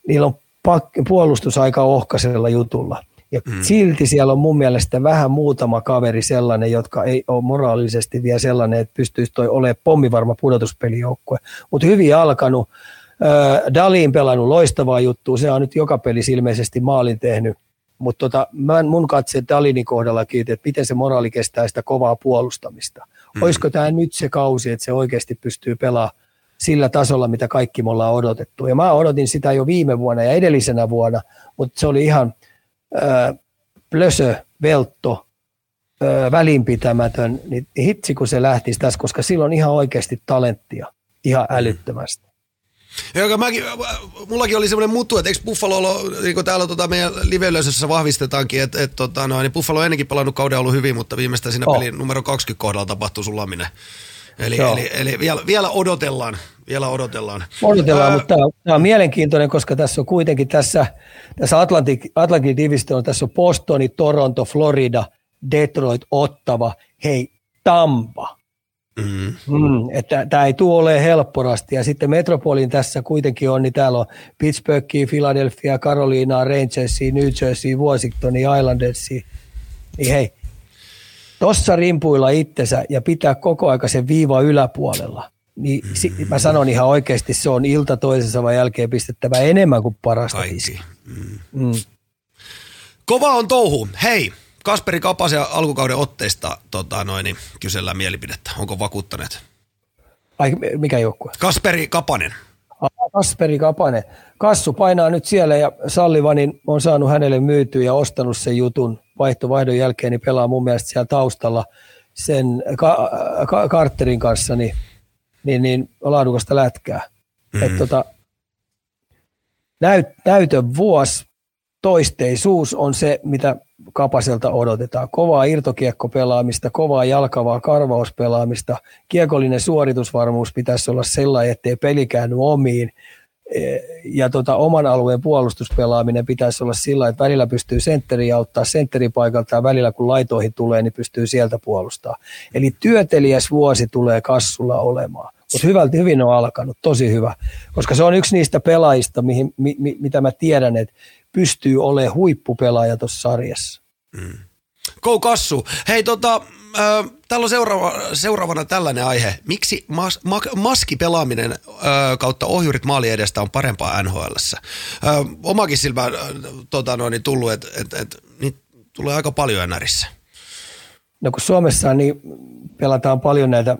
niillä on pak- puolustus aika ohkaisella jutulla. Ja mm. silti siellä on mun mielestä vähän muutama kaveri sellainen, jotka ei ole moraalisesti vielä sellainen, että pystyisi toi olemaan pommivarma pudotuspelijoukkue. Mutta hyvin alkanut. Äh, Dalin pelannut loistavaa juttua, se on nyt joka peli ilmeisesti maalin tehnyt. Mutta tota, mun katse Dalinin kohdalla kiinni, että miten se moraali kestää sitä kovaa puolustamista. Mm. Olisiko tämä nyt se kausi, että se oikeasti pystyy pelaamaan sillä tasolla, mitä kaikki me ollaan odotettu. Ja mä odotin sitä jo viime vuonna ja edellisenä vuonna, mutta se oli ihan äh, plösö, veltto, äh, välinpitämätön. Niin hitsi, kun se lähtisi tässä, koska silloin ihan oikeasti talenttia, ihan älyttömästi. Joka mäkin, mullakin oli semmoinen mutu, että eikö Buffalo niin kuin täällä tota meidän live vahvistetaankin, että, että tota, no, niin Buffalo on ennenkin pelannut kauden ollut hyvin, mutta viimeistään siinä oh. pelin numero 20 kohdalla tapahtuu sulaminen. Eli, eli, eli vielä, vielä, odotellaan. Vielä odotellaan. Odotellaan, Ää... mutta tämä on, tämä on mielenkiintoinen, koska tässä on kuitenkin tässä, tässä Atlantic, Atlantic Division, tässä on Bostoni, Toronto, Florida, Detroit, Ottava, hei, Tampa. Mm. Mm, että tämä ei tule ole helpporasti. Ja sitten Metropolin tässä kuitenkin on, niin täällä on Pittsburghia, Philadelphia, Carolina, Rangersia, New Jersey, Washingtonia, Islandersia. Niin hei, tossa rimpuilla itsensä ja pitää koko aika sen viiva yläpuolella. Niin mm. mä sanon ihan oikeasti, se on ilta toisensa vai jälkeen pistettävä enemmän kuin parasta Kaikki. Mm. Mm. Kova on touhu. Hei, Kasperi Kapasen alkukauden otteista tota, noin, niin kysellään mielipidettä. Onko vakuuttaneet? Ai, mikä joukkue? Kasperi Kapanen. Kasperi Kapanen. Kassu painaa nyt siellä ja Sallivanin on saanut hänelle myytyä ja ostanut sen jutun vaihtovaihdon jälkeen, niin pelaa mun mielestä siellä taustalla sen ka- ka- Carterin kanssa niin, niin, niin laadukasta lätkää. Mm. Et tota, näyt, näytön vuosi, toisteisuus on se, mitä Kapaselta odotetaan. Kovaa irtokiekkopelaamista, kovaa jalkavaa karvauspelaamista. Kiekollinen suoritusvarmuus pitäisi olla sellainen, ettei peli käänny omiin. E, ja tota, oman alueen puolustuspelaaminen pitäisi olla sillä, että välillä pystyy sentteri auttaa sentterin paikalta ja välillä kun laitoihin tulee, niin pystyy sieltä puolustaa. Eli työtelijäs vuosi tulee kassulla olemaan. Mutta hyvältä, hyvin on alkanut, tosi hyvä, koska se on yksi niistä pelaajista, mihin, mi, mi, mitä mä tiedän, että pystyy olemaan huippupelaaja tuossa sarjassa. Mm. Kou Kassu. Hei tota, äh, täällä on seuraava, seuraavana tällainen aihe. Miksi mas, ma, maskipelaaminen äh, kautta ohjurit maali edestä on parempaa nhl äh, Omakin silmään äh, tota, noin, niin tullut, että et, et, niin tulee aika paljon NRissä. No kun Suomessa niin pelataan paljon näitä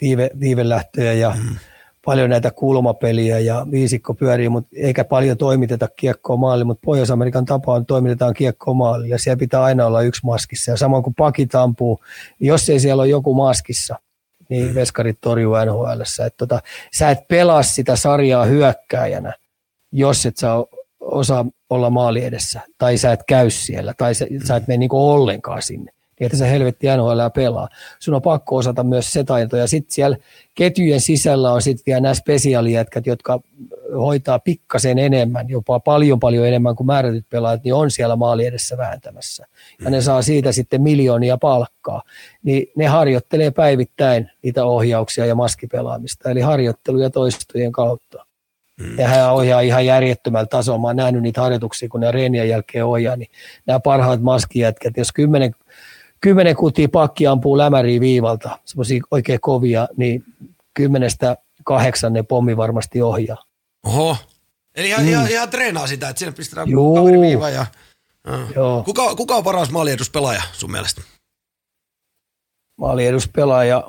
viive, viivelähtöjä ja mm paljon näitä kulmapeliä ja viisikko pyörii, mutta eikä paljon toimiteta kiekkoa maaliin, mutta Pohjois-Amerikan tapa on toimitetaan kiekkoa maaliin ja siellä pitää aina olla yksi maskissa. Ja samoin kuin pakit ampuu, niin jos ei siellä ole joku maskissa, niin mm. veskarit torjuu nhl että tota, sä et pelaa sitä sarjaa hyökkääjänä, jos et saa osaa olla maali edessä, tai sä et käy siellä, tai sä, sä et mene niinku ollenkaan sinne. Niin että se helvetti NHL pelaa. Sun on pakko osata myös se taito. Ja sitten siellä ketjujen sisällä on sitten vielä nämä spesiaalijätkät, jotka hoitaa pikkasen enemmän, jopa paljon paljon enemmän kuin määrätyt pelaajat, niin on siellä maali edessä vääntämässä. Ja ne saa siitä sitten miljoonia palkkaa. Niin ne harjoittelee päivittäin niitä ohjauksia ja maskipelaamista, eli harjoitteluja toistojen kautta. Mm. Ja hän ohjaa ihan järjettömällä tasolla. Mä oon nähnyt niitä harjoituksia, kun ne reenien jälkeen ohjaa, niin nämä parhaat maskijätkät, jos kymmenen, kymmenen kutia pakki ampuu lämäriä viivalta, semmoisia oikein kovia, niin kymmenestä kahdeksan ne pommi varmasti ohjaa. Oho. Eli ihan, mm. ihan, ihan treenaa sitä, että sinne pistetään kaveri viiva ja... Joo. Kuka, kuka on paras maalieduspelaaja sun mielestä? Maalieduspelaaja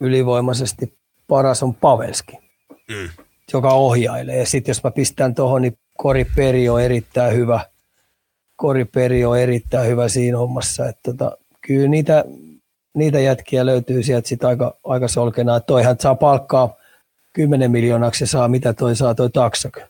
ylivoimaisesti paras on Pavelski, mm. joka ohjailee. Ja sitten jos mä pistän tuohon, niin Kori Peri on erittäin hyvä. Kori Peri on erittäin hyvä siinä hommassa. Että tota, kyllä niitä, niitä jätkiä löytyy sieltä sit aika, aika solkena. Toihan saa palkkaa 10 miljoonaksi saa, mitä toi saa toi taksakö.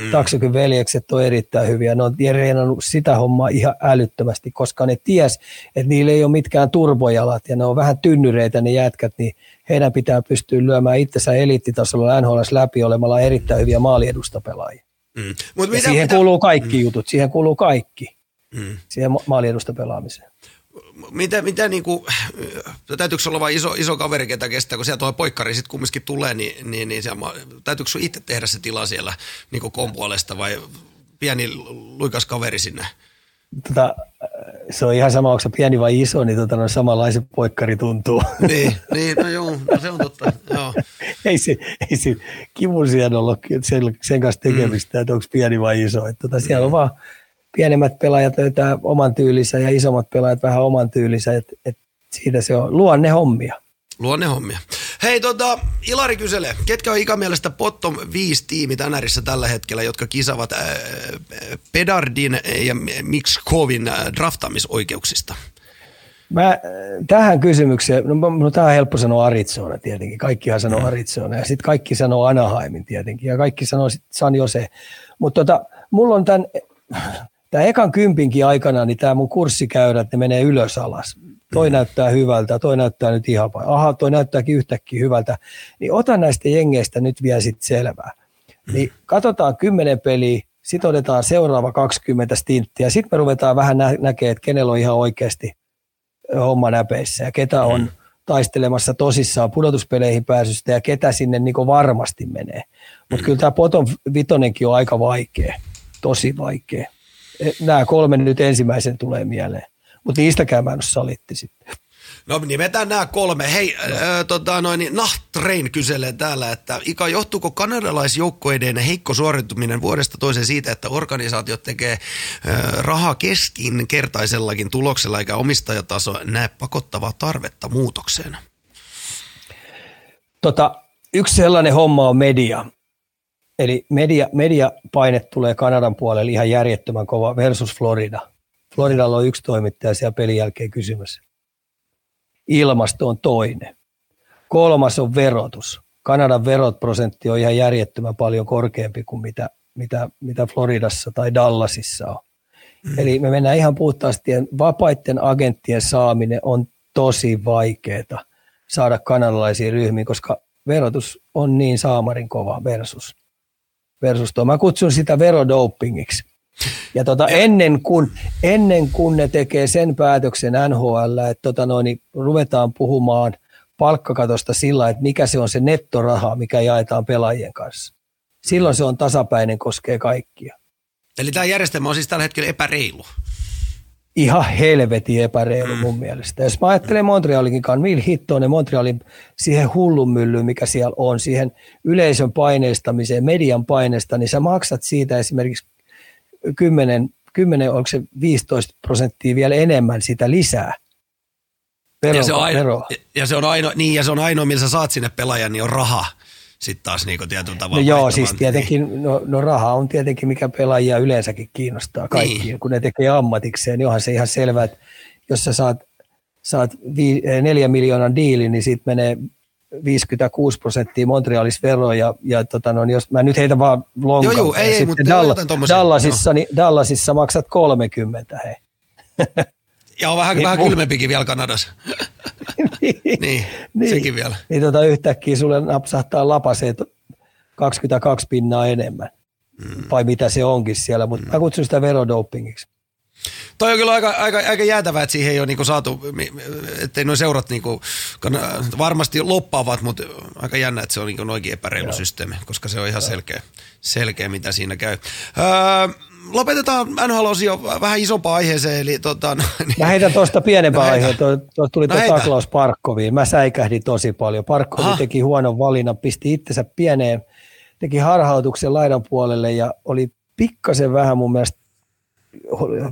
Mm. Taksakön veljekset on erittäin hyviä. Ne on reenannut sitä hommaa ihan älyttömästi, koska ne ties, että niillä ei ole mitkään turbojalat ja ne on vähän tynnyreitä ne jätkät, niin heidän pitää pystyä lyömään itsensä eliittitasolla NHL läpi olemalla erittäin hyviä maaliedustapelaajia. Mm. Mut mitä, siihen mitä? kuuluu kaikki mm. jutut, siihen kuuluu kaikki, mm. siihen maaliedustapelaamiseen. Mitä, mitä niin kuin, täytyykö olla vain iso, iso kaveri, ketä kestää, kun sieltä tuo poikkari sitten kumminkin tulee, niin, niin, niin siellä, täytyykö sun itse tehdä se tila siellä niin kuin puolesta vai pieni luikas kaveri sinne? Tota, se on ihan sama, onko se pieni vai iso, niin tota, no, samanlaisen poikkari tuntuu. Niin, niin no joo, no se on totta. Joo. ei se, ei se kivun siellä ollut sen, sen kanssa tekemistä, mm. että onko pieni vai iso. Että, tota, siellä on vaan pienemmät pelaajat löytää oman tyylinsä ja isommat pelaajat vähän oman tyylinsä, että et siitä se on luonne hommia. Luonne hommia. Hei, tota, Ilari kyselee, ketkä on ikämielestä bottom 5 tiimi tänärissä tällä hetkellä, jotka kisavat äh, Pedardin ja Mixkovin äh, draftamisoikeuksista? Mä, tähän kysymykseen, no, no tämä on helppo sanoa Arizona tietenkin, kaikkihan sanoo mm. Arizona ja sitten kaikki sanoo Anaheimin tietenkin ja kaikki sanoo sitten San Jose. Mutta tota, mulla on tämän tämä ekan kympinkin aikana, niin tämä mun kurssikäyrät, ne menee ylös alas. Toi mm. näyttää hyvältä, toi näyttää nyt ihan paljon. Aha, toi näyttääkin yhtäkkiä hyvältä. Niin ota näistä jengeistä nyt vielä sitten selvää. Niin katsotaan kymmenen peliä, sitten otetaan seuraava 20 stinttiä, sitten me ruvetaan vähän nä- näkemään, että kenellä on ihan oikeasti homma näpeissä ja ketä on mm. taistelemassa tosissaan pudotuspeleihin pääsystä ja ketä sinne niin varmasti menee. Mutta mm. kyllä tämä potom vitonenkin on aika vaikea, tosi vaikea nämä kolme nyt ensimmäisen tulee mieleen. Mutta niistäkään mä en ole salitti sitten. No nimetään nämä kolme. Hei, no. äh, tota, noin, niin Nahtrein kyselee täällä, että Ika, johtuuko kanadalaisjoukkoiden heikko suorituminen vuodesta toiseen siitä, että organisaatiot tekee äh, rahaa keskinkertaisellakin tuloksella, eikä omistajataso näe pakottavaa tarvetta muutokseen? Tota, yksi sellainen homma on media. Eli media, mediapaine tulee Kanadan puolelle ihan järjettömän kova versus Florida. Floridalla on yksi toimittaja siellä pelin jälkeen kysymys. Ilmasto on toinen. Kolmas on verotus. Kanadan verot-prosentti on ihan järjettömän paljon korkeampi kuin mitä, mitä, mitä Floridassa tai Dallasissa on. Mm. Eli me mennään ihan puhtaasti, vapaiden agenttien saaminen on tosi vaikeaa saada kanadalaisiin ryhmiin, koska verotus on niin saamarin kova versus versus tuo. Mä kutsun sitä verodopingiksi. Ja tota, ennen, kuin, ennen kuin ne tekee sen päätöksen NHL, että tota noin, niin ruvetaan puhumaan palkkakatosta sillä, että mikä se on se nettoraha, mikä jaetaan pelaajien kanssa. Silloin se on tasapäinen, koskee kaikkia. Eli tämä järjestelmä on siis tällä hetkellä epäreilu ihan helvetin epäreilu mm. mun mielestä. Jos mä ajattelen Montrealinkin kanssa, millä hittoon ne Montrealin siihen hullun myllyyn, mikä siellä on, siihen yleisön paineistamiseen, median paineesta, niin sä maksat siitä esimerkiksi 10, 10 onko se 15 prosenttia vielä enemmän sitä lisää. Vero, ja, se on aino, ja se on ainoa, niin, ja se on ainoa, millä sä saat sinne pelaajan, niin on raha sitten taas niin kuin tietyllä tavalla. No joo, siis tietenkin, no, no, raha on tietenkin mikä pelaajia yleensäkin kiinnostaa kaikki, niin. kun ne tekee ammatikseen, niin onhan se ihan selvää, että jos sä saat, saat vi, eh, neljä miljoonan diilin, niin siitä menee 56 prosenttia Montrealissa veroa ja, ja tota, no, jos mä nyt heitä vaan lonkan. Joo, joo, ei, ei mutta Dalla, Dallasissa, niin, Dallasissa maksat 30, hei. Ja on vähän, Niin, vähän mun- kylmempikin vielä Kanadassa. niin, sekin vielä. Niin tota yhtäkkiä sulle napsahtaa lapaseet 22 pinnaa enemmän. Mm. Tai mitä se onkin siellä, mutta mm. mä kutsun sitä verodopingiksi. Toi on kyllä aika, aika, aika jäätävää, että siihen ei ole niinku saatu, ettei nuo seurat niinku, varmasti loppaavat, mutta aika jännä, että se on niinku noinkin epäreilu Joo. systeemi, koska se on ihan selkeä, selkeä, mitä siinä käy. Öö, lopetetaan NHL-osio vähän isompaan aiheeseen, eli tota, no, niin, Mä heitän tuosta pienempää No aiheen. Tuo tuli No tuo taklaus Parkkoviin. Mä säikähdin tosi paljon. Parkkovi Aha. teki huonon valinnan, pisti itsensä pieneen, teki harhautuksen laidan puolelle ja oli pikkasen vähän mun mielestä,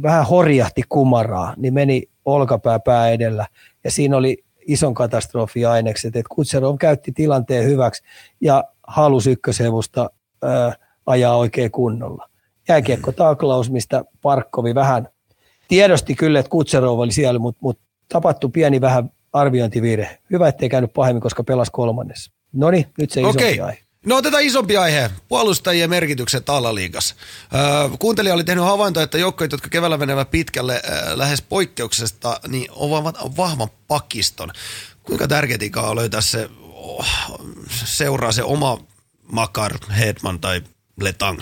vähän horjahti kumaraa, niin meni olkapää pää edellä. Ja siinä oli ison katastrofi ainekset, että Kutserov käytti tilanteen hyväksi ja halusi ykköshevusta ää, ajaa oikein kunnolla. Jääkiekko taklaus, mistä Parkkovi vähän tiedosti kyllä, että Kutserov oli siellä, mutta, mutta tapahtu pieni vähän arviointivirhe. Hyvä, ettei käynyt pahemmin, koska pelasi kolmannessa. No niin, nyt se isompi Okei. aihe. No otetaan isompi aihe. Puolustajien merkitykset alaliigassa. Öö, kuuntelija oli tehnyt havaintoa, että joukkoit, jotka keväällä menevät pitkälle öö, lähes poikkeuksesta, niin ovat vahvan pakiston. Kuinka tärkeää on löytää se, oh, seuraa se oma Makar, Hedman tai Letang?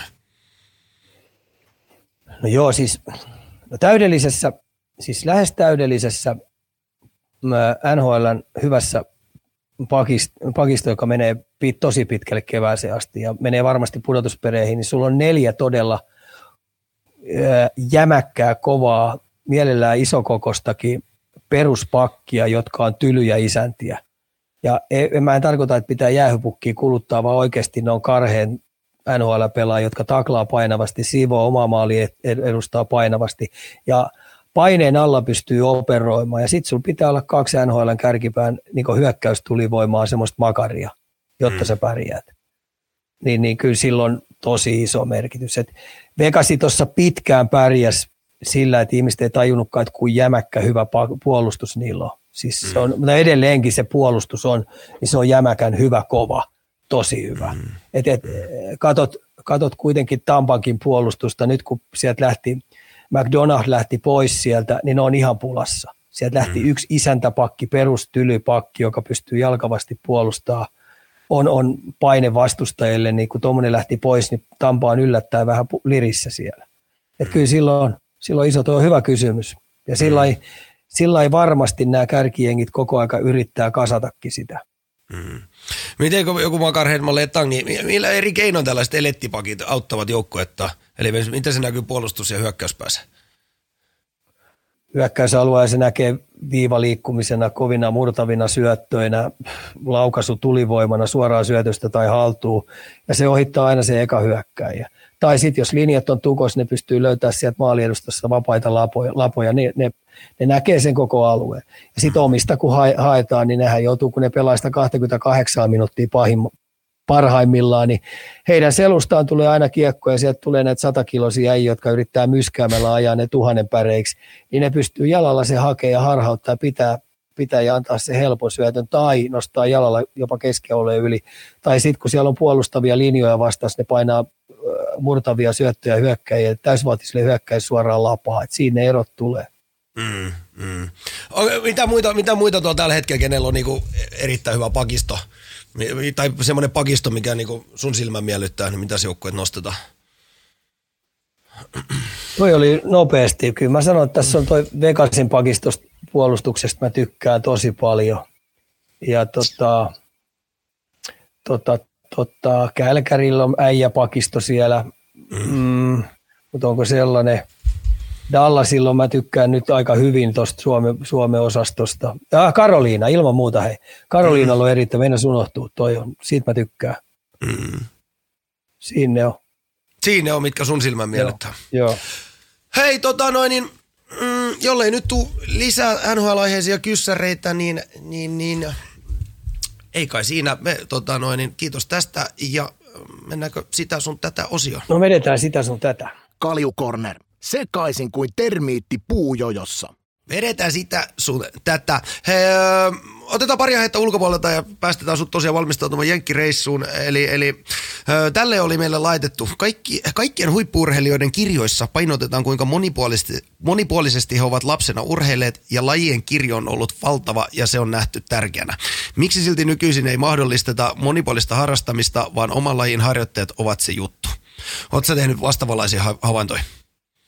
No joo, siis no täydellisessä, siis lähes täydellisessä NHLn hyvässä pakist- pakisto, joka menee tosi pitkälle kevääseen asti ja menee varmasti pudotuspereihin, niin sulla on neljä todella jämäkkää, kovaa, mielellään isokokostakin peruspakkia, jotka on tylyjä isäntiä. Ja e- mä en tarkoita, että pitää jäähypukkia kuluttaa, vaan oikeasti ne on karheen NHL-pelaajia, jotka taklaa painavasti, siivoo omaa maalia edustaa painavasti ja paineen alla pystyy operoimaan. Ja sitten sulla pitää olla kaksi NHLn kärkipään niin hyökkäystulivoimaa, semmoista makaria, jotta mm. sä pärjäät. Niin, niin kyllä silloin tosi iso merkitys. Et Vegasi tuossa pitkään pärjäs sillä, että ihmiset ei tajunnutkaan, että kuin jämäkkä hyvä puolustus niillä on. Siis se on, mutta edelleenkin se puolustus on, niin se on jämäkän hyvä, kova, tosi hyvä. Mm. Et, et, katot, katot kuitenkin Tampankin puolustusta, nyt kun sieltä lähti, McDonald lähti pois sieltä, niin ne on ihan pulassa. Sieltä lähti mm. yksi isäntäpakki, perustylypakki, joka pystyy jalkavasti puolustaa. On, on paine vastustajille, niin kun tuommoinen lähti pois, niin Tampa on yllättäen vähän lirissä siellä. Et kyllä silloin, silloin iso, tuo on hyvä kysymys. Ja sillä mm. sillä ei varmasti nämä kärkijengit koko aika yrittää kasatakin sitä. Mm. Miten kun joku Makar Hedman Letang, niin millä eri keinoin tällaiset elettipakit auttavat joukkuetta? Eli miten se näkyy puolustus- ja hyökkäyspäässä? Hyökkäysalueen se näkee viivaliikkumisena, kovina murtavina syöttöinä, laukaisu tulivoimana suoraan syötöstä tai haltuun, ja se ohittaa aina se eka hyökkäjä. Tai sitten jos linjat on tukos, ne pystyy löytämään sieltä maaliedustassa vapaita lapoja, lapoja ne, ne, ne näkee sen koko alueen. Ja sitten omista kun hae, haetaan, niin nehän joutuu, kun ne pelaa sitä 28 minuuttia pahim, parhaimmillaan, niin heidän selustaan tulee aina kiekko ja sieltä tulee näitä satakiloisia äijä, jotka yrittää myskäämällä ajaa ne tuhannen päreiksi, niin ne pystyy jalalla se hakea ja harhauttaa pitää, pitää ja antaa se helpon syötön tai nostaa jalalla jopa keskialueen yli. Tai sitten kun siellä on puolustavia linjoja vastaan, ne painaa murtavia syöttöjä hyökkäjiä, täysvaatisille hyökkäjille suoraan lapaa, että siinä erot tulee. Mm, mm. Mitä muita, mitä muita tuolla tällä hetkellä, kenellä on niinku erittäin hyvä pakisto? Tai semmoinen pakisto, mikä niinku sun silmän miellyttää, niin mitä se joukkueet nostetaan? Toi oli nopeasti. Kyllä mä sanon, että tässä on toi Vegasin pakistosta puolustuksesta mä tykkään tosi paljon. Ja tota, tota, tota, Kälkärillä on äijäpakisto siellä, mm, mutta onko sellainen, Dallasilla mä tykkään nyt aika hyvin tuosta Suomen, Suomen osastosta. Ah, Karoliina, ilman muuta hei. Karoliinalla on erittäin, meidän unohtuu, toi on, siitä mä tykkään. Mm. Siinä on. Siinä on, mitkä sun silmän miellyttää. Joo. Hei, tota noin, niin, mm, jollei nyt tuu lisää NHL-aiheisia kyssäreitä, niin, niin, niin ei kai siinä. Me, tota noin, niin, kiitos tästä ja mennäänkö sitä sun tätä osioon? No vedetään sitä sun tätä. Kaljukorner. Sekaisin kuin termiitti puujojossa. Vedetään sitä sun tätä. He, otetaan pari aihetta ulkopuolelta ja päästetään sut tosiaan valmistautumaan jenkkireissuun. Eli, eli tälle oli meille laitettu. Kaikki, kaikkien huippuurheilijoiden kirjoissa painotetaan, kuinka monipuolisesti, monipuolisesti he ovat lapsena urheilleet ja lajien kirjo on ollut valtava ja se on nähty tärkeänä. Miksi silti nykyisin ei mahdollisteta monipuolista harrastamista, vaan oman lajin harjoitteet ovat se juttu? Oletko tehnyt vastaavanlaisia havaintoja?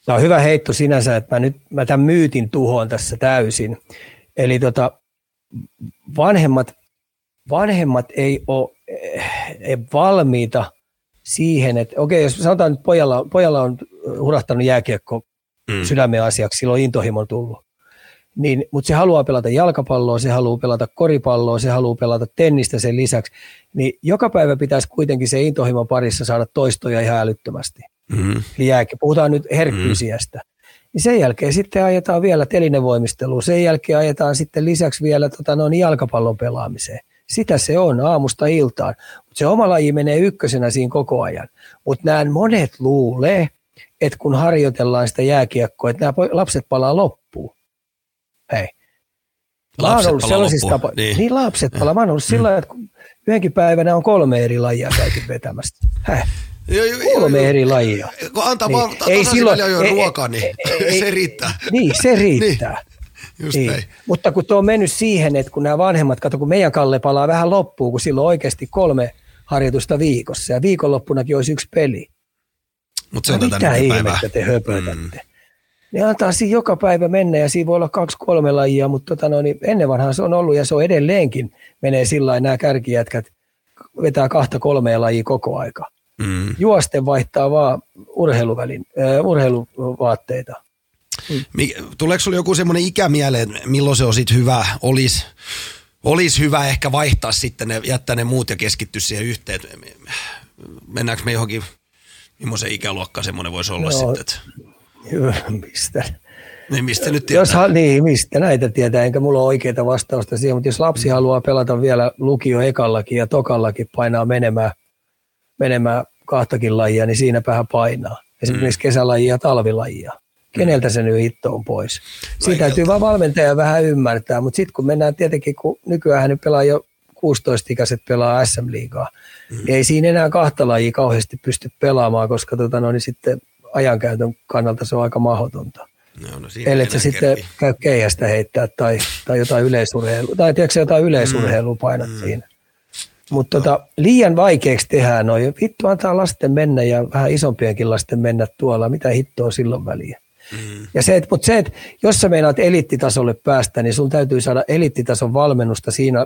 Tämä on hyvä heitto sinänsä, että mä nyt mä tämän myytin tuhoon tässä täysin. Eli tota, vanhemmat, vanhemmat ei ole ei valmiita siihen, että okei, jos sanotaan, että pojalla, pojalla on hurahtanut jääkiekko mm. sydämen asiaksi, silloin intohimo tullut. Niin, mutta se haluaa pelata jalkapalloa, se haluaa pelata koripalloa, se haluaa pelata tennistä sen lisäksi. Niin joka päivä pitäisi kuitenkin se intohimo parissa saada toistoja ihan älyttömästi. Mm-hmm. Eli jääkin. Puhutaan nyt herkkyysiästä. Mm-hmm. Niin sen jälkeen sitten ajetaan vielä telinevoimisteluun. Sen jälkeen ajetaan sitten lisäksi vielä tota, noin jalkapallon pelaamiseen. Sitä se on aamusta iltaan. Mutta se oma laji menee ykkösenä siinä koko ajan. Mutta nämä monet luulee, että kun harjoitellaan sitä jääkiekkoa, että nämä lapset palaa loppuun. Ei. Mä oon ollut sellaisissa tapa- niin. niin. lapset palaa. Mä oon ollut mm. sillä että yhdenkin päivänä on kolme eri lajia käyty vetämästä. Häh? Kolme eri lajia. Kun antaa niin. vaan ei silloin, ei, ruokaa, niin ei, se riittää. Niin, se riittää. niin. Just niin. Mutta kun tuo on mennyt siihen, että kun nämä vanhemmat, kato kun meidän Kalle palaa vähän loppuun, kun silloin oikeasti kolme harjoitusta viikossa ja viikonloppunakin olisi yksi peli. Mutta se on no, mitä ihmettä te höpötätte? Mm. Ne antaa siinä joka päivä mennä ja siinä voi olla kaksi kolme lajia, mutta tota no, niin ennen vanhaa se on ollut ja se on edelleenkin menee sillä nämä kärkijätkät vetää kahta kolmea lajia koko aika. Mm. Juosten vaihtaa vaan urheiluvälin, äh, urheiluvaatteita. Mm. Tuleeko sinulle joku semmoinen ikä mieleen, milloin se on sitten hyvä, olisi olis hyvä ehkä vaihtaa sitten, ne, jättää ne muut ja keskittyä siihen yhteen. Mennäänkö me johonkin, millaisen ikäluokka semmoinen voisi olla no, sitten? Että... Hyvä, mistä? Niin mistä nyt tietää? Jos, niin, mistä näitä tietää, enkä mulla ole oikeita vastausta siihen, mutta jos lapsi haluaa pelata vielä lukio ekallakin ja tokallakin painaa menemään – menemään kahtakin lajia, niin siinäpähän painaa. Esimerkiksi mm. kesälajia ja talvilajia. Keneltä se nyt hitto on pois? Siitä täytyy vaan valmentaja vähän ymmärtää, mutta sitten kun mennään tietenkin, kun nykyään nyt pelaa jo 16-ikäiset pelaa SM-liigaa, mm. niin ei siinä enää kahta lajia kauheasti pysty pelaamaan, koska tota, no, niin sitten ajankäytön kannalta se on aika mahdotonta. No, no Ellei se sitten käy keihästä heittää tai, tai jotain yleisurheilua, tai tiedätkö jotain yleisurheilua painat mm. siinä. Mutta tota, liian vaikeaksi tehdään noin. Vittu antaa lasten mennä ja vähän isompienkin lasten mennä tuolla. Mitä hittoa silloin väliä? Mm. Ja se, että, mutta se, että jos sä meinaat eliittitasolle päästä, niin sun täytyy saada eliittitason valmennusta siinä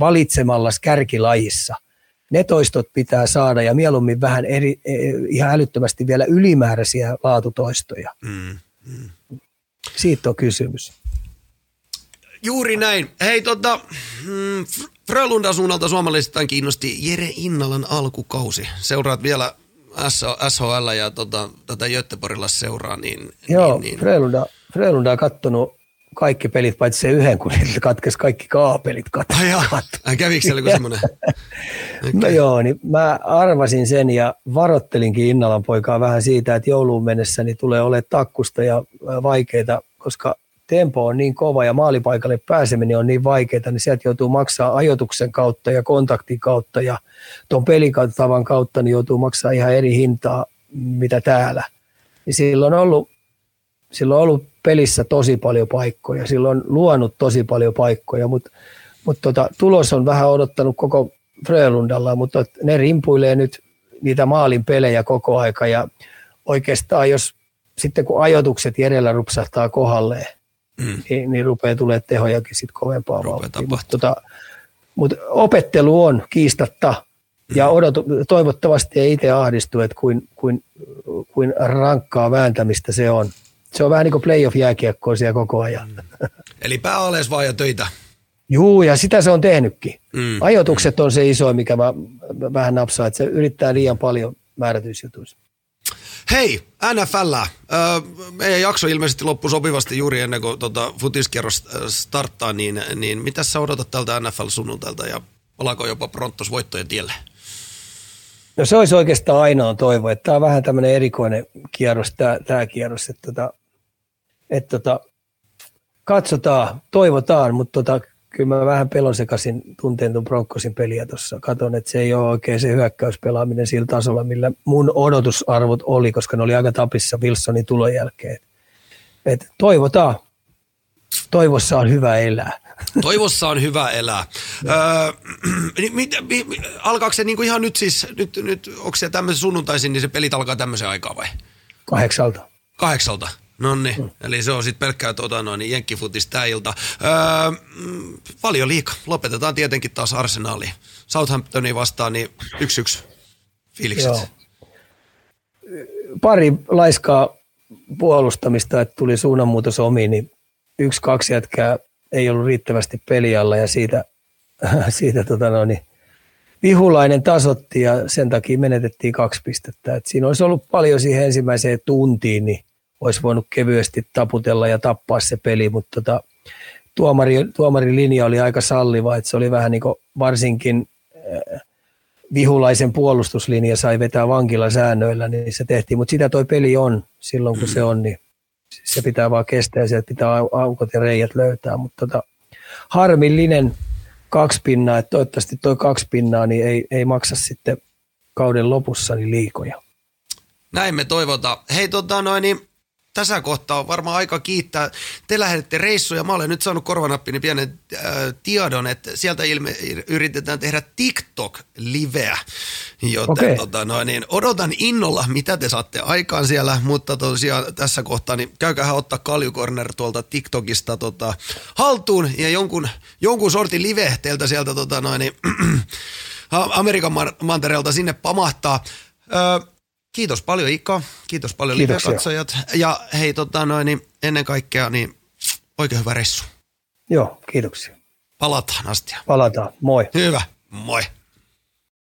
valitsemalla kärkilajissa. Ne toistot pitää saada ja mieluummin vähän eri, e, ihan älyttömästi vielä ylimääräisiä laatutoistoja. Mm. Mm. Siitä on kysymys. Juuri näin. Hei tota, mm, Frölundan suunnalta suomalaisistaan kiinnosti Jere Innalan alkukausi. Seuraat vielä SHL ja tota, tätä Göteborgilla seuraa. Niin, Joo, niin, niin. Frölunda, Frölunda on kattonut kaikki pelit, paitsi se yhden, kun niiltä katkesi kaikki kaapelit. Kat- Ai kävikö siellä joku semmoinen? okay. No joo, niin mä arvasin sen ja varottelinkin Innalan poikaa vähän siitä, että jouluun mennessä niin tulee olemaan takkusta ja vaikeita, koska tempo on niin kova ja maalipaikalle pääseminen on niin vaikeaa, niin sieltä joutuu maksaa ajoituksen kautta ja kontaktin kautta ja tuon pelikautavan kautta niin joutuu maksaa ihan eri hintaa, mitä täällä. Niin silloin on ollut, silloin on ollut pelissä tosi paljon paikkoja, silloin on luonut tosi paljon paikkoja, mutta, mutta tota, tulos on vähän odottanut koko Frölundalla, mutta ne rimpuilee nyt niitä maalin pelejä koko aika ja oikeastaan jos sitten kun ajoitukset järjellä rupsahtaa kohdalleen, mm. niin, niin rupeaa tulee tehojakin sitten kovempaa vauhtia. Mutta tota, mut opettelu on kiistatta mm. ja odotu, toivottavasti ei itse ahdistu, että kuin, kuin, kuin rankkaa vääntämistä se on. Se on vähän niin kuin playoff-jääkiekkoa siellä koko ajan. Mm. Eli pää vaan ja töitä. Juu, ja sitä se on tehnytkin. Mm. Ajoitukset on se iso, mikä mä, mä vähän napsaan, että se yrittää liian paljon määrätyissä jutuissa. Hei, NFL. Öö, meidän jakso ilmeisesti loppui sopivasti juuri ennen kuin tota, futiskierros starttaa, niin, niin mitä sä odotat tältä NFL-sunnuntailta ja palaako jopa Prontos voittojen tielle? No se olisi oikeastaan ainoa toivo, että tämä on vähän tämmöinen erikoinen kierros, tämä, tämä kierros, että, tota, että tota, katsotaan, toivotaan, mutta tota, kyllä mä vähän pelon sekaisin tunteen tuon Broncosin peliä tuossa. Katon, että se ei ole oikein se hyökkäyspelaaminen sillä tasolla, millä mun odotusarvot oli, koska ne oli aika tapissa Wilsonin tulon jälkeen. Et toivotaan. Toivossa on hyvä elää. Toivossa on hyvä elää. öö, niin mit, mit, alkaako se niinku ihan nyt siis, nyt, nyt onko se tämmöisen sunnuntaisin, niin se pelit alkaa tämmöisen aikaa vai? Kahdeksalta. Kahdeksalta. No niin, eli se on sitten pelkkää tota, noin, niin jenkkifutis tää ilta. Öö, mm, paljon liika. Lopetetaan tietenkin taas Arsenaaliin. Southamptoniin vastaan, niin yksi yksi fiilikset. Joo. Pari laiskaa puolustamista, että tuli suunnanmuutos omiin, niin yksi, kaksi jätkää ei ollut riittävästi pelialla ja siitä, siitä tota noin, niin vihulainen tasotti ja sen takia menetettiin kaksi pistettä. Et siinä olisi ollut paljon siihen ensimmäiseen tuntiin, niin olisi voinut kevyesti taputella ja tappaa se peli, mutta tota, tuomari, tuomarin linja oli aika salliva, että se oli vähän niin kuin varsinkin äh, vihulaisen puolustuslinja sai vetää vankilasäännöillä, niin se tehtiin, mutta sitä toi peli on silloin kun se on, niin se pitää vaan kestää ja pitää aukot ja reijät löytää, mutta tota, harmillinen kaksi pinnaa, että toivottavasti toi kaksi pinnaa niin ei, ei maksa sitten kauden lopussa niin liikoja. Näin me toivotaan. Hei tota noin, niin tässä kohtaa on varmaan aika kiittää. Te lähdette reissuja. Mä olen nyt saanut korvanappini pienen äh, tiedon, että sieltä ilme, yritetään tehdä TikTok-liveä. Joten okay. tota, no, niin odotan innolla, mitä te saatte aikaan siellä, mutta tosiaan tässä kohtaa niin käykää ottaa Kaljukorner tuolta TikTokista tota, haltuun ja jonkun, jonkun sortin live teiltä sieltä tota, no, niin, Amerikan mantereelta sinne pamahtaa. Öö, Kiitos paljon Ika, kiitos paljon live-katsojat ja hei tota noin, niin ennen kaikkea niin oikein hyvä reissu. Joo, kiitoksia. Palataan Astia. Palataan, moi. Hyvä, moi.